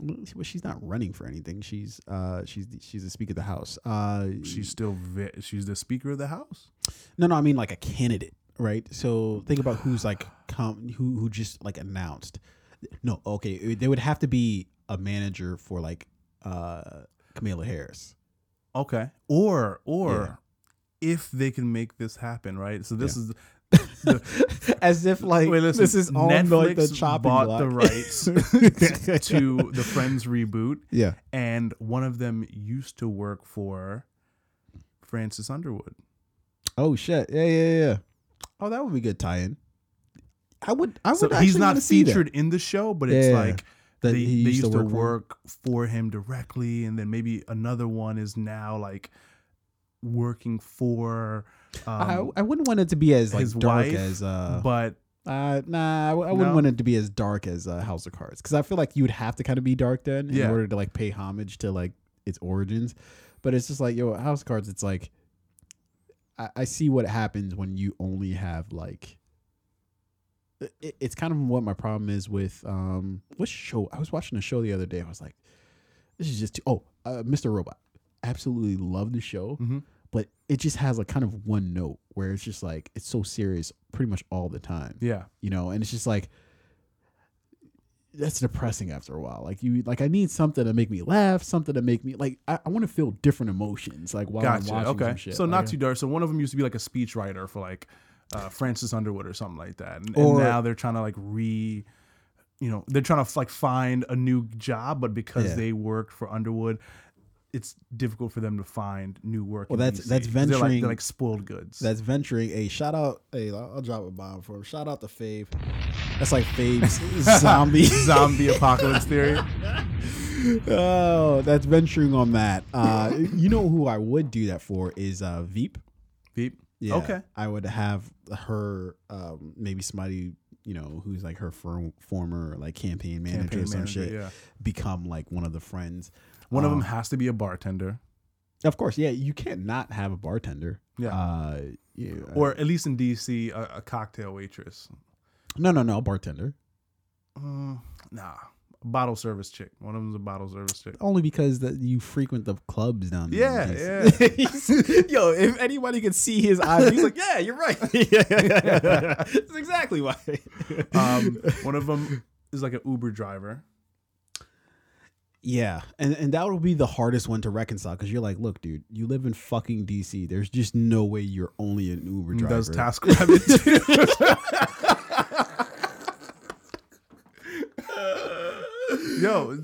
well she's not running for anything she's uh she's the, she's the speaker of the house uh She's still ve- she's the Speaker of the House. no no i mean like a candidate right so think about who's like come who who just like announced no okay they would have to be a manager for like uh Kamala Harris. Okay. Or or if they can make this happen, right? So this Yeah. is the, As if like wait, listen. this is on Netflix like the chopping bought block. the rights to the Friends reboot, yeah. and one of them used to work for Francis Underwood. Oh shit. Yeah, yeah, yeah. Oh, that would be good tie-in. I would. I would. So he's not wanna see that. featured in the show, but it's Yeah, like that they, he they used to work for him. work for him directly, and then maybe another one is now like working for. Um, I, I wouldn't want it to be as like dark wife, as uh, but uh nah I, I wouldn't No? want it to be as dark as uh, House of Cards because I feel like you would have to kind of be dark then in Yeah. order to like pay homage to like its origins but it's just like yo House of Cards it's like I, I see what happens when you only have like it, it's kind of what my problem is with um what show I was watching a show the other day I was like this is just too, oh uh, Mr. Robot absolutely love the show Mhm. but it just has like kind of one note where it's just like it's so serious pretty much all the time yeah, you know and it's just like that's depressing after a while like you like i need something to make me laugh something to make me like i, I want to feel different emotions like while i'm watching Okay, some shit so not too dark. So one of them used to be like a speechwriter for like uh, Francis Underwood or something like that, and, Or- and now they're trying to like re. You know, they're trying to like find a new job, but because Yeah. they worked for Underwood, it's difficult for them to find new work. Well, that's- DC. that's 'Cause They're like, venturing- they're like spoiled goods. that's venturing a shout out hey i'll, I'll drop a bomb for him shout out to fave that's like fave's zombie zombie apocalypse theory. oh that's venturing on that uh you know who i would do that for is uh veep Veep. Yeah. Okay. I would have her, um, maybe somebody, you know, who's like her for, former like campaign manager Campaign or some manager, shit, yeah. become like one of the friends. One of Um, them has to be a bartender, Of course, yeah. You can't not have a bartender. Yeah. Uh, yeah. or at least in DC, a, a cocktail waitress. no, no, no, bartender. Mm, nah, A bottle service chick. One of them's a bottle service chick. Only because that you frequent the clubs down there. Yeah, yeah. Yo, if anybody could see his eyes, he's like, "Yeah, you're right. That's exactly why." Um, one of them is like an Uber driver. Yeah, and and that would be the hardest one to reconcile because you're like, look, dude, you live in fucking DC. There's just no way you're only an Uber driver. does task rabbit too. Yo,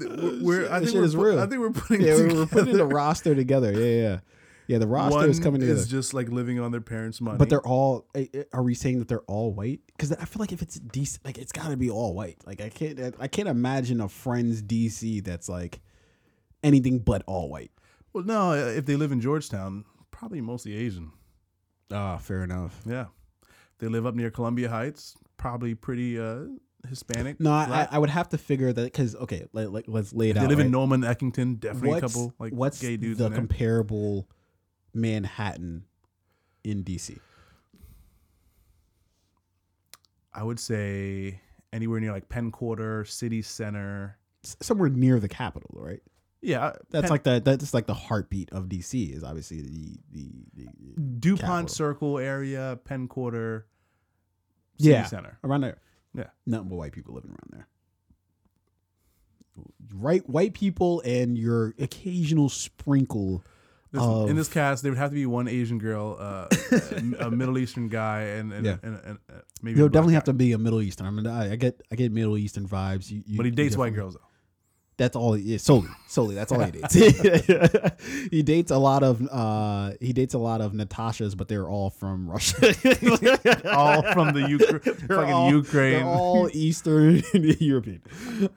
we're I think shit we're is pu- real. I think we're putting yeah, we're putting the roster together. Yeah, yeah, yeah. The roster One is coming together. is just like living on their parents' money. but they're all. eh, eh, Are we saying that they're all white? Because I feel like if it's DC, like it's got to be all white. Like I can't. I can't imagine a Friends DC that's like anything but all white. well, no, if they live in Georgetown, probably mostly Asian. Ah, fair enough. Yeah, they live up near Columbia Heights, probably pretty uh, Hispanic. No, I, I would have to figure that because okay, let, let, let's lay it they out. They live in? NoMa, Eckington. Definitely a couple like what's gay dudes the in there. comparable Manhattan in DC? I would say anywhere near like Penn Quarter, City Center. S- Somewhere near the capital, right? Yeah, That's Penn- like the that's like the heartbeat of DC is obviously the the, the DuPont. Circle area, Penn Quarter, City yeah Center. around there. Yeah. nothing but white people living around there. Right, white people and your occasional sprinkle. Listen, in this cast, there would have to be one Asian girl, uh, a, a Middle Eastern guy, and and, Yeah. and, and, uh, maybe. Would definitely have to be a Middle Eastern. I mean, I, I get I get Middle Eastern vibes. You, you. But he dates white girls though. That's all he is. Solely, solely. That's all he dates. he dates a lot of. uh He dates a lot of Natashas, but they're all from Russia. All from the Ukra- fucking all- Ukraine. All Eastern European.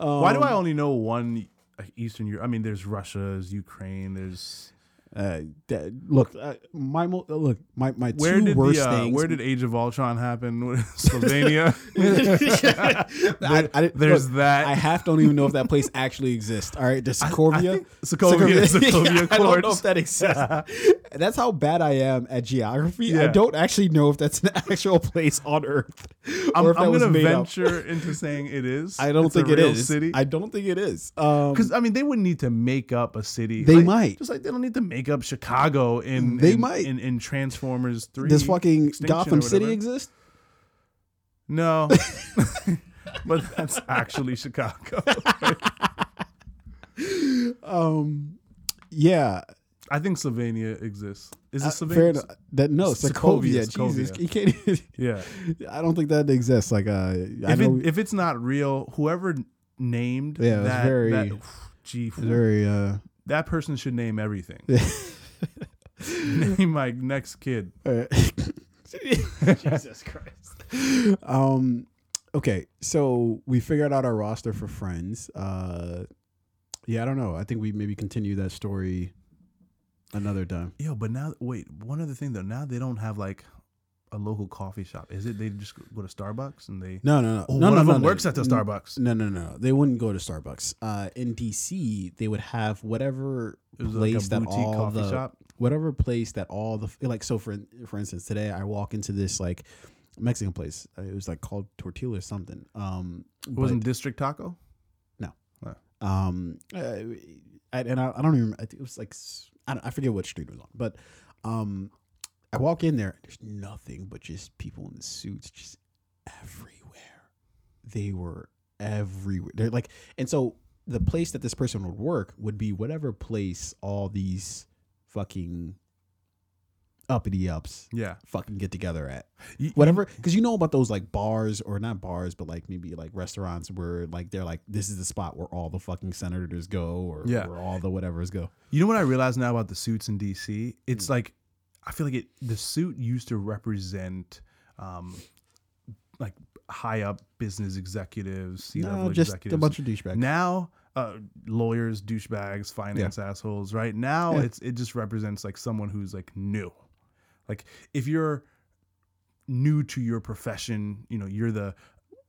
Um, Why do I only know one Eastern Europe? I mean, there's Russia, there's Ukraine, there's Uh, that, look, uh, my mo- look, my my where two did worst the uh, things. where did Age of Ultron happen? Slovenia. I, I, there's look, that. I half don't even know if that place actually exists. All right, the I Sokovia. Sokovia, Sokovia I don't know if that exists. that's how bad I am at geography. I don't actually know if that's an actual place on Earth. I'm, or if that I'm gonna made up. venture into saying it is. I don't It's a think it real is. City. I don't think it is. Um, Because I mean, they wouldn't need to make up a city. They Like, might. just like they don't need to make up Chicago in. They in- might. in, in Transformers Three. does fucking Extinction Gotham City exist? No, but that's actually Chicago. Um, yeah. I think Slovenia exists. Is Uh, it fair Slovenia? enough. That no, Sokovia. Jesus, Sokovia. you can't. even- Yeah. I don't think that exists. Like, uh, I If it, if it's not real, whoever named Yeah, that, very- that gee, very. Uh, that person should name everything. name my next kid. Uh, Jesus Christ. Um. Okay, so we figured out our roster for friends. Uh, yeah, I don't know. I think we maybe continue that story another time. Yo, but now wait, one other thing though. Now they don't have like a local coffee shop. Is it they just go to Starbucks and they No, no, no. Oh, no, one no, of no, them no. works at the Starbucks. No, no, no. They wouldn't go to Starbucks. Uh, in DC, they would have whatever like place a that all coffee the shop. whatever place that all the like. So for for instance, today I walk into this like Mexican place. Uh, It was like called Tortilla or something. Um, It wasn't District Taco? No. Um, uh, and I, I don't even. I think it was like I, don't- I forget what street it was on, but um, I walk in there. There's nothing but just people in suits, just everywhere. They were everywhere. They're like, and so the place that this person would work would be whatever place all these fucking uppity ups Yeah. fucking get together at You- whatever because you know about those like bars or not bars but like maybe like restaurants where like they're like this is the spot where all the fucking senators go or Yeah. where all the whatevers go You know what I realize now about the suits in DC? It's hmm. like I feel like it the suit used to represent um like high up business executives, C level no just executives. a bunch of douchebags now uh, lawyers, douchebags, finance assholes, right? Now Yeah. it's it just represents like someone who's like new. Like if you're new to your profession, you know, you're the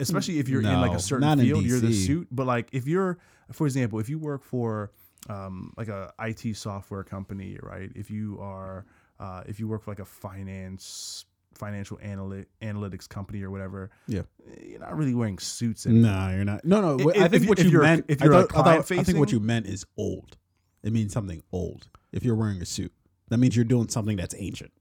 especially if you're in like a certain field, you're the suit. But like if you're for example, if you work for um, like a IT software company, right? If you are uh, if you work for like a finance financial analy- analytics company or whatever, Yeah. you're not really wearing suits. Anymore. No, you're not. No, no. If- I think you- what if you meant. if I you're, thought- like, I thought- I think what you meant is old. It means something old. If you're wearing a suit, that means you're doing something that's ancient.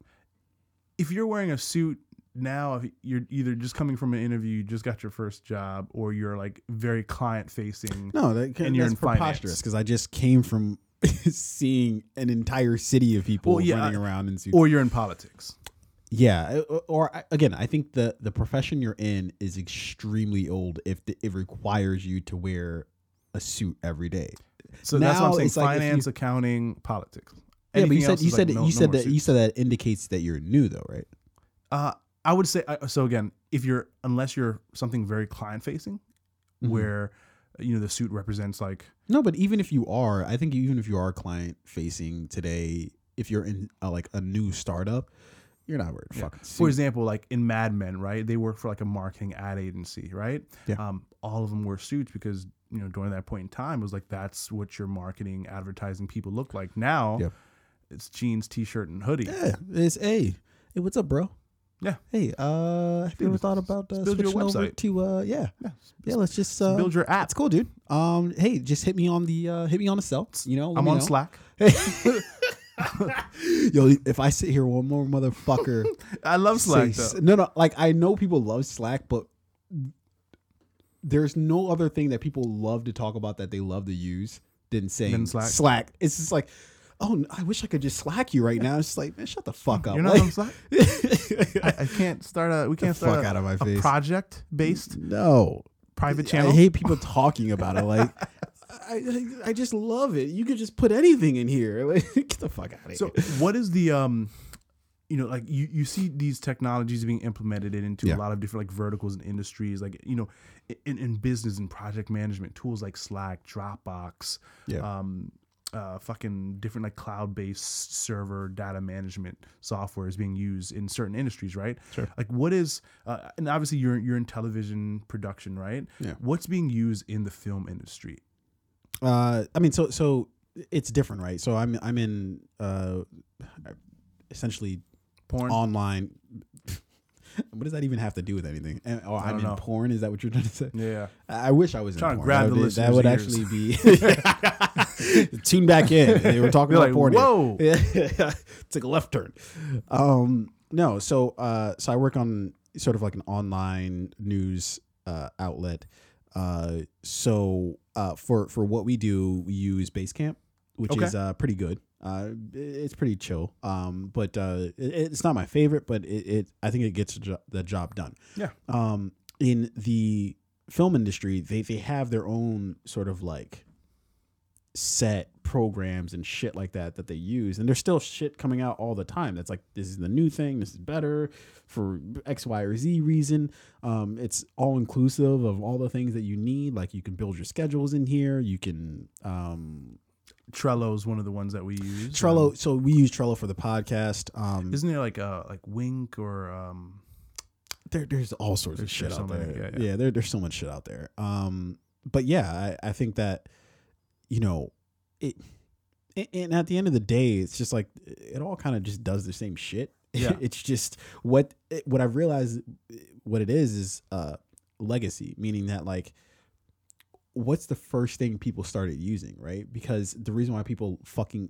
If you're wearing a suit now, if you're either just coming from an interview, you just got your first job, or you're like very client facing. No, that, And you're that's in preposterous because I just came from seeing an entire city of people Well, yeah, running around in suits. Or you're in politics. Yeah, or, or again, I think the the profession you're in is extremely old if the, it requires you to wear a suit every day. So that's what I'm Now saying. like Finance, you- accounting, politics. Yeah, but you said you said like no- you said that you said that indicates that you're new though, right? Uh, I would say uh, so. Again, if you're unless you're something very client facing, Mhm. where you know the suit represents like No, but even if you are, I think even if you are client facing today, if you're in a, like a new startup, you're not wearing a fucking For example, like in Mad Men, right? They work for like a marketing ad agency, right? Yeah. Um, all of them wear suits because you know during that point in time it was like that's what your marketing, advertising people look like. Now, Yeah. it's jeans, t-shirt, and hoodie. Yeah, it's hey, hey, what's up, bro? Yeah. Hey, uh, have you ever thought about uh, build your switching over website. to uh, yeah, yeah, let's just uh, Build your app. That's cool, dude. Um, hey, just hit me on the uh, hit me on the cell. You know, I'm on know. Slack. Yo, if I sit here one more motherfucker, I love Slack say- though. no, no, like I know people love Slack, but there's no other thing that people love to talk about that they love to use than saying Than Slack? Slack. It's just like, oh, I wish I could just Slack you right now. It's like, man, shut the fuck up. You're not Like- on Slack. I, I can't start a. We can't start fuck a, out of my a face. project based no, private channel. I hate people talking about it. Like, I, I, I just love it. You could just put anything in here. Like, get the fuck out of here. So what is the um you know like you, you see these technologies being implemented into Yeah. a lot of different like verticals and industries like you know in, in business and project management tools like Slack, Dropbox, Yeah. um uh, fucking different like cloud-based server data management software is being used in certain industries, right? Sure. Like, what is uh, and obviously you're you're in television production, right? Yeah. What's being used in the film industry? Uh, I mean, so so it's different, right? So I'm I'm in uh, essentially Porn. online. what does that even have to do with anything? And, or I I'm in know. porn. Is that what you're trying to say? yeah. I wish I was Trying in to porn. grab that the would, that would actually be tune back in. They were talking about like, porn. whoa. Took a left turn. Um, no, so uh, so I work on sort of like an online news uh, outlet. Uh, so uh, for for what we do, we use Basecamp, which Okay. is uh, pretty good. Uh, it's pretty chill. Um, but uh, it, it's not my favorite, but it, it I think it gets jo- the job done. Yeah. Um, in the film industry, they they have their own sort of like set programs and shit like that that they use and there's still shit coming out all the time that's like this is the new thing this is better for x y or z reason um, it's all inclusive of all the things that you need like you can build your schedules in here you can um, Trello is one of the ones that we use. trello Um, so we use trello for the podcast um, isn't there like a like Wink or um there, there's all sorts There's- of shit out so many, there. yeah, Yeah, yeah. there, there's so much shit out there. Um, but yeah, I, I think that you know it, and at the end of the day, it's just like it all kind of just does the same shit. Yeah. it's just what what I've realized what it is is uh legacy, meaning that like what's the first thing people started using, right? Because the reason why people fucking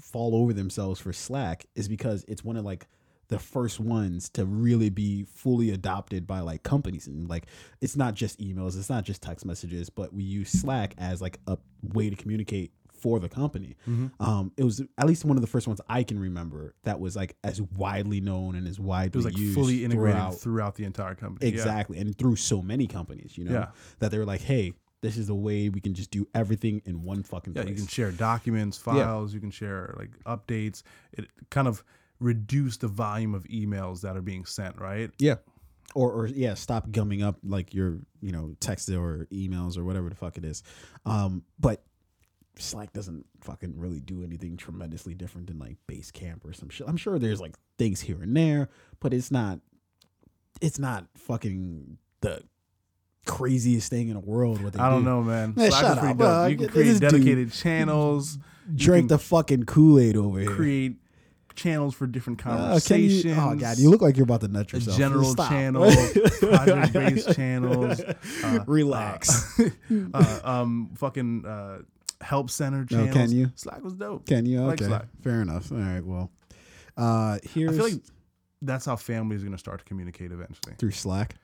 fall over themselves for Slack is because it's one of like the first ones to really be fully adopted by like companies and like it's not just emails, it's not just text messages, but we use Slack as like a way to communicate for the company. Um, it was at least one of the first ones I can remember that was like as widely known and as widely it was like used fully integrated throughout throughout, the entire company. Yeah. exactly and through so many companies, you know, Yeah. that they were like, hey, this is the way we can just do everything in one fucking Yeah, place. you can share documents, files, yeah. you can share like updates. It kind of reduced the volume of emails that are being sent, right? Yeah. Or, or yeah, stop gumming up like your, you know, text or emails or whatever the fuck it is. Um, but Slack doesn't fucking really do anything tremendously different than like Basecamp or some shit. I'm sure there's like things here and there, but it's not it's not fucking the craziest thing in the world what they I don't do. know, man. Man, Slack shut is up. you can create dude- dedicated channels. Drink the fucking Kool-Aid over here. create channels for different Uh, conversations. you, oh god, you look like you're about to nut yourself. general Stop. channel, project based channels. Uh, Relax. uh, um, fucking uh, help center No, channels. can you? Slack was dope. Can you? Like Okay, Slack. fair enough. All right, well, uh, here's I feel like that's how families are gonna start to communicate eventually. through Slack.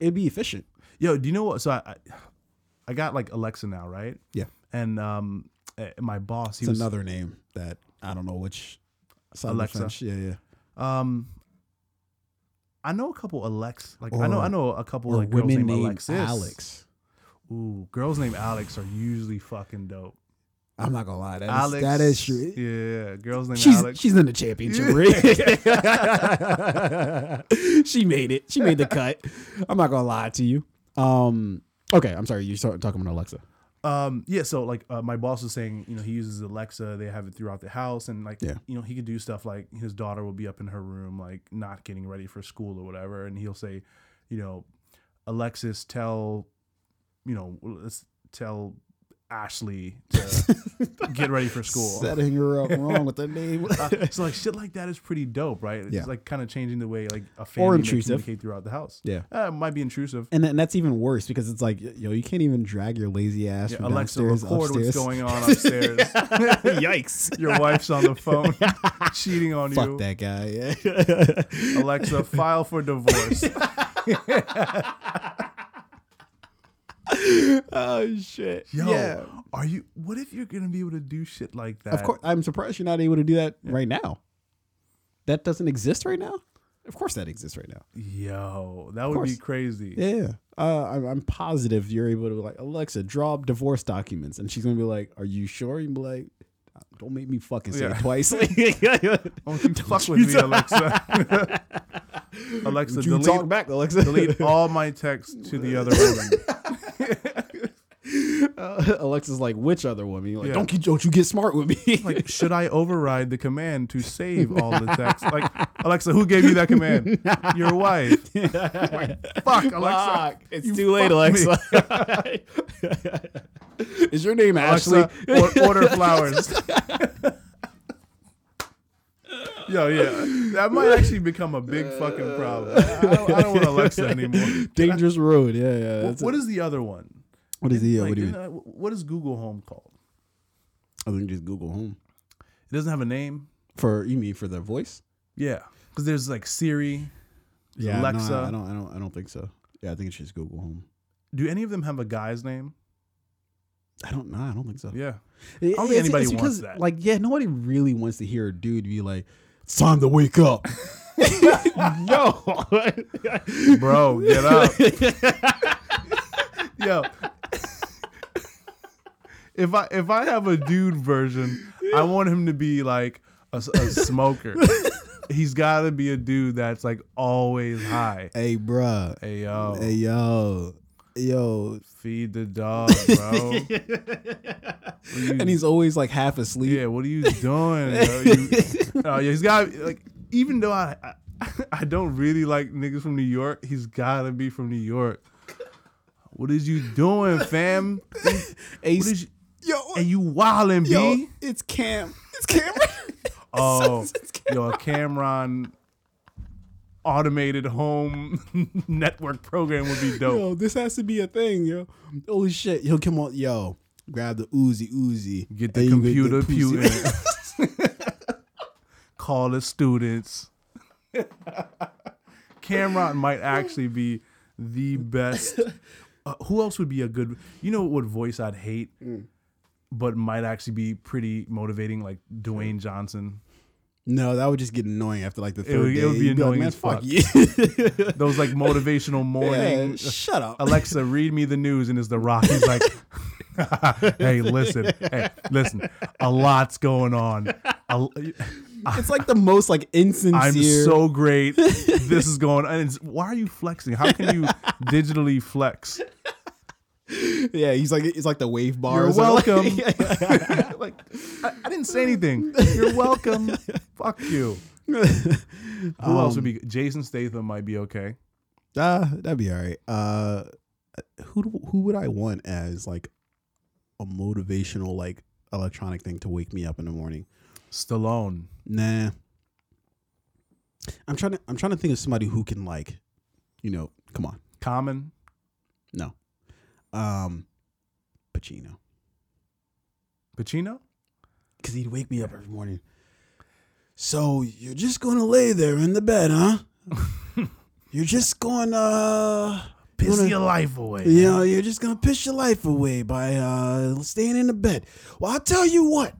It'd be efficient. Yo, do you know what? So I, I, I got like Alexa now, right? Yeah. And um, eh, my boss, he It's was another name that I don't know which side Alexa. Yeah, yeah. um. I know a couple Alex, like I know I know a couple like girls women named named Alexis. Alex. Ooh, girls named Alex are usually fucking dope. I'm not gonna lie. That is, Alex, that is true. Yeah, yeah, girls named She's Alex. she's in the championship ring. she made it. She made the cut. I'm not gonna lie to you. Um. Okay, I'm sorry. You started talking about Alexa. Um, yeah, so like uh, my boss was saying, you know, he uses Alexa. They have it throughout the house, and like, Yeah. you know, he could do stuff like his daughter will be up in her room, like not getting ready for school or whatever, and he'll say, you know, Alexis, tell, you know, let's tell Ashley to get ready for school. Setting her up wrong with the name. Uh, so like shit like that is pretty dope, right? It's Yeah. like kind of changing the way like a family may intrusive. communicate throughout the house. yeah. Uh, it might be intrusive. And, then that's even worse because it's like, yo, you can't even drag your lazy ass Yeah, from Alexa, record upstairs. what's going on upstairs. Yikes! Your wife's on the phone cheating on Fuck you. that guy. Yeah. Alexa, file for divorce. oh shit! Yo, yeah. are you? What if you're gonna be able to do shit like that? Of course, I'm surprised you're not able to do that right now. That doesn't exist right now. Of course, that exists right now. Yo, that would be crazy. Yeah, uh, I'm, I'm positive you're able to like Alexa draw up divorce documents, and she's gonna be like, "Are you sure?" You be like, "Don't make me fucking say Yeah. it twice." Don't you fuck with me, Alexa. Alexa, you delete, talk back, Alexa. delete all my texts to the other woman. Uh, Alexa's like, "Which other woman?" You're like, Yeah. "Don't get, don't you get smart with me?" Like, should I override the command to save all the texts? Like, Alexa, who gave you that command? Your wife. Fuck, Alexa. Fuck, it's You too late. Alexa. Is your name Ashley? Or- order flowers. Yo, yeah, that might actually become a big fucking problem. I don't, I don't want Alexa anymore. Dangerous road. Yeah, yeah. What, that's what it. is the other one? what is the? Uh, Like, what do you mean? uh, what is Google Home called? I think just Google Home It doesn't have a name. for you mean for the voice? Yeah, because there's like Siri. Yeah, Alexa. No, I don't. I don't. I don't think so. Yeah, I think it's just Google Home. Do any of them have a guy's name? I don't know. I don't think so. Yeah. I don't think anybody wants that. Like, yeah, nobody really wants to hear a dude be like, "It's time to wake up." no, Bro, get up. Yo. If I if I have a dude version, I want him to be like a smoker. He's got to be a dude that's like always high. Hey, bruh. Hey yo, Hey, yo, yo. feed the dog, bro. You- And he's always like half asleep. yeah, what are you doing? yo? You, oh, yeah, he's got like even though I, I I don't really like niggas from New York, he's got to be from New York. What is you doing, fam? Is you, yo, and you wildin', yo, B? it's Cam. It's Cameron. Oh, it's Cam. yo, Cameron automated home network program would be dope. Yo, this has to be a thing, yo. Holy shit. He'll come on, yo. Grab the Uzi, Uzi. Get the computer putin'. Call the students. Cameron might actually be the best. Uh, who else would be a good? You know what voice I'd hate, Mm. but might actually be pretty motivating, like Dwayne Johnson. No, that would just get annoying after like the It third would- it day. would be You'd like, annoying Man, as fuck fuck. you. Those like motivational morning. Yeah, shut up. Alexa, read me the news, and it's The Rock. He's like, "Hey, listen, hey, listen. A lot's going on. A- It's like the most like insincere. I'm so great. this is going. on. why are you flexing? How can you digitally flex? Yeah, he's like he's like the wave bar. You're welcome. like I, I didn't say anything. You're welcome. Fuck you. Who else would be? Jason Statham might be okay. Ah, that'd be all right. Uh, who who would I want as like a motivational like electronic thing to wake me up in the morning? Stallone. Nah. I'm trying to I'm trying to think of somebody who can like, you know, come on. Common. No. Um Pacino. Pacino. Cause he'd wake me up every morning. So you're just gonna lay there in the bed, huh? you're just gonna Piss Wanna- your life away. You know, you're just gonna piss your life away by uh staying in the bed. Well, I'll tell you what.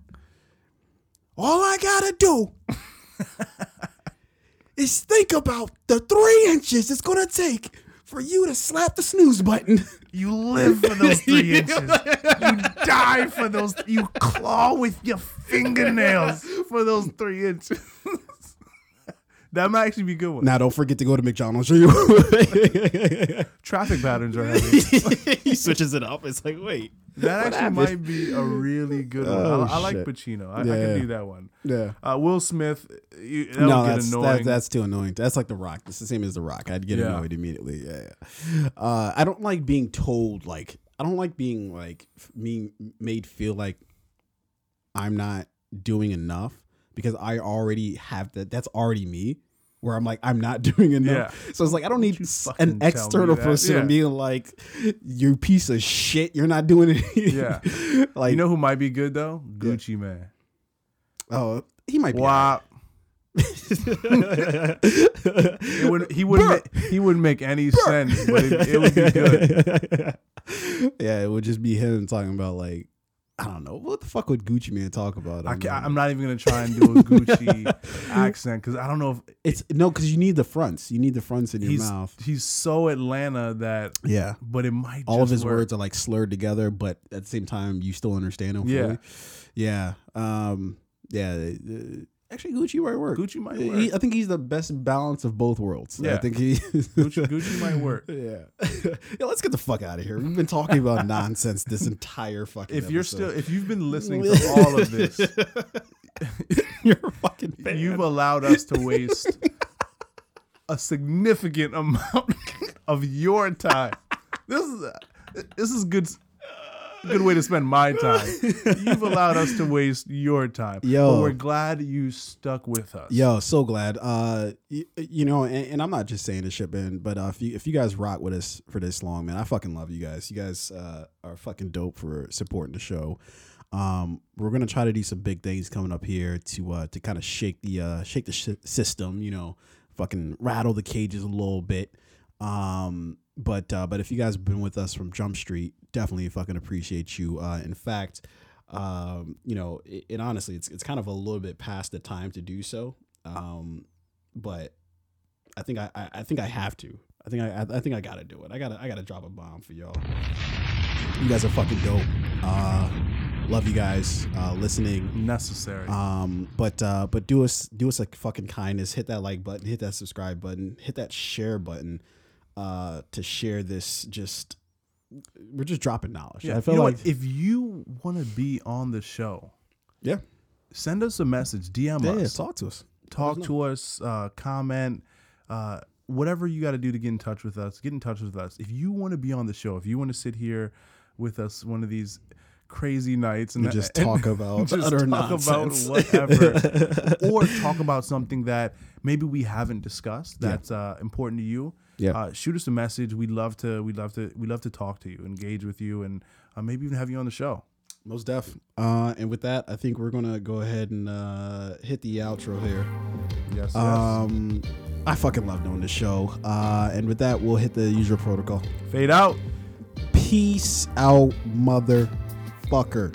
All I gotta do is think about the three inches it's gonna take for you to slap the snooze button. You live for those three inches. You die for those. You claw with your fingernails for those three inches. that might actually be a good one. now, don't forget to go to McDonald's. Traffic patterns are heavy. he switches it up. It's like, wait, That actually happened? might be a really good one. Oh, I, I like. Pacino. I, I can do that one. yeah. Uh, Will Smith, you, that no, that's that, that's too annoying. That's like the Rock. It's the same as the Rock. I'd get Yeah. annoyed immediately. Yeah, yeah. Uh, I don't like being told like I don't like being like being made feel like I'm not doing enough because I already have that. That's already me. Where I'm like I'm not doing enough. So it's like I don't need an external person Yeah. being like, "You piece of shit, you're not doing it." Yeah. like you know who might be good though? Gucci Mane. oh, he might be. Wow. It would, he wouldn't. ma- he wouldn't make any sense, but it, it would be good. yeah, it would just be him talking about like I don't know what the fuck would Gucci Mane talk about. I there? I'm not even gonna try and do a Gucci accent because I don't know if it's no, because you need the fronts. You need the fronts in your mouth. he's so Atlanta that, Yeah, but it might. all of his work. words are like slurred together, but at the same time, you still understand him. Yeah. fully. yeah, um, yeah. Actually, Gucci might work. Gucci might He- work. I think he's the best balance of both worlds. Yeah. I think he. Gucci, Gucci might work. Yeah. yeah, let's get the fuck out of here. We've been talking about nonsense this entire fucking. If you're still, if you've been listening to all of this, you're fucking fan. you've allowed us to waste a significant amount of your time. This is this is good good way to spend my time. You've allowed us to waste your time. Yo. But we're glad you stuck with us. Yo, so glad. Uh, you, you know, and, and I'm not just saying this shit, man. But uh, if you if you guys rock with us for this long, man, I fucking love you guys. You guys uh, are fucking dope for supporting the show. Um, we're gonna try to do some big things coming up here to uh to kind of shake the uh shake the sh- system. You know, fucking rattle the cages a little bit. Um, but uh, but if you guys have been with us from Jump Street, definitely fucking appreciate you. Uh, in fact, um, you know, it, it honestly, it's it's kind of a little bit past the time to do so. Um, but I think I, I, I think I have to. I think I, I think I gotta do it. I gotta I gotta drop a bomb for y'all. You guys are fucking dope. Uh, love you guys. Uh, listening. Necessary. Um, but uh, but do us do us a fucking kindness. Hit that like button. Hit that subscribe button. Hit that share button. Uh, to share this. Just we're just dropping knowledge. yeah, I feel you know like what? if you want to be on the show, yeah, send us a message, DM yeah, us. yeah. Talk to us. talk to us, uh, comment, uh, whatever you got to do to get in touch with us. Get in touch with us. If you want to be on the show, if you want to sit here with us one of these crazy nights and And just and talk about just utter talk nonsense. about whatever, or talk about something that maybe we haven't discussed Yeah. that's uh, important to you. Yeah. Uh, shoot us a message. We'd love to. We'd love to. We love to talk to you, engage with you, and uh, maybe even have you on the show. Most def. Uh, and with that, I think we're gonna go ahead and uh, hit the outro here. Yes. yes. Um, I fucking love doing this show. Uh, and with that, we'll hit the usual protocol. Fade out. Peace out, motherfucker.